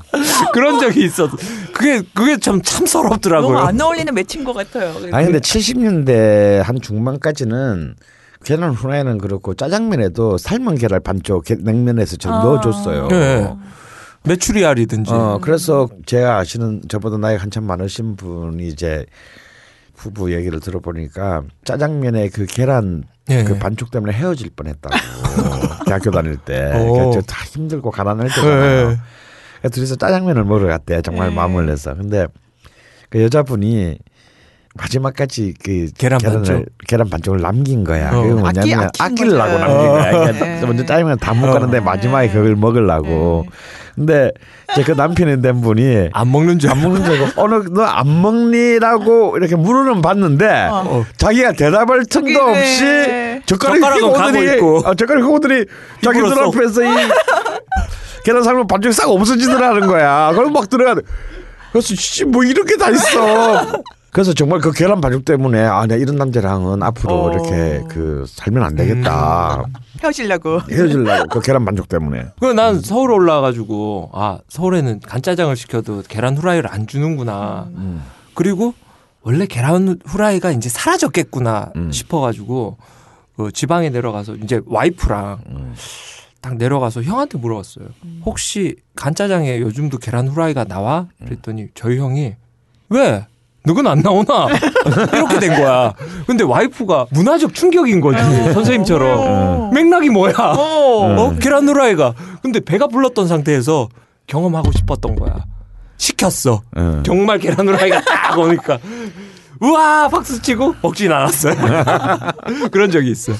그런 적이 있었어. 그게 그게 참 참 서럽더라고요. 너무 안 어울리는 매친 것 같아요. 아니 근데 70년대 한 중반까지는 계란 후라이는 그렇고 짜장면에도 삶은 계란 반쪽 게- 냉면에서 좀 아. 넣어줬어요. 네. 메추리알이든지. 어 그래서 제가 아시는 저보다 나이 한참 많으신 분이 이제 부부 얘기를 들어보니까 짜장면에 그 계란 예. 그 반쪽 때문에 헤어질 뻔했다고 대학교 다닐 때 오. 그러니까 다 힘들고 가난할 때잖아요. 예. 그래서 둘이서 짜장면을 먹으러 갔대 정말 네. 마음을 내서 근데 그 여자분이 마지막까지 그 계란 계란을 반쪽? 계란 반쪽을 남긴 거야. 어. 그게 뭐냐면 아끼- 아끼려고. 남긴 거야. 네. 그러니까 먼저 짜장면 다 먹었는데 마지막에 그걸 먹으려고. 네. 근데 이제 그 남편이 된 분이 안 먹는 줄 안 먹는 줄 알고 어느 너 안 먹니라고 이렇게 물어는 봤는데 자기가 대답할 틈도. 없이 젓가락 젓가락은 있고. 어, 젓가락 휘고 오더니 자기 눈 입으로 앞에서 이 계란 삶은 반죽이 싹 없어지더라는 거야. 그럼 막 들어가. 그래서 씨 뭐 이런 게 다 있어. 그래서 정말 그 계란 반죽 때문에 아, 내가 이런 남자랑은 앞으로 어. 이렇게 그 살면 안 되겠다. 헤어지려고. 헤어질라고 그 계란 반죽 때문에. 그난 서울 올라가지고 아 서울에는 간짜장을 시켜도 계란 후라이를 안 주는구나. 음. 그리고 원래 계란 후라이가 이제 사라졌겠구나 음. 싶어가지고 그 지방에 내려가서 이제 와이프랑 음. 딱 내려가서 형한테 물어봤어요. 혹시 간짜장에 요즘도 계란 후라이가 나와? 그랬더니 저희 형이 왜? 너건 안 나오나? 이렇게 된 거야. 근데 와이프가 문화적 충격인 거지. 선생님처럼. 어. 맥락이 뭐야? 어. 어? 계란 후라이가. 근데 배가 불렀던 상태에서 경험하고 싶었던 거야. 시켰어. 응. 정말 계란 후라이가 딱 오니까. 우와! 박수 치고 먹진 않았어요. 그런 적이 있어.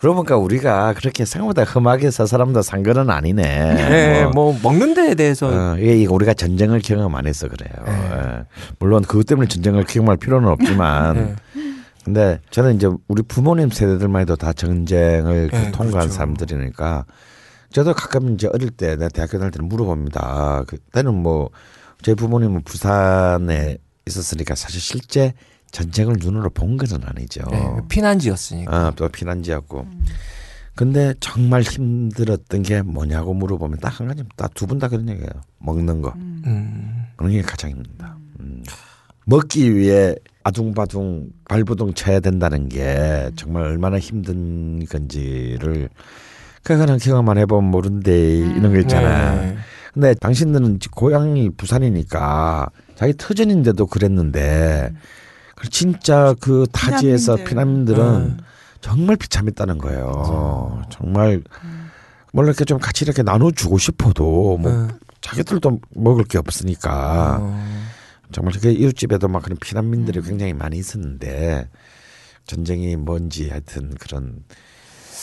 그러고 보니까 우리가 그렇게 생각보다 험하게 서 사람도 산 거는 아니네. 네, 뭐, 먹는 데에 대해서. 어, 이게 이게 우리가 전쟁을 경험 안 해서 그래요. 예. 물론 그것 때문에 전쟁을 경험할 필요는 없지만, 네. 근데 저는 이제 우리 부모님 세대들만 해도 다 전쟁을 네, 통과한 그렇죠. 사람들이니까, 저도 가끔 이제 어릴 때 내가 대학교 다닐 때는 물어봅니다. 그때는 뭐 제 부모님은 부산에 있었으니까 사실 실제 전쟁을 눈으로 본 것은 아니죠. 네, 피난지였으니까. 아, 또 피난지였고. 근데 정말 힘들었던 게 뭐냐고 물어보면 딱 한 가지, 딱 두 분 다 그런 얘기예요. 먹는 거. 음. 그런 게 가장 힘들다. 음. 먹기 위해 아둥바둥 발부둥 쳐야 된다는 게 정말 얼마나 힘든 건지를 그거는 경험만 해보면 모른대 이런 거 있잖아. 네. 근데 당신들은 고향이 부산이니까 자기 터전인데도 그랬는데 그 진짜 그 타지에서 피난민들. 피난민들은 음. 정말 비참했다는 거예요. 정말 뭘 이렇게 좀 같이 이렇게 나눠주고 싶어도 뭐 음. 자기들도 먹을 게 없으니까 어. 정말 그 이웃집에도 막 그런 피난민들이 굉장히 많이 있었는데 전쟁이 뭔지 하여튼 그런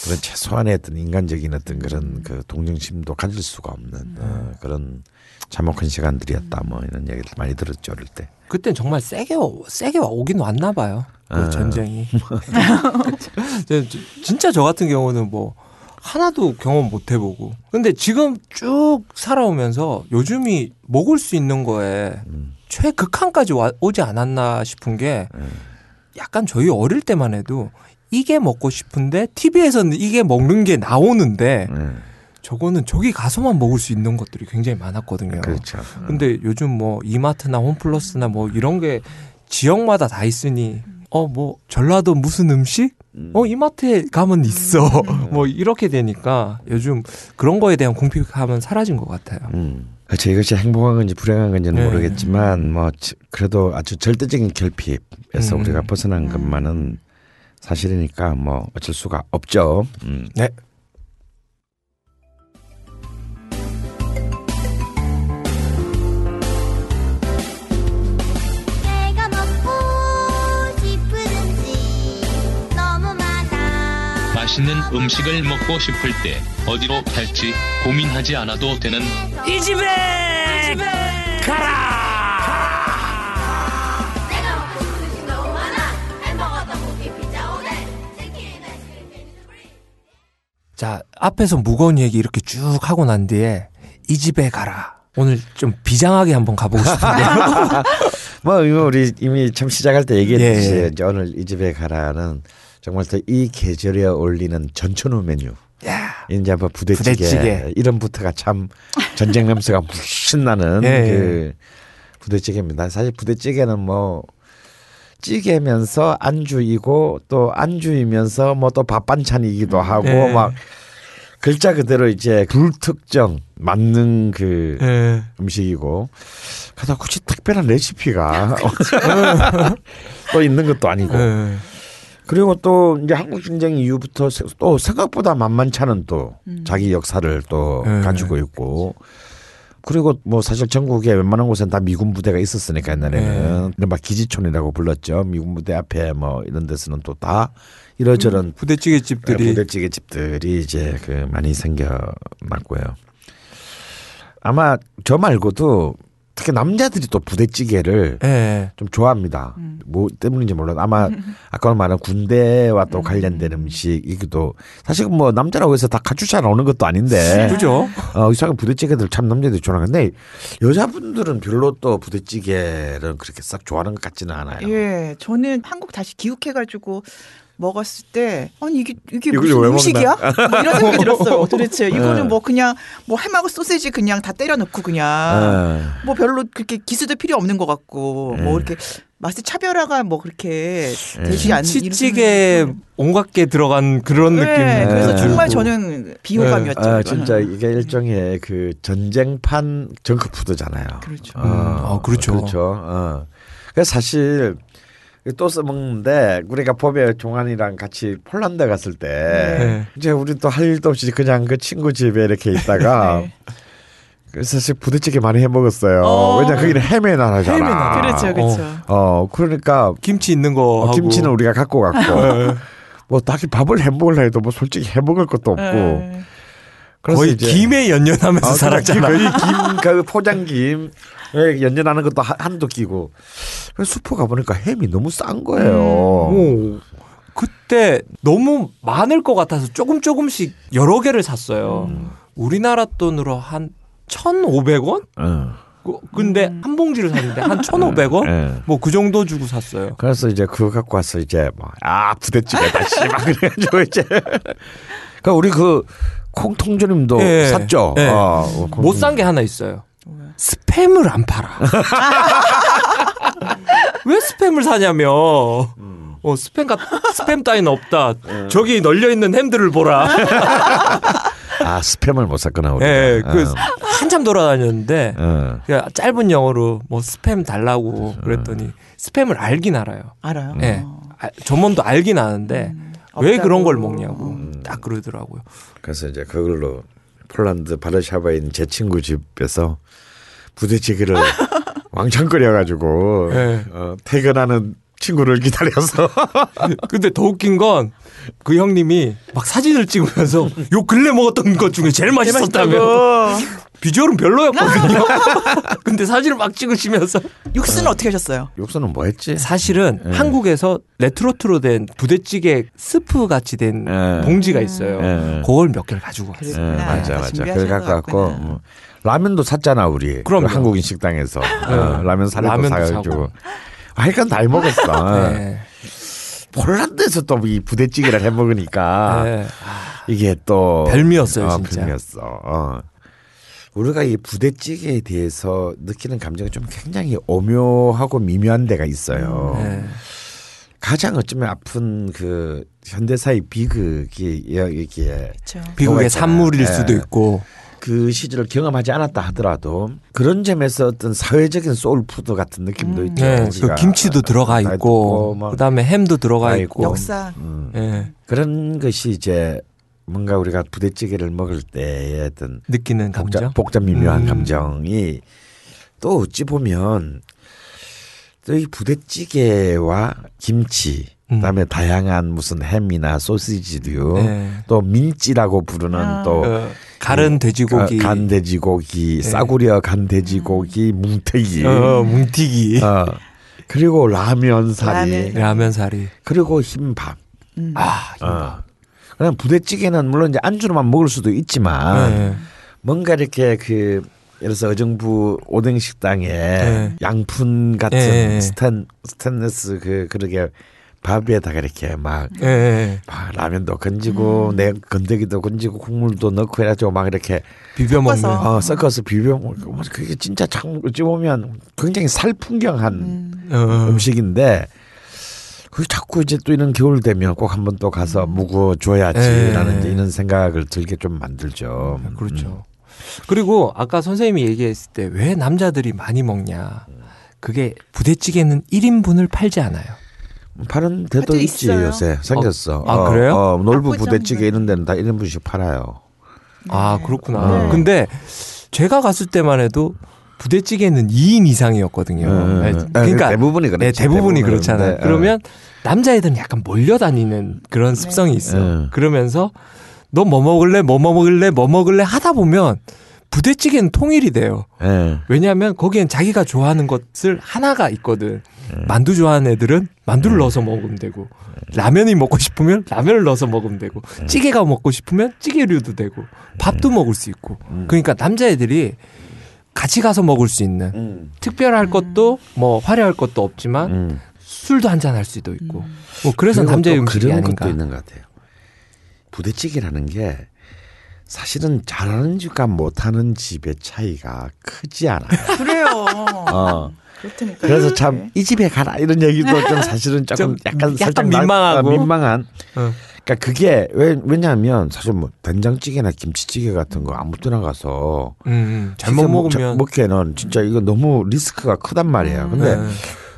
그런 최소한의 어떤 인간적인 어떤 그런 그 동정심도 가질 수가 없는 어, 그런 참혹한 시간들이었다 뭐 이런 얘기를 많이 들었죠 어릴 때. 그땐 정말 세게 오- 세게 오긴 왔나 봐요. 그 아. 전쟁이. 진짜 저 같은 경우는 뭐 하나도 경험 못 해보고. 근데 지금 쭉 살아오면서 요즘이 먹을 수 있는 거에 음. 최극한까지 와- 오지 않았나 싶은 게 약간 저희 어릴 때만 해도 이게 먹고 싶은데 TV에서는 이게 먹는 게 나오는데 음, 저거는 저기 가서만 먹을 수 있는 것들이 굉장히 많았거든요. 그렇죠. 근데 요즘 뭐 이마트나 홈플러스나 뭐 이런 게 지역마다 다 있으니 어 뭐 전라도 무슨 음식 어 이마트에 가면 있어 뭐 이렇게 되니까 요즘 그런 거에 대한 공평함은 사라진 것 같아요. 음. 그렇죠. 이것이 행복한 건지 불행한 건지는 네. 모르겠지만 뭐 지- 그래도 아주 절대적인 결핍에서 음. 우리가 벗어난 것만은 사실이니까 뭐 어쩔 수가 없죠. 음. 네. 맛있는 음식을 먹고 싶을 때 어디로 갈지 고민하지 않아도 되는 이 집에 가라 치킨 아이스크림 캔디 자 앞에서 무거운 얘기 이렇게 쭉 하고 난 뒤에 이 집에 가라. 오늘 좀 비장하게 한번 가보고 싶은데요. 뭐 이거 우리 이미 참 시작할 때 얘기했듯이 예. 오늘 이 집에 가라는 정말 또이 계절에 어울리는 전천후 메뉴. 야, 이제 뭐 부대찌개, 부대찌개. 이름부터가 참 전쟁 냄새가 물씬 나는 예, 그 부대찌개입니다. 사실 부대찌개는 뭐 찌개면서 안주이고 또 안주이면서 뭐 또 밥 반찬이기도 하고 예. 막 글자 그대로 이제 불특정 맞는 그 예. 음식이고 가다 굳이 특별한 레시피가 또 있는 것도 아니고 예. 그리고 또 이제 한국 전쟁 이후부터 세- 또 생각보다 만만찮은 또 자기 역사를 또 네. 가지고 있고. 그리고 뭐 사실 전국에 웬만한 곳엔 다 미군 부대가 있었으니까 옛날에는. 이른바 기지촌이라고 불렀죠. 미군 부대 앞에 뭐 이런 데서는 또 다 이러저런 부대찌개 집들이. 부대찌개 집들이 이제 그 많이 생겨났고요. 아마 저 말고도 특히 남자들이 또 부대찌개를 예. 좀 좋아합니다. 뭐 때문인지 몰라도 아마 아까 말한 군대와 또 관련된 음식이기도 사실 뭐 남자라고 해서 다 카츄샤 나오는 것도 아닌데 그죠? 어, 이상한 부대찌개들 참 남자들이 좋아하는데 여자분들은 별로 또 부대찌개를 그렇게 싹 좋아하는 것 같지는 않아요. 예, 저는 한국 다시 기욱해가지고 먹었을 때 아니 이게 이게 무슨 왜 음식이야? 뭐 이런 생각이 들었어요. 도대체 네. 이거는 뭐 그냥 뭐 햄하고 소세지 그냥 다 때려 넣고 그냥 어. 뭐 별로 그렇게 기술도 필요 없는 것 같고 네. 뭐 이렇게 맛의 차별화가 뭐 그렇게 되지 않는 치찌개 온갖 게 들어간 그런 네, 느낌. 그래서 네. 정말 저는 비호감이었죠. 아, 이거는. 진짜 이게 일종의 그 전쟁판 정크푸드잖아요. 그렇죠. 어, 아, 그렇죠. 그렇죠. 어. 사실 또 써먹는데 우리가 봄에 종환이랑 같이 폴란드 갔을 때 네. 이제 우리 또 할 일도 없이 그냥 그 친구 집에 이렇게 있다가 네. 그래서 사실 부대찌개 많이 해 먹었어요. 어. 왜냐 거기는 햄의 나라잖아. 햄의 나라. 그렇죠, 그렇죠. 어 그러니까 김치 있는 거 어, 하고. 김치는 우리가 갖고 갔고 예. 뭐 딱히 밥을 해 먹을라 해도 뭐 솔직히 해 먹을 것도 없고 예. 그래서 거의 이제 김에 연연하면서 아, 살았잖아. 거의 김, 그 포장김 에 연연하는 것도 한- 한도 끼고 슈퍼 가보니까 햄이 너무 싼 거예요. 오. 그때 너무 많을 것 같아서 조금 조금씩 여러 개를 샀어요. 음. 우리나라 돈으로 한 1,500원? 어. 그- 근데 한 봉지를 샀는데 한 1,500원? 예. 뭐그 정도 주고 샀어요. 그래서 이제 그거 갖고 와서 이제 뭐 아 부대찌개다 씨막 그래가지고 이제 그 우리 그 콩통조림도 예. 샀죠. 예. 어, 못산 게 하나 있어요. 스팸을 안 팔아. 왜 스팸을 사냐며. 어, 스팸 같, 스팸 따위는 없다. 저기 널려 있는 햄들을 보라. 아 스팸을 못 샀구나 우리가. 예, 그 어. 한참 돌아다녔는데 어. 그냥 짧은 영어로 뭐 스팸 달라고 그랬더니 스팸을 알긴 알아요. 알아요. 예. 어. 아, 전문도 알긴 아는데 왜 없다고. 그런 걸 먹냐고 딱 그러더라고요. 그래서 이제 그걸로 폴란드 바르샤바에 있는 제 친구 집에서 부대찌개를 왕창 끓여가지고 예. 어, 퇴근하는 친구를 기다려서 근데 더 웃긴 건 그 형님이 막 사진을 찍으면서 요 근래 먹었던 것 중에 제일 맛있었다며 비주얼은 별로였거든요. 근데 사진을 막 찍으시면서 육수는 어 떻게 하셨어요? 육수는 뭐 했지? 사실은 예. 한국에서 레트로트로 된 부대찌개 스프 같이 된 예. 봉지가 있어요. 예. 그걸 몇 개를 가지고 왔어요. 맞아 다 맞아. 그걸 것 갖고 왔고. 뭐. 라면도 샀잖아 우리. 그럼요. 그 한국인 식당에서 어, 라면 사려고 라면도 사가지고. 사고. 하여간 다 해먹었어. 네. 폴란드에서 또 이 부대찌개를 해 먹으니까 네. 이게 또 별미였어요, 어, 진짜. 별미였어. 어. 우리가 이 부대찌개에 대해서 느끼는 감정이 좀 굉장히 오묘하고 미묘한 데가 있어요. 네. 가장 어쩌면 아픈 그 현대사의 비극이 여기에 그렇죠. 비극의. 산물일 예. 수도 있고. 그 시절을 경험하지 않았다 하더라도 그런 점에서 어떤 사회적인 soul food 같은 느낌도 있죠. 네, 그 우리가 김치도 들어가 다 있고, 있고 막 그다음에 햄도 들어가 다 있고. 역사. 음. 예. 그런 것이 이제 뭔가 우리가 부대찌개를 먹을 때의 어떤 느끼는 감정. 복잡, 복잡 미묘한 음. 감정이 또 어찌 보면 또 이 부대찌개와 김치 음. 그다음에 다양한 무슨 햄이나 소시지류 네. 또 민찌라고 부르는 아. 또 어, 가른 돼지고기. 어, 간 돼지고기, 네. 싸구려 간 돼지고기, 뭉태기, 어, 뭉티기. 어, 그리고 라면 사리, 라면. 사리. 그리고 흰밥. 음. 아, 어. 그냥 부대찌개는 물론 이제 안주로만 먹을 수도 있지만 네. 뭔가 이렇게 그 예를 들어서 어정부 오뎅 식당에 네. 양푼 같은 네. 스텐 스테인레스 그 그러게 밥에다가 이렇게 막, 예, 예. 막 라면도 건지고 내 건더기도 건지고 국물도 넣고 해가지고 막 이렇게 비벼 먹는. 어, 섞어서 비벼 먹고 뭐 그게 진짜 참 어찌 보면 굉장히 살풍경한 음. 어. 음식인데 그게 자꾸 이제 또 이런 겨울 되면 꼭 한번 또 가서 묵어 줘야지라는 네. 이제 이런 생각을 들게 좀 만들죠. 그렇죠. 그리고 아까 선생님이 얘기했을 때 왜 남자들이 많이 먹냐. 그게 부대찌개는 1인분을 팔지 않아요. 음. 파는 데도 있지 있어요. 요새 생겼어. 아, 그래요? 어, 놀부 압구정 부대찌개 이런 데는 다 1인분씩 팔아요. 아, 그렇구나. 네. 근데 제가 갔을 때만 해도 부대찌개는 2인 이상이었거든요. 음, 네, 음. 그러니까 대부분이 그렇지. 네, 대부분이 대부분은. 그렇잖아요. 네, 그러면 남자애들은 약간 몰려다니는 그런 습성이 있어. 네. 그러면서 너 뭐 먹을래? 뭐 먹을래? 뭐 먹을래? 하다 보면 부대찌개는 통일이 돼요. 예. 왜냐하면 거기엔 자기가 좋아하는 것을 하나가 있거든. 네. 만두 좋아하는 애들은 만두를 넣어서 먹으면 되고 라면이 먹고 싶으면 라면을 넣어서 먹으면 되고 네. 찌개가 먹고 싶으면 찌개류도 되고 밥도 먹을 수 있고 음. 그러니까 남자애들이 같이 가서 먹을 수 있는 음. 특별할 것도 뭐 화려할 것도 없지만 음. 술도 한잔 할 수도 있고 뭐 그래서 남자의 또 음식이 그런 아닌가. 것도 있는 것 같아요. 부대찌개라는 게 사실은 잘하는 집과 못하는 집의 차이가 크지 않아요. 그래요. 어. 그렇다니까. 그래서 참 이 집에 가라 이런 얘기도 좀 사실은 조금 좀 약간 약간 민망하고. 어, 민망한. 어. 그러니까 그게 왜 왜냐하면 사실 뭐 된장찌개나 김치찌개 같은 거 아무 때나 가서 음, 음. 잘못 먹- 먹으면 먹기에는 진짜 이거 너무 리스크가 크단 말이에요. 근데 네.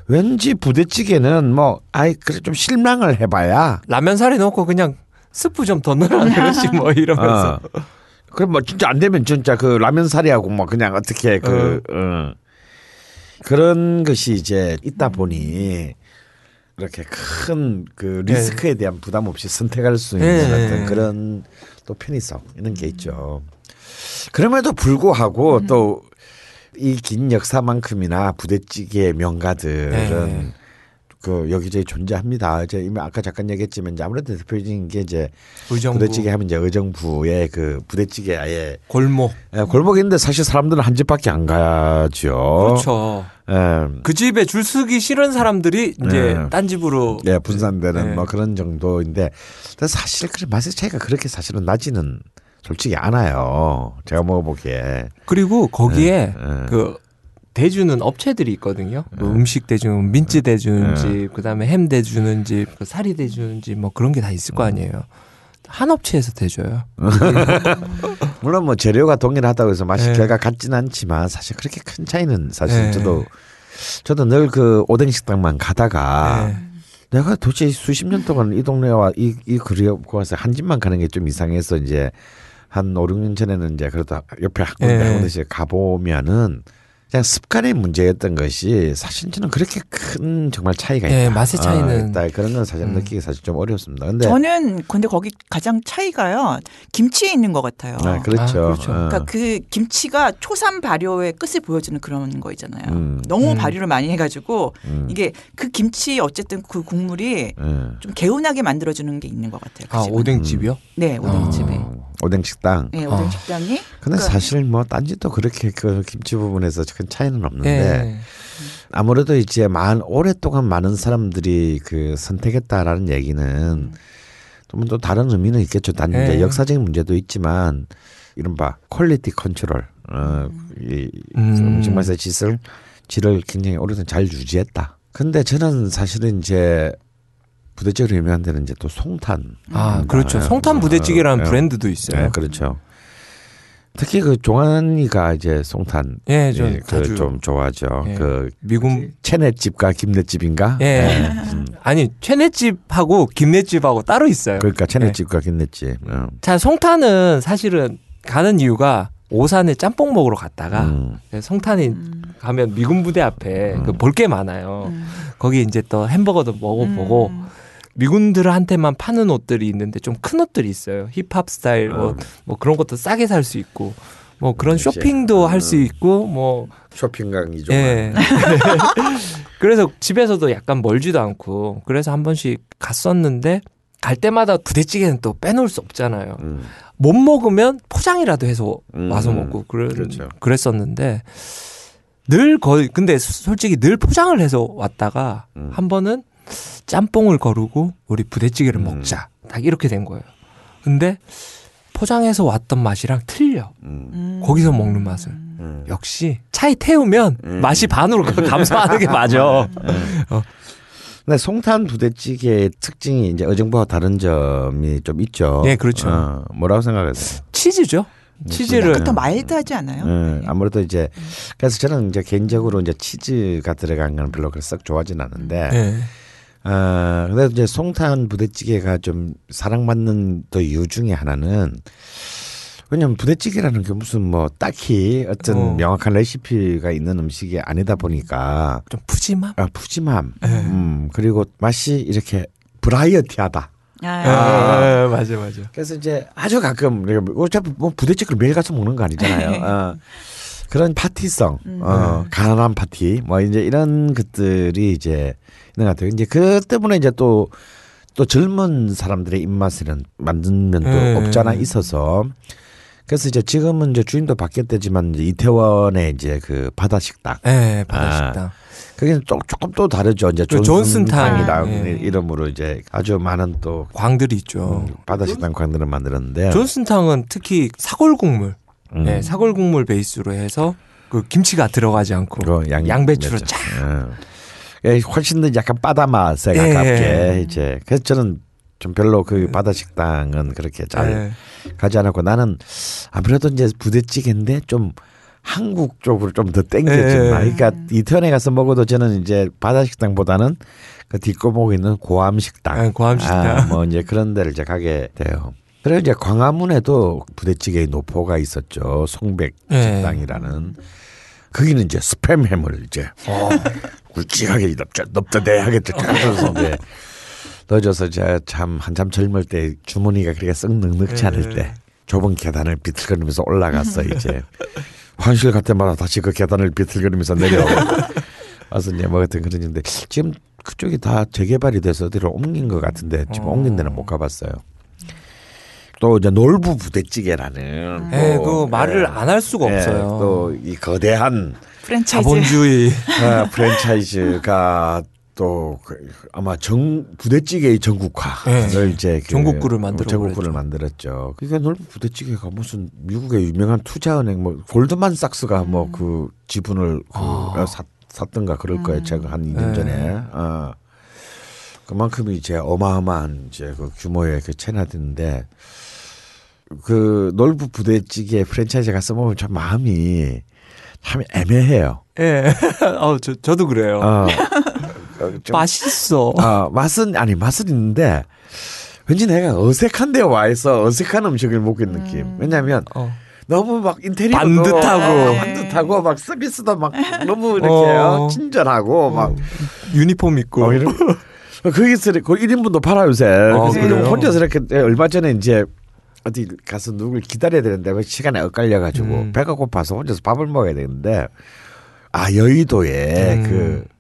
왠지 부대찌개는 뭐 아이 그래 좀 실망을 해봐야 라면 사리 넣고 그냥 스프 좀 더 넣으라 그러지 뭐 이러면서 어. 그럼 뭐 진짜 안 되면 진짜 그 라면 사리하고 뭐 그냥 어떻게 그 어. 그런 것이 이제 있다 보니 이렇게 큰 그 리스크에 대한 부담 없이 선택할 수 있는 네. 어떤 그런 또 편의성 이런 게 있죠. 그럼에도 불구하고 또 이 긴 역사만큼이나 부대찌개의 명가들은 네. 그 여기저기 존재합니다. 이제 이미 아까 잠깐 얘기했지만 이제 아무래도 대표적인 게 이제 의정부 부대찌개 하면 이제 의정부의 그 부대찌개 아예 골목 예, 골목인데 사실 사람들은 한 집밖에 안 가죠. 그렇죠. 예, 그 집에 줄 서기 싫은 사람들이 이제 네. 딴 집으로 예, 분산되는 네. 뭐 그런 정도인데 사실 그 맛의 차이가 그렇게 사실은 나지는 솔직히 않아요. 제가 먹어보기에. 그리고 거기에 예. 그 대주는 업체들이 있거든요. 뭐 음식 대주는 민찌 대주는 네. 집, 그다음에 햄 대주는 집, 그 사리 대주는 집, 뭐 그런 게 다 있을 거 아니에요. 한 업체에서 대줘요. 물론 뭐 재료가 동일하다고 해서 맛이 네. 결과 같지는 않지만 사실 그렇게 큰 차이는 사실 네. 저도 저도 늘 그 오뎅 식당만 가다가 네. 내가 도대체 수십 년 동안 이 동네와 이, 이 거리에서 한 집만 가는 게 좀 이상해서 이제 한 5, 6년 전에는 이제 그래도 옆에 한 군데 예. 한 군데씩 가보면은 그냥 습관의 문제였던 것이 사실 저는 그렇게 큰 정말 차이가 있다. 예, 맛의 차이는. 어, 있다. 그런 건 사실 음. 느끼기 사실 좀 어렵습니다. 근데 저는 근데 거기 가장 차이가요. 김치에 있는 것 같아요. 아, 그렇죠. 아, 그렇죠. 어. 그러니까 그 김치가 초산 발효의 끝을 보여주는 그런 거 있잖아요. 음. 너무 음. 발효를 많이 해가지고 음. 이게 그 김치 어쨌든 그 국물이 예. 좀 개운하게 만들어주는 게 있는 것 같아요. 그 아 집은. 오뎅집이요? 네, 오뎅집에. 어, 오뎅 식당. 네, 아. 오뎅 식당이. 근데 그러니까 사실 뭐 딴 집도 그렇게 그 김치 부분에서 큰 차이는 없는데 네. 아무래도 이제 만 오랫동안 많은 사람들이 그 선택했다라는 얘기는 좀 또 다른 의미는 있겠죠. 단 이제 네. 역사적인 문제도 있지만 이른바 quality control, 어, 이 음. 음식 맛의 질을 질을 굉장히 오랫동안 잘 유지했다. 근데 저는 사실은 이제 부대찌개로 유명한 데는 이제 또 송탄. 아, 음, 그렇죠. 아, 송탄 부대찌개라는 아, 브랜드도 있어요. 네, 그렇죠. 특히 그 종환이가 이제 송탄 예, 전 예, 그좀 좋아하죠. 예. 그 미군 체넷집과 김넷집인가? 예. 음. 아니 최넷집하고 김넷집하고 따로 있어요. 그러니까 체넷집과 김넷집. 어. 자 송탄은 사실은 가는 이유가 오산에 짬뽕 먹으러 갔다가 음. 송탄에 가면 미군 부대 앞에 그 볼 게 많아요. 음. 거기 이제 또 햄버거도 먹어보고 음. 미군들한테만 파는 옷들이 있는데 좀 큰 옷들이 있어요. 힙합 스타일 어. 옷, 뭐 그런 것도 싸게 살 수 있고 뭐 그런 그치. 쇼핑도 할수 음. 있고 뭐 쇼핑 강이죠. 예. 그래서 집에서도 약간 멀지도 않고 그래서 한 번씩 갔었는데 갈 때마다 부대찌개는 또 빼놓을 수 없잖아요. 음. 못 먹으면 포장이라도 해서 음. 와서 먹고 그런 그렇죠. 그랬었는데 늘 거의 근데 솔직히 늘 포장을 해서 왔다가 음. 한 번은 짬뽕을 거르고 우리 부대찌개를 음. 먹자 딱 이렇게 된 거예요. 근데 포장해서 왔던 맛이랑 틀려 음. 음. 거기서 먹는 맛은 음. 역시 차에 태우면 음. 맛이 반으로 감소하는 게 맞아. 근데 송탄 부대찌개의 특징이 이제 어정부와 다른 점이 좀 있죠. 네, 그렇죠. 어, 뭐라고 생각하세요? 치즈죠. 치즈를 약간 더 마일드하지 않아요? 예, 아무래도 이제 그래서 저는 이제 개인적으로 이제 치즈가 들어간 건 별로 그렇게 썩 좋아하진 않는데 네. 어, 근데 이제 송탄 부대찌개가 좀 사랑받는 또 이유 중에 하나는 왜냐면 부대찌개라는 게 무슨 뭐 딱히 어떤 어. 명확한 레시피가 있는 음식이 아니다 보니까 좀 푸짐함. 아, 푸짐함, 네. 음, 그리고 맛이 이렇게 브라이어티하다. 아, 아, 맞아 맞아. 그래서 이제 아주 가끔 우리가 뭐 어차피 뭐 부대찌개를 매일 가서 먹는 거 아니잖아요. 어, 그런 파티성, 어, 가난한 파티, 뭐 이제 이런 것들이 이제 있는 것 같아요. 이제 그 때문에 이제 또 또 젊은 사람들의 입맛에는 만든 면도 네. 없잖아 있어서 그래서 이제 지금은 이제 주인도 바뀌었대지만 이제 이태원에 이제 그 바다 식당 네, 바다 식당. 그게 조, 조금 또 다르죠. 이제 그 존슨탕. 존슨탕이라 네. 이름으로 이제 아주 많은 또 광들이 있죠. 음, 바다 식당 광들을 만들었는데 존슨탕은 특히 사골 국물, 음. 네, 사골 국물 베이스로 해서 그 김치가 들어가지 않고 그거 양, 양배추로. 쫙. 예. 예, 훨씬 더 약간 바다 맛에 예. 가깝게 이제 그래서 저는 좀 별로 그 바다 식당은 그렇게 잘 네. 가지 않았고 나는 아무래도 이제 부대찌개인데 좀 한국 쪽으로 좀 더 땡겨진 예. 맛. 그러니까 이태원에 가서 먹어도 저는 이제 바다 식당보다는 그 뒷골목에 있는 고암 식당, 아, 고암 식당. 아, 뭐 이제 그런 데를 이제 가게 돼요. 그리고 이제 광화문에도 부대찌개의 노포가 있었죠. 송백 예. 식당이라는. 거기는 이제 스팸 햄을 이제 어. 굵직하게 넙자 넙다 대하게 넣어서 이제 넣어줘서 제가 참 한참 젊을 때 주머니가 그렇게 썩 넉넉지 않을 때 좁은 계단을 비틀거리면서 올라갔어 이제 화장실 갈 때마다 다시 그 계단을 비틀거리면서 내려오고 와서 이제 먹었던 그런 인데 지금 그쪽이 다 재개발이 돼서 어디로 옮긴 것 같은데 지금 어. 옮긴 데는 못 가봤어요. 또 이제 놀부 부대찌개라는 예, 또, 그 말을 예, 안할 수가 예, 없어요. 또 이 거대한 프랜차이즈. 자본주의. 아, 프랜차이즈가 또 그, 아마 정 부대찌개의 전국화를 네. 이제 그 전국구를 만들어 전국구를. 만들었죠. 그러니까 놀부 부대찌개가 무슨 미국의 유명한 투자은행 뭐 골드만 삭스가 음. 뭐그 지분을 그 아. 샀, 샀던가 그럴 거예요. 제가 한 2년 네. 전에. 어. 그만큼 이제 어마어마한 이제 그 규모의 그 체나드인데 그 놀부 부대찌개 프랜차이즈 가서 보면 참 마음이 참 애매해요. 예. 어, 저, 저도 그래요. 어. 어, 좀 맛있어. 아, 맛은 아니 맛은 있는데 왠지 내가 어색한 데와 있어 어색한 음식을 먹고 있는 느낌. 왜냐하면 어. 너무 막 인테리어도 반듯하고. 어, 반듯하고 막 서비스도 막 너무 이렇게 어. 어, 친절하고 막 유니폼 입고. 어, 이런 거기서 그 1인분도 팔아 요새. 그래서? 이런 혼자서 이렇게 얼마 전에 이제 어디 가서 누굴 기다려야 되는데 그 시간에 엇갈려 가지고 음. 배가 고파서 혼자서 밥을 먹어야 되는데 아 여의도에 음. 그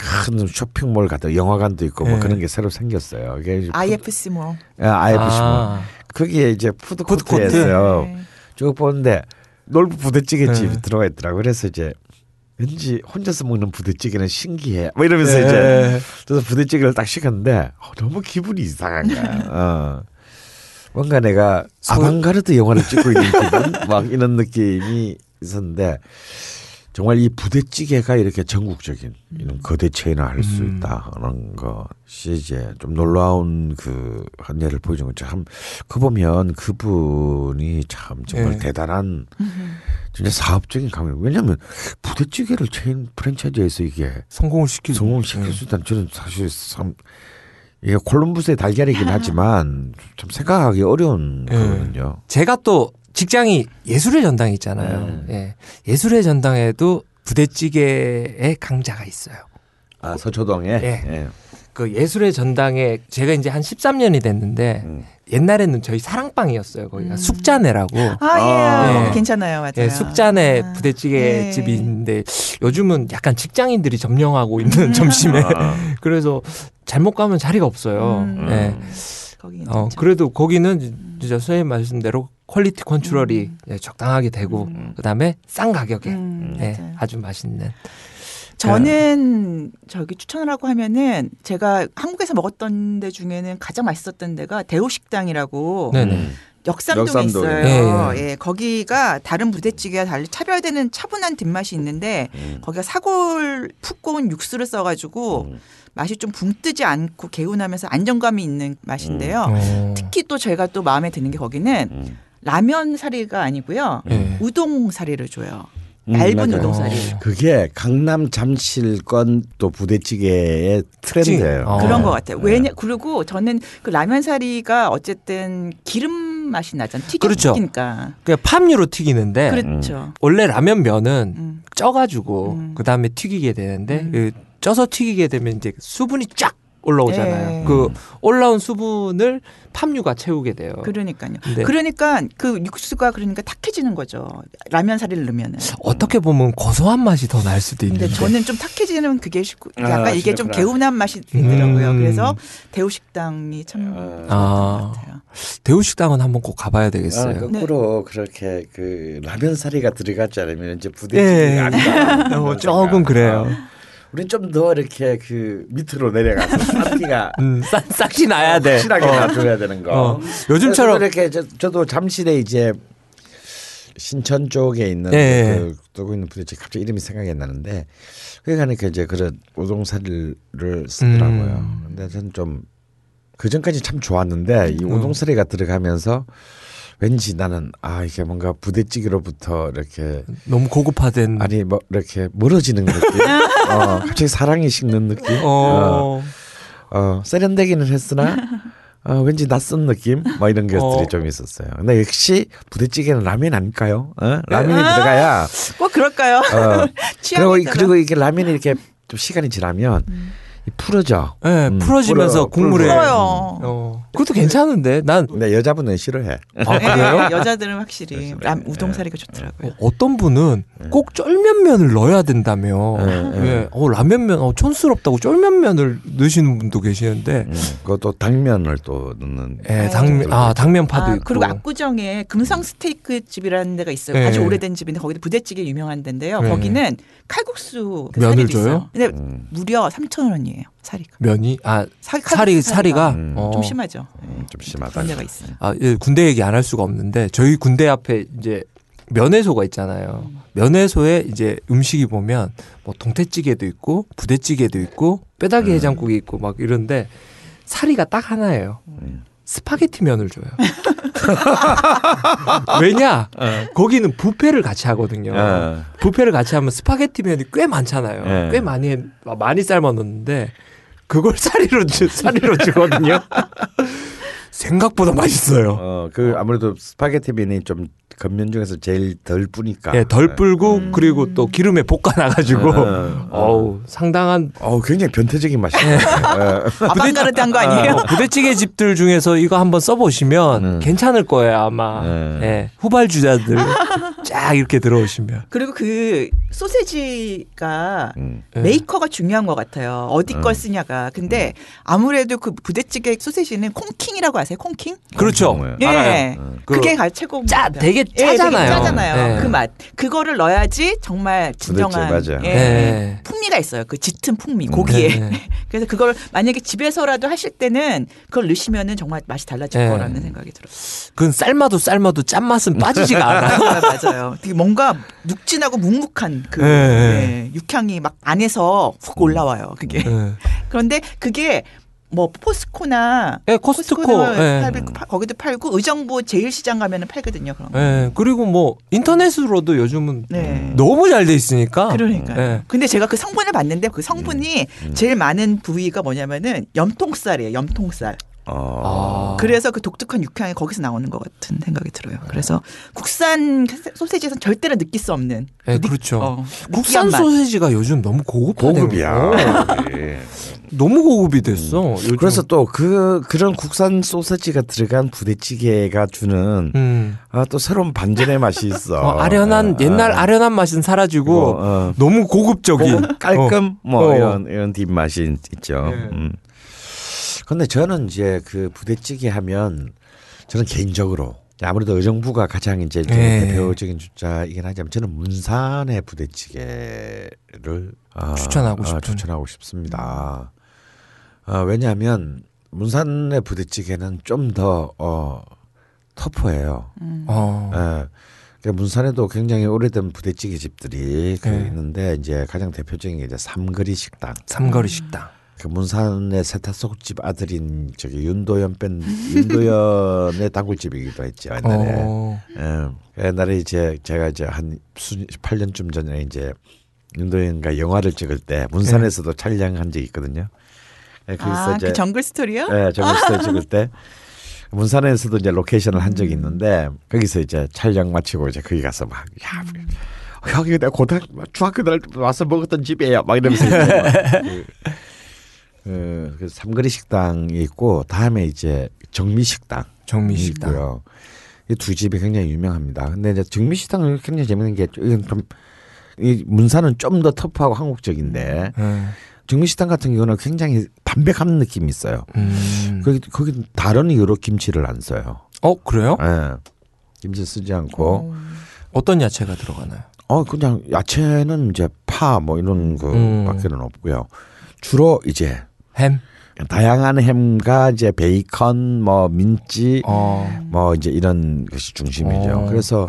큰 쇼핑몰 같은 영화관도 있고 뭐 네. 그런 게 새로 생겼어요. 이게 이제 IFC 뭐. food- 아, IFC 뭐 아. 거기에 이제 food food court? court였어요. 네. 쭉 보는데 놀부 부대찌개 집이 네. 들어가 있더라고. 그래서 이제 왠지 혼자서 먹는 부대찌개는 신기해. 뭐 이러면서 네. 이제 그래서 부대찌개를 딱 시켰는데 어, 너무 기분이 이상한 거야. 어. 뭔가 내가 소- 아방가르드 영화를 찍고 있는 기분 막 이런 느낌이 있었는데 정말 이 부대찌개가 이렇게 전국적인 이런 거대 체인을 할 수 있다는 것이 이제 좀 놀라운 그 한 예를 보여준 거죠. 참그 보면 그분이 참 정말 네. 대단한 진짜 사업적인 강력. 왜냐하면 부대찌개를 체인 프랜차이즈에서 이게 성공을 시키고 성공시킬 수 있다는 저는 사실 참 이게 콜럼부스의 달걀이긴 하지만 참 생각하기 어려운 예. 거거든요. 제가 또 직장이 예술의 전당이 있잖아요. 예. 예술의 전당에도 부대찌개의 강자가 있어요. 아 서초동에 예. 예. 그 예술의 전당에 제가 이제 한 13년이 됐는데 음. 옛날에는 저희 사랑방이었어요. 거기가 숙자네라고. 아, 예. 예. 괜찮아요. 맞아요. 예, 숙자네 아. 부대찌개 예. 집이 있는데 요즘은 약간 직장인들이 점령하고 있는 점심에 아. 그래서 잘못 가면 자리가 없어요. 음. 예. 거기 어. 그래도 거기는 진짜 선생님 말씀대로 quality control이 예, 적당하게 되고 그다음에 싼 가격에 음, 예, 맞아요. 아주 맛있는 저는 저기 추천을 하고 하면은 제가 한국에서 먹었던 데 중에는 가장 맛있었던 데가 대우식당이라고 네네 역삼동에 역삼동에. 있어요. 예, 예, 거기가 다른 부대찌개와 달리 차별되는 차분한 뒷맛이 있는데 음. 거기가 사골 푹 고운 육수를 써가지고 음. 맛이 좀 붕 뜨지 않고 개운하면서 안정감이 있는 맛인데요. 어. 특히 또 제가 또 마음에 드는 게 거기는 음. 라면 사리가 아니고요. 예. 우동 사리를 줘요. 음, 얇은. 우동 사리. 어. 그게 강남 잠실권 또 부대찌개의 트렌드예요. 어. 그런 것 같아요. 네. 왜냐 그리고 저는 그 라면 사리가 어쨌든 기름 맛이 나잖아요. 그렇죠. 튀기니까. 그냥 팜유로 튀기는데 그렇죠. 원래 라면 면은 음. 쪄가지고 음. 그 다음에 튀기게 되는데 음. 그 쪄서 튀기게 되면 이제 수분이 쫙 올라오잖아요. 예. 그 올라온 수분을 팜유가 채우게 돼요. 그러니까요. 네. 그러니까 그 육수가 그러니까 탁해지는 거죠. 라면 사리를 넣으면은. 어떻게 보면 고소한 맛이 더 날 수도 있는데. 저는 좀 탁해지는 그게 쉽고 아, 약간 이게 좀 그렇구나. 개운한 맛이 있더라고요. 음. 그래서 대우식당이 참 아. 아. 것 같아요. 대우식당은 한번 꼭 가봐야 아, 되겠어요. 거꾸로 그렇게 그 라면 사리가 들어가지 않으면 이제 예. 부대찌개가 아니다. 어, 조금 그래요. 우린 좀 더 이렇게 그 밑으로 내려가서 싼티가 음, 싹, 싹이 나야 돼. 확실하게 어. 놔줘야 되는 거. 어. 요즘처럼 이렇게 저, 저도 잠실에 이제 신천 쪽에 있는 예. 그 뜨고 있는 부대찌개 갑자기 이름이 생각이 안 나는데 거기 가니까 이제 그런 우동사리를 쓰더라고요. 음. 근데 저는 좀그 전까지 참 좋았는데 이 음. 우동사리가 들어가면서 왠지 나는 아 이게 뭔가 부대찌개로부터 이렇게 너무 고급화된. 아니 뭐 이렇게 멀어지는 느낌. 어, 갑자기 사랑이 식는 느낌. 어. 어, 세련되기는 했으나 어, 왠지 낯선 느낌 뭐 이런 것들이 어. 좀 있었어요. 근데 역시 부대찌개는 라면 아닐까요? 어? 라면이 들어가야 꼭 그럴까요? 어, 그리고 그리고 이게 라면이 이렇게 좀 시간이 지나면 이 풀어져. 네, 음, 풀어지면서 풀어, 국물에. 풀어요. 어. 그것도 괜찮은데 난 근데 여자분은 싫어해. 아, 그래요? 네, 여자들은 확실히 람, 우동 사리가 좋더라고요. 어, 어떤 분은 꼭 쫄면면을 넣어야 된다며. 네, 네. 예. 어, 라면면 어, 촌스럽다고 쫄면면을 넣으시는 분도 계시는데. 음, 그것도 당면을 또 넣는. 예, 당면 아, 당면파도 아, 있고. 그리고 압구정에 금성 스테이크 집이라는 데가 있어요. 네. 아주 오래된 집인데 거기도 부대찌개 유명한 데인데요. 네. 거기는 칼국수 그 면을 줘요? 있어요. 근데 음, 무려 3천 원이에요. 사리가. 면이 아 사, 살이 칼국수 사리가 음. 어. 좀 심하죠. 음, 좀 심하다. 그런 데가 있어요. 아, 예, 군대 얘기 안 할 수가 없는데 저희 군대 앞에 이제 면회소가 있잖아요. 면회소에 이제 음식이 보면 뭐 동태찌개도 있고 부대찌개도 있고 뼈다귀 해장국이 있고 막 이런데 사리가 딱 하나예요. 스파게티 면을 줘요. 왜냐? 거기는 부페를 같이 하거든요. 어. 부페를 같이 하면 스파게티 면이 꽤 많잖아요. 네. 꽤 많이 해- 많이 삶아 놓는데 그걸 사리로 주, 사리로 주거든요. 생각보다 맛있어요. 어, 그 아무래도 스파게티 면이 좀 겉면 중에서 제일 덜 뿌니까. 예, 덜 불고 그리고 또 기름에 볶아 놔 가지고 어, 어. 어우 상당한 어, 굉장히 변태적인 맛이에요. 예. 아방가르드한 거 아니에요? 어, 부대찌개 집들 중에서 이거 한번 써 보시면 음. 괜찮을 거예요 아마. 네. 예, 후발주자들 쫙 이렇게 들어오시면. 그리고 그 소세지가 음. 예. 메이커가 중요한 것 같아요. 어디 걸 쓰냐가. 근데 아무래도 그 부대찌개 소세지는 콩킹이라고 아세요? 콩킹? 그렇죠. 예. 알아요. 그 그게 가 최고. 짜- 되게 예, 되게 짜잖아요. 짜잖아요. 예. 그 맛. 그거를 넣어야지 정말 진정한 부대찌개, 맞아요. 예, 예. 풍미가 있어요. 그 짙은 풍미 고기에. 네, 네. 그래서 그걸 만약에 집에서라도 하실 때는 그걸 넣으시면은 정말 맛이 달라질 예. 거라는 생각이 들어요. 그건 삶아도 삶아도 짠맛은 빠지지가 않아요. 맞아요. 맛 있어요. 되게 뭔가 묵진하고 묵묵한 그 네, 네, 육향이 막 안에서 훅 올라와요. 그게. 예. 그런데 그게 뭐 포스코나 예, 코스트코. 코스트코는 예. 팔- 파- 거기도 팔고 의정부 제일시장 가면은 팔거든요. 그런 거. 예. 그리고 뭐 인터넷으로도 요즘은 네. 너무 잘 돼 있으니까. 그러니까요. 예. 근데 제가 그 성분을 봤는데 그 성분이 음. 제일 많은 부위가 뭐냐면은 염통살이에요. 염통살. 어. 아. 그래서 그 독특한 육향이 거기서 나오는 것 같은 생각이 들어요. 그래서 국산 소세지에서는 절대로 느낄 수 없는. 예, 느- 그렇죠. 어, 국산 느끼한 맛. 소세지가 요즘 너무 고급화된 고급이야. 거. 예. 너무 고급이 됐어. 요즘. 그래서 또 그 그런 국산 소세지가 들어간 부대찌개가 주는 음. 아, 또 새로운 반전의 맛이 있어. 어, 아련한 예, 옛날 예. 아련한 맛은 사라지고 그리고, 어, 너무 고급적인 고급, 깔끔 뭐 어. 이런 이런 뒷맛이 있- 있죠. 예. 음. 근데 저는 이제 그 부대찌개 하면 저는 개인적으로 아무래도 의정부가 가장 이제 좀 예. 대표적인 주자이긴 하지만 저는 문산의 부대찌개를 어, 추천하고 어, 싶은. 추천하고 싶습니다. 어, 왜냐하면 문산의 부대찌개는 좀더 어, 터프해요. 어. 예. 그러니까 문산에도 굉장히 오래된 부대찌개 집들이 그 네. 있는데 이제 가장 대표적인 게 이제 삼거리 식당. 삼거리 식당. 그 문산의 세타속집 아들인 저기 윤도현 밴 윤도현의 단골집이기도 했죠 옛날에. 어. 예. 옛날에 이제 제가 이제 한 수, 8년쯤 전에 이제 윤도현과 영화를 찍을 때 문산에서도 촬영한 적이 있거든요. 예, 거기서 아, 이제 그 정글 스토리요? 예, 정글 스토리 찍을 때 문산에서도 이제 로케이션을 한 적이 있는데 거기서 이제 촬영 마치고 이제 거기 가서 막 야, 여기 내가 고등 중학교 때 와서 먹었던 집이에요. 막 이러면서 이제 막 그, 그, 그 삼거리 식당이 있고 다음에 이제 정미 식당 정미 식당. 있고요. 이 두 집이 굉장히 유명합니다. 근데 이제 정미 식당은 굉장히 재밌는 게 이건 좀 이 문산은 좀더 터프하고 한국적인데 예. 정미식당 같은 경우는 굉장히 담백한 느낌이 있어요. 음. 거기 거기 다른 이유로 김치를 안 써요. 어 그래요? 예. 김치 쓰지 않고 어 떤 야채가 들어가나요? 어 그냥 야채는 이제 파 뭐 이런 음. 거밖에는 없고요. 주로 이제 햄. 다양한 햄과 이제 베이컨 뭐 민지 어. 뭐 이제 이런 것이 중심이죠. 어. 그래서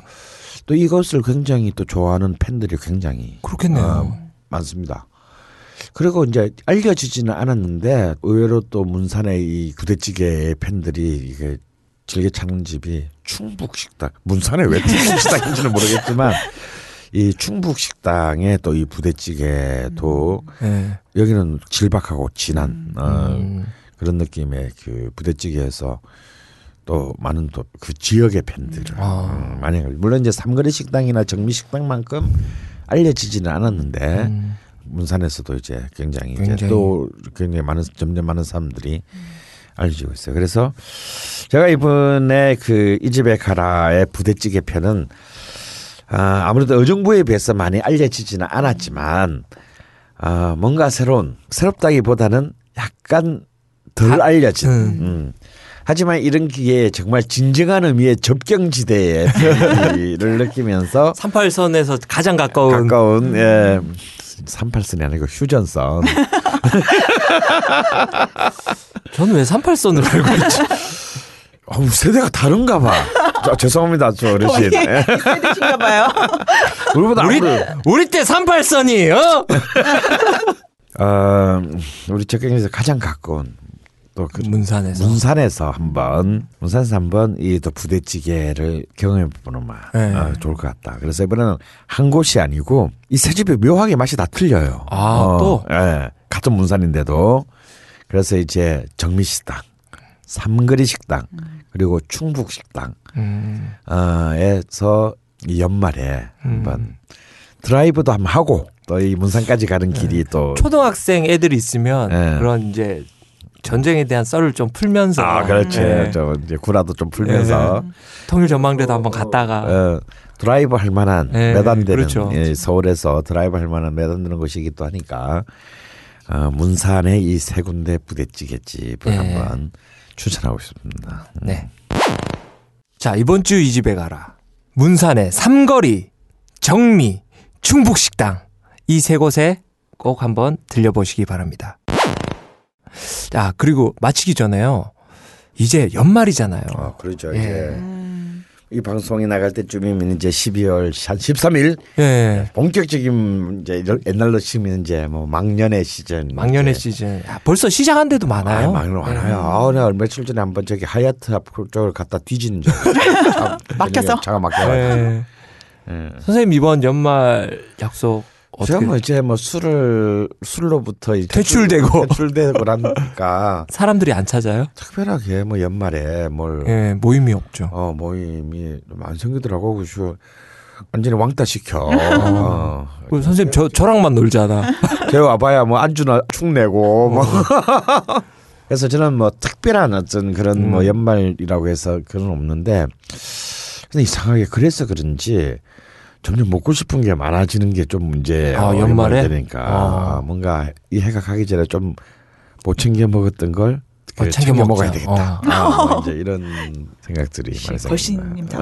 또 이것을 굉장히 또 좋아하는 팬들이 굉장히 그렇겠네요. 어, 많습니다. 그리고 이제 알려지지는 않았는데 의외로 또 문산의 이 부대찌개 팬들이 이게 즐겨 찾는 집이 충북 식당. 문산에 왜 충북 식당인지는 모르겠지만 이 충북 식당의 또 이 부대찌개도 예. 여기는 질박하고 진한 어, 음. 그런 느낌의 그 부대찌개에서 또 많은 또 그 지역의 팬들을 아. 음, 많이 가- 물론 이제 삼거리 식당이나 정미 식당만큼 알려지지는 않았는데 음. 문산에서도 이제 굉장히, 이제 굉장히. 또 굉장히 많은 점점 많은 사람들이 알려지고 있어요. 그래서 제가 이번에 그 이 집에 가라의 부대찌개 편은 아, 아무래도 의정부에 비해서 많이 알려지지는 않았지만 아, 뭔가 새로운 새롭다기보다는 약간 덜 다- 알려진. 음. 음. 하지만 이런 기회에 정말 진정한 의미의 접경지대의 편의를 느끼면서 38선에서 가장 가까운 가까운 예 38선이 아니고 휴전선 저는 왜 38선을 알고 있지? 어우 세대가 다른가 봐 저, 죄송합니다 저 어르신 예. 세대신가 봐요. 우리보다 우리 우리 때 38선이에요. 어, 우리 접경에서 가장 가까운 또 그 문산에서 문산에서 한번 문산에서 한번 이 또 부대찌개를 경험해 보는 맛 네. 어, 좋을 것 같다. 그래서 이번에는 한 곳이 아니고 이 세 집이 묘하게 맛이 다 틀려요. 아, 또? 예, 같은 문산인데도 그래서 이제 정미식당, 삼거리 식당 그리고 충북 식당 음. 이 연말에 한번 드라이브도 한번 하고 또 이 문산까지 가는 길이 또 초등학생 애들이 있으면 예. 그런 이제 전쟁에 대한 썰을 좀 풀면서 아, 그렇지. 예. 저 이제 구라도 좀 풀면서 통일 전망대도 한번 갔다가 어, 드라이브 할 만한 네, 매단되는 그렇죠. 예, 서울에서 드라이브 할 만한 매단되는 곳이기도 하니까 어, 문산의 이 세 군데 부대찌개 집을 네. 한번 추천하고 싶습니다. 음. 네. 자, 이번 주 이 집에 가라. 문산의 삼거리, 정미, 충북식당. 이 세 곳에 꼭 한번 들려보시기 바랍니다. 자, 그리고 마치기 전에요. 이제 연말이잖아요. 어, 그렇죠. 예. 이제 이 방송이 나갈 때쯤이면 이제 12월 한 13일 예. 본격적인 이제 옛날로 치면 이제 뭐 막년의 시즌. 망년의 이제. 시즌. 아, 벌써 시작한 데도 많아요. 아, 막년 많아요. 아, 내가 며칠 전에 한번 저기 하얏트 앞 쪽을 갖다 뒤진 적. 차- 막혀서? 차가 막혀가지고. 예. 예. 선생님 이번 연말 약속 제가 뭐 이제 뭐 술을 술로부터 이제 퇴출되고. 퇴출되고 그러니까 사람들이 안 찾아요? 특별하게 뭐 연말에 뭘 예, 모임이 없죠. 어, 모임이 안 생기더라고. 그래서 완전히 왕따 시켜. 어. 그 선생님 저 저랑만 놀잖아. 저 와봐야 뭐 안주나 축내고 뭐. 그래서 저는 뭐 특별한 어떤 그런 뭐 음. 연말이라고 해서 그건 없는데 근데 이상하게 그래서 그런지 점점 먹고 싶은 게 많아지는 게 좀 문제예요. 아, 연말에? 되니까 아. 뭔가 이 해가 가기 전에 좀 못 챙겨 먹었던 걸 어, 그 챙겨 챙겨, 먹자. 먹어야 되겠다. 어. 아, 뭐 이제 이런 생각들이 많이. 걸신님 네.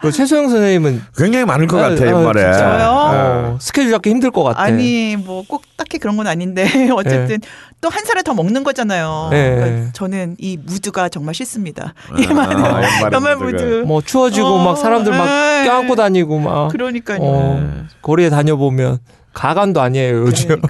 그 최소영 선생님은 굉장히 많을 것 아, 같아 아, 연말에. 진짜요? 어, 스케줄 잡기 힘들 것 같아. 아니 뭐 꼭 딱히 그런 건 아닌데 어쨌든 또 한 살을 더 먹는 거잖아요. 네. 그러니까 저는 이 무드가 정말 싫습니다. 아, 연말에 연말 무드가. 무드. 뭐 추워지고 어, 막 사람들 막 네. 껴안고 다니고 막 그러니까요. 어, 거리에 다녀 보면 가관도 아니에요 요즘.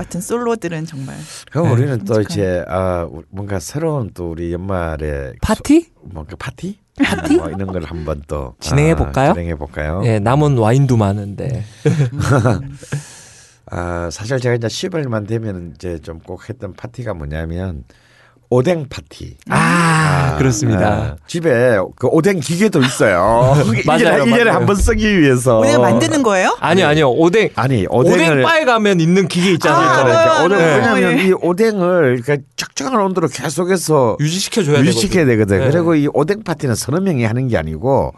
같은 솔로들은 정말 그럼 네. 우리는 또. 이제 아 뭔가 새로운 또 우리 연말에 파티? 뭔가 파티? 파티? 뭐 이런 걸 한번 또 진행해 볼까요? 진행해 볼까요? 예, 남은 와인도 많은데. 아 사실 제가 이제 10월만 되면 이제 좀 꼭 했던 파티가 뭐냐면 오뎅 파티. 아, 그렇습니다. 아, 집에 그 오뎅 기계도 있어요. 맞아요, 1년에 맞아요. 한번 쓰기 위해서. 오늘 만드는 거예요? 아니요, 아니요. 오뎅 아니 오뎅을 오뎅바에 가면 있는 기계 있잖아요. 아, 아, 오뎅, 네. 왜냐하면 예. 이 오뎅을 그러니까 적정한 온도로 계속해서 유지시켜줘야 유지시켜야 되거든. 네. 그리고 이 오뎅 파티는 서너 명이 하는 게 아니고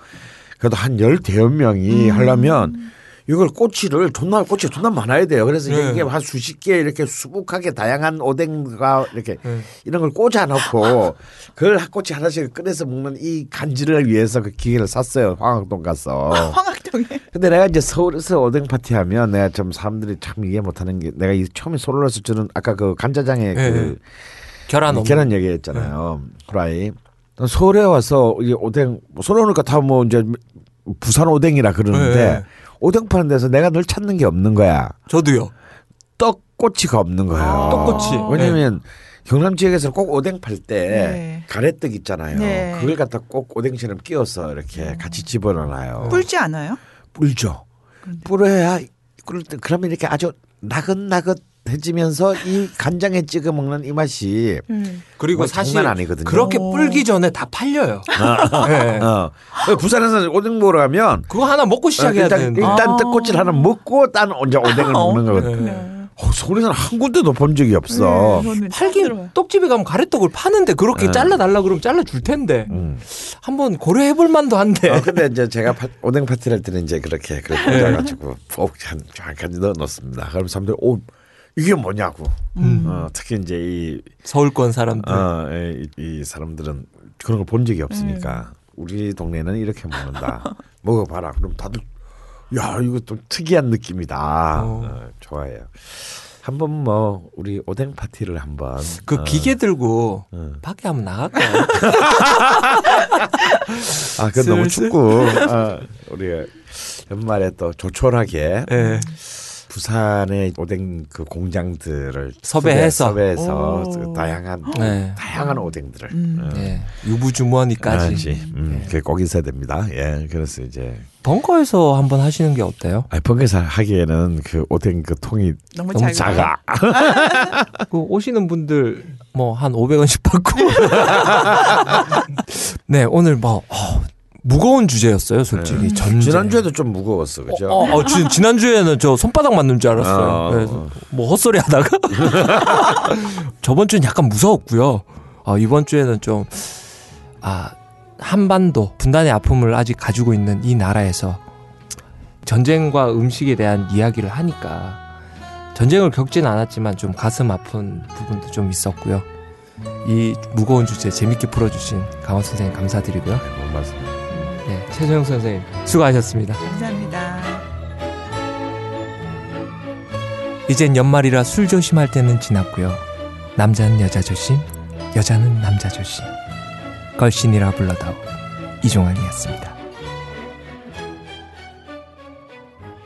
그래도 한 열대여 명이 음. 하려면 이걸 꼬치를 존나 꼬치 존나 많아야 돼요. 그래서 이제 네. 이게 한 수십 개 이렇게 수북하게 다양한 오뎅과 이렇게 네. 이런 걸 꽂아 놓고 그걸 한 꼬치 하나씩 꺼내서 먹는 이 간지를 위해서 그 기계를 샀어요. 황학동 가서. 황학동에 근데 내가 이제 서울에서 오뎅 파티 하면 내가 좀 사람들이 참 이해 못 하는 게 내가 이 처음에 서울에서 저는 아까 그 간짜장에 네. 그 계란. 계란 얘기했잖아요. 후라이. 서울에 와서 이 오뎅 서울에 오니까 다 뭐 이제 부산 오뎅이라 그러는데 네. 오뎅 파는 데서 내가 늘 찾는 게 없는 거야. 저도요. 떡꼬치가 없는 거예요. 떡꼬치. 왜냐면 경남 지역에서 꼭 오뎅 팔때 네. 가래떡 있잖아요. 네. 그걸 갖다 꼭 오뎅처럼 끼워서 이렇게 같이 집어넣어요. 뿔지 않아요? 불죠. 불어야 끓을 때 그러면 이렇게 아주 나긋나긋 해지면서 이 간장에 찍어 먹는 이 맛이 그리고 뭐 사실 장난 아니거든요. 그렇게 오. 불기 전에 다 팔려요. 네. 어. 부산에서 오뎅 먹으러 가면 그거 하나 먹고 시작해야 일단, 되는데. 일단 아. 떡꼬치를 하나 먹고 딴 이제 오뎅을 먹는 거거든. 네. 어, 서울에서는 한 군데도 본 적이 없어. 네, 팔긴 떡집에 가면 가래떡을 파는데 그렇게 잘라 달라 그러면 잘라 줄 텐데 음. 한번 고려해 볼 만도 한데. 어, 근데 이제 제가 파- 오뎅 파티를 할 때는 이제 그렇게 그렇게 네. 꽂아가지고 꼭한 한 가지 넣어 놓습니다. 그럼 사람들이 오 이게 뭐냐고. 음. 어, 특히 이제 이 서울권 사람들. 어, 이, 이 사람들은 그런 걸 본 적이 없으니까 우리 동네는 이렇게 먹는다. 먹어봐라. 그럼 다들 야 이거 좀 특이한 느낌이다. 어. 어, 좋아해요. 한번 뭐 우리 오뎅 파티를 한번 그 어, 기계 들고 어. 밖에 한번 나갈까요? 아, 그 너무? 춥고 어, 우리가 연말에 또 조촐하게 네. 부산의 오뎅 그 공장들을 섭외해서. 섭외, 섭외해서 오. 그 다양한 네. 다양한 오뎅들을 음. 어, 네. 유부주머니까지. 해야지. 음, 그게 꼭 있어야 됩니다. 예, 그래서 이제 벙커에서 한번 하시는 게 어때요? 아, 벙커에서 하기에는 그 오뎅 그 통이 너무, 너무 작아. 작아. 그 오시는 분들 뭐 한 500원씩 받고. 네, 오늘 뭐 어, 무거운 주제였어요, 솔직히. 전쟁. 네. 지난주에도 좀 무거웠어, 그죠? 어, 어, 지, 지난주에는 저 손바닥 맞는 줄 알았어요. 어. 그래서 뭐 헛소리 하다가. 저번 주는 약간 무서웠고요. 어, 이번 주에는 좀, 아, 한반도 분단의 아픔을 아직 가지고 있는 이 나라에서 전쟁과 음식에 대한 이야기를 하니까 전쟁을 겪지는 않았지만 좀 가슴 아픈 부분도 좀 있었고요. 이 무거운 주제 재밌게 풀어주신 강원 선생님 감사드리고요. 뭐 맞습니다. 네, 최소영 선생님 수고하셨습니다. 감사합니다. 이젠 연말이라 술 조심할 때는 지났고요. 남자는 여자 조심, 여자는 남자 조심. 걸신이라 불러다오. 이종환이었습니다.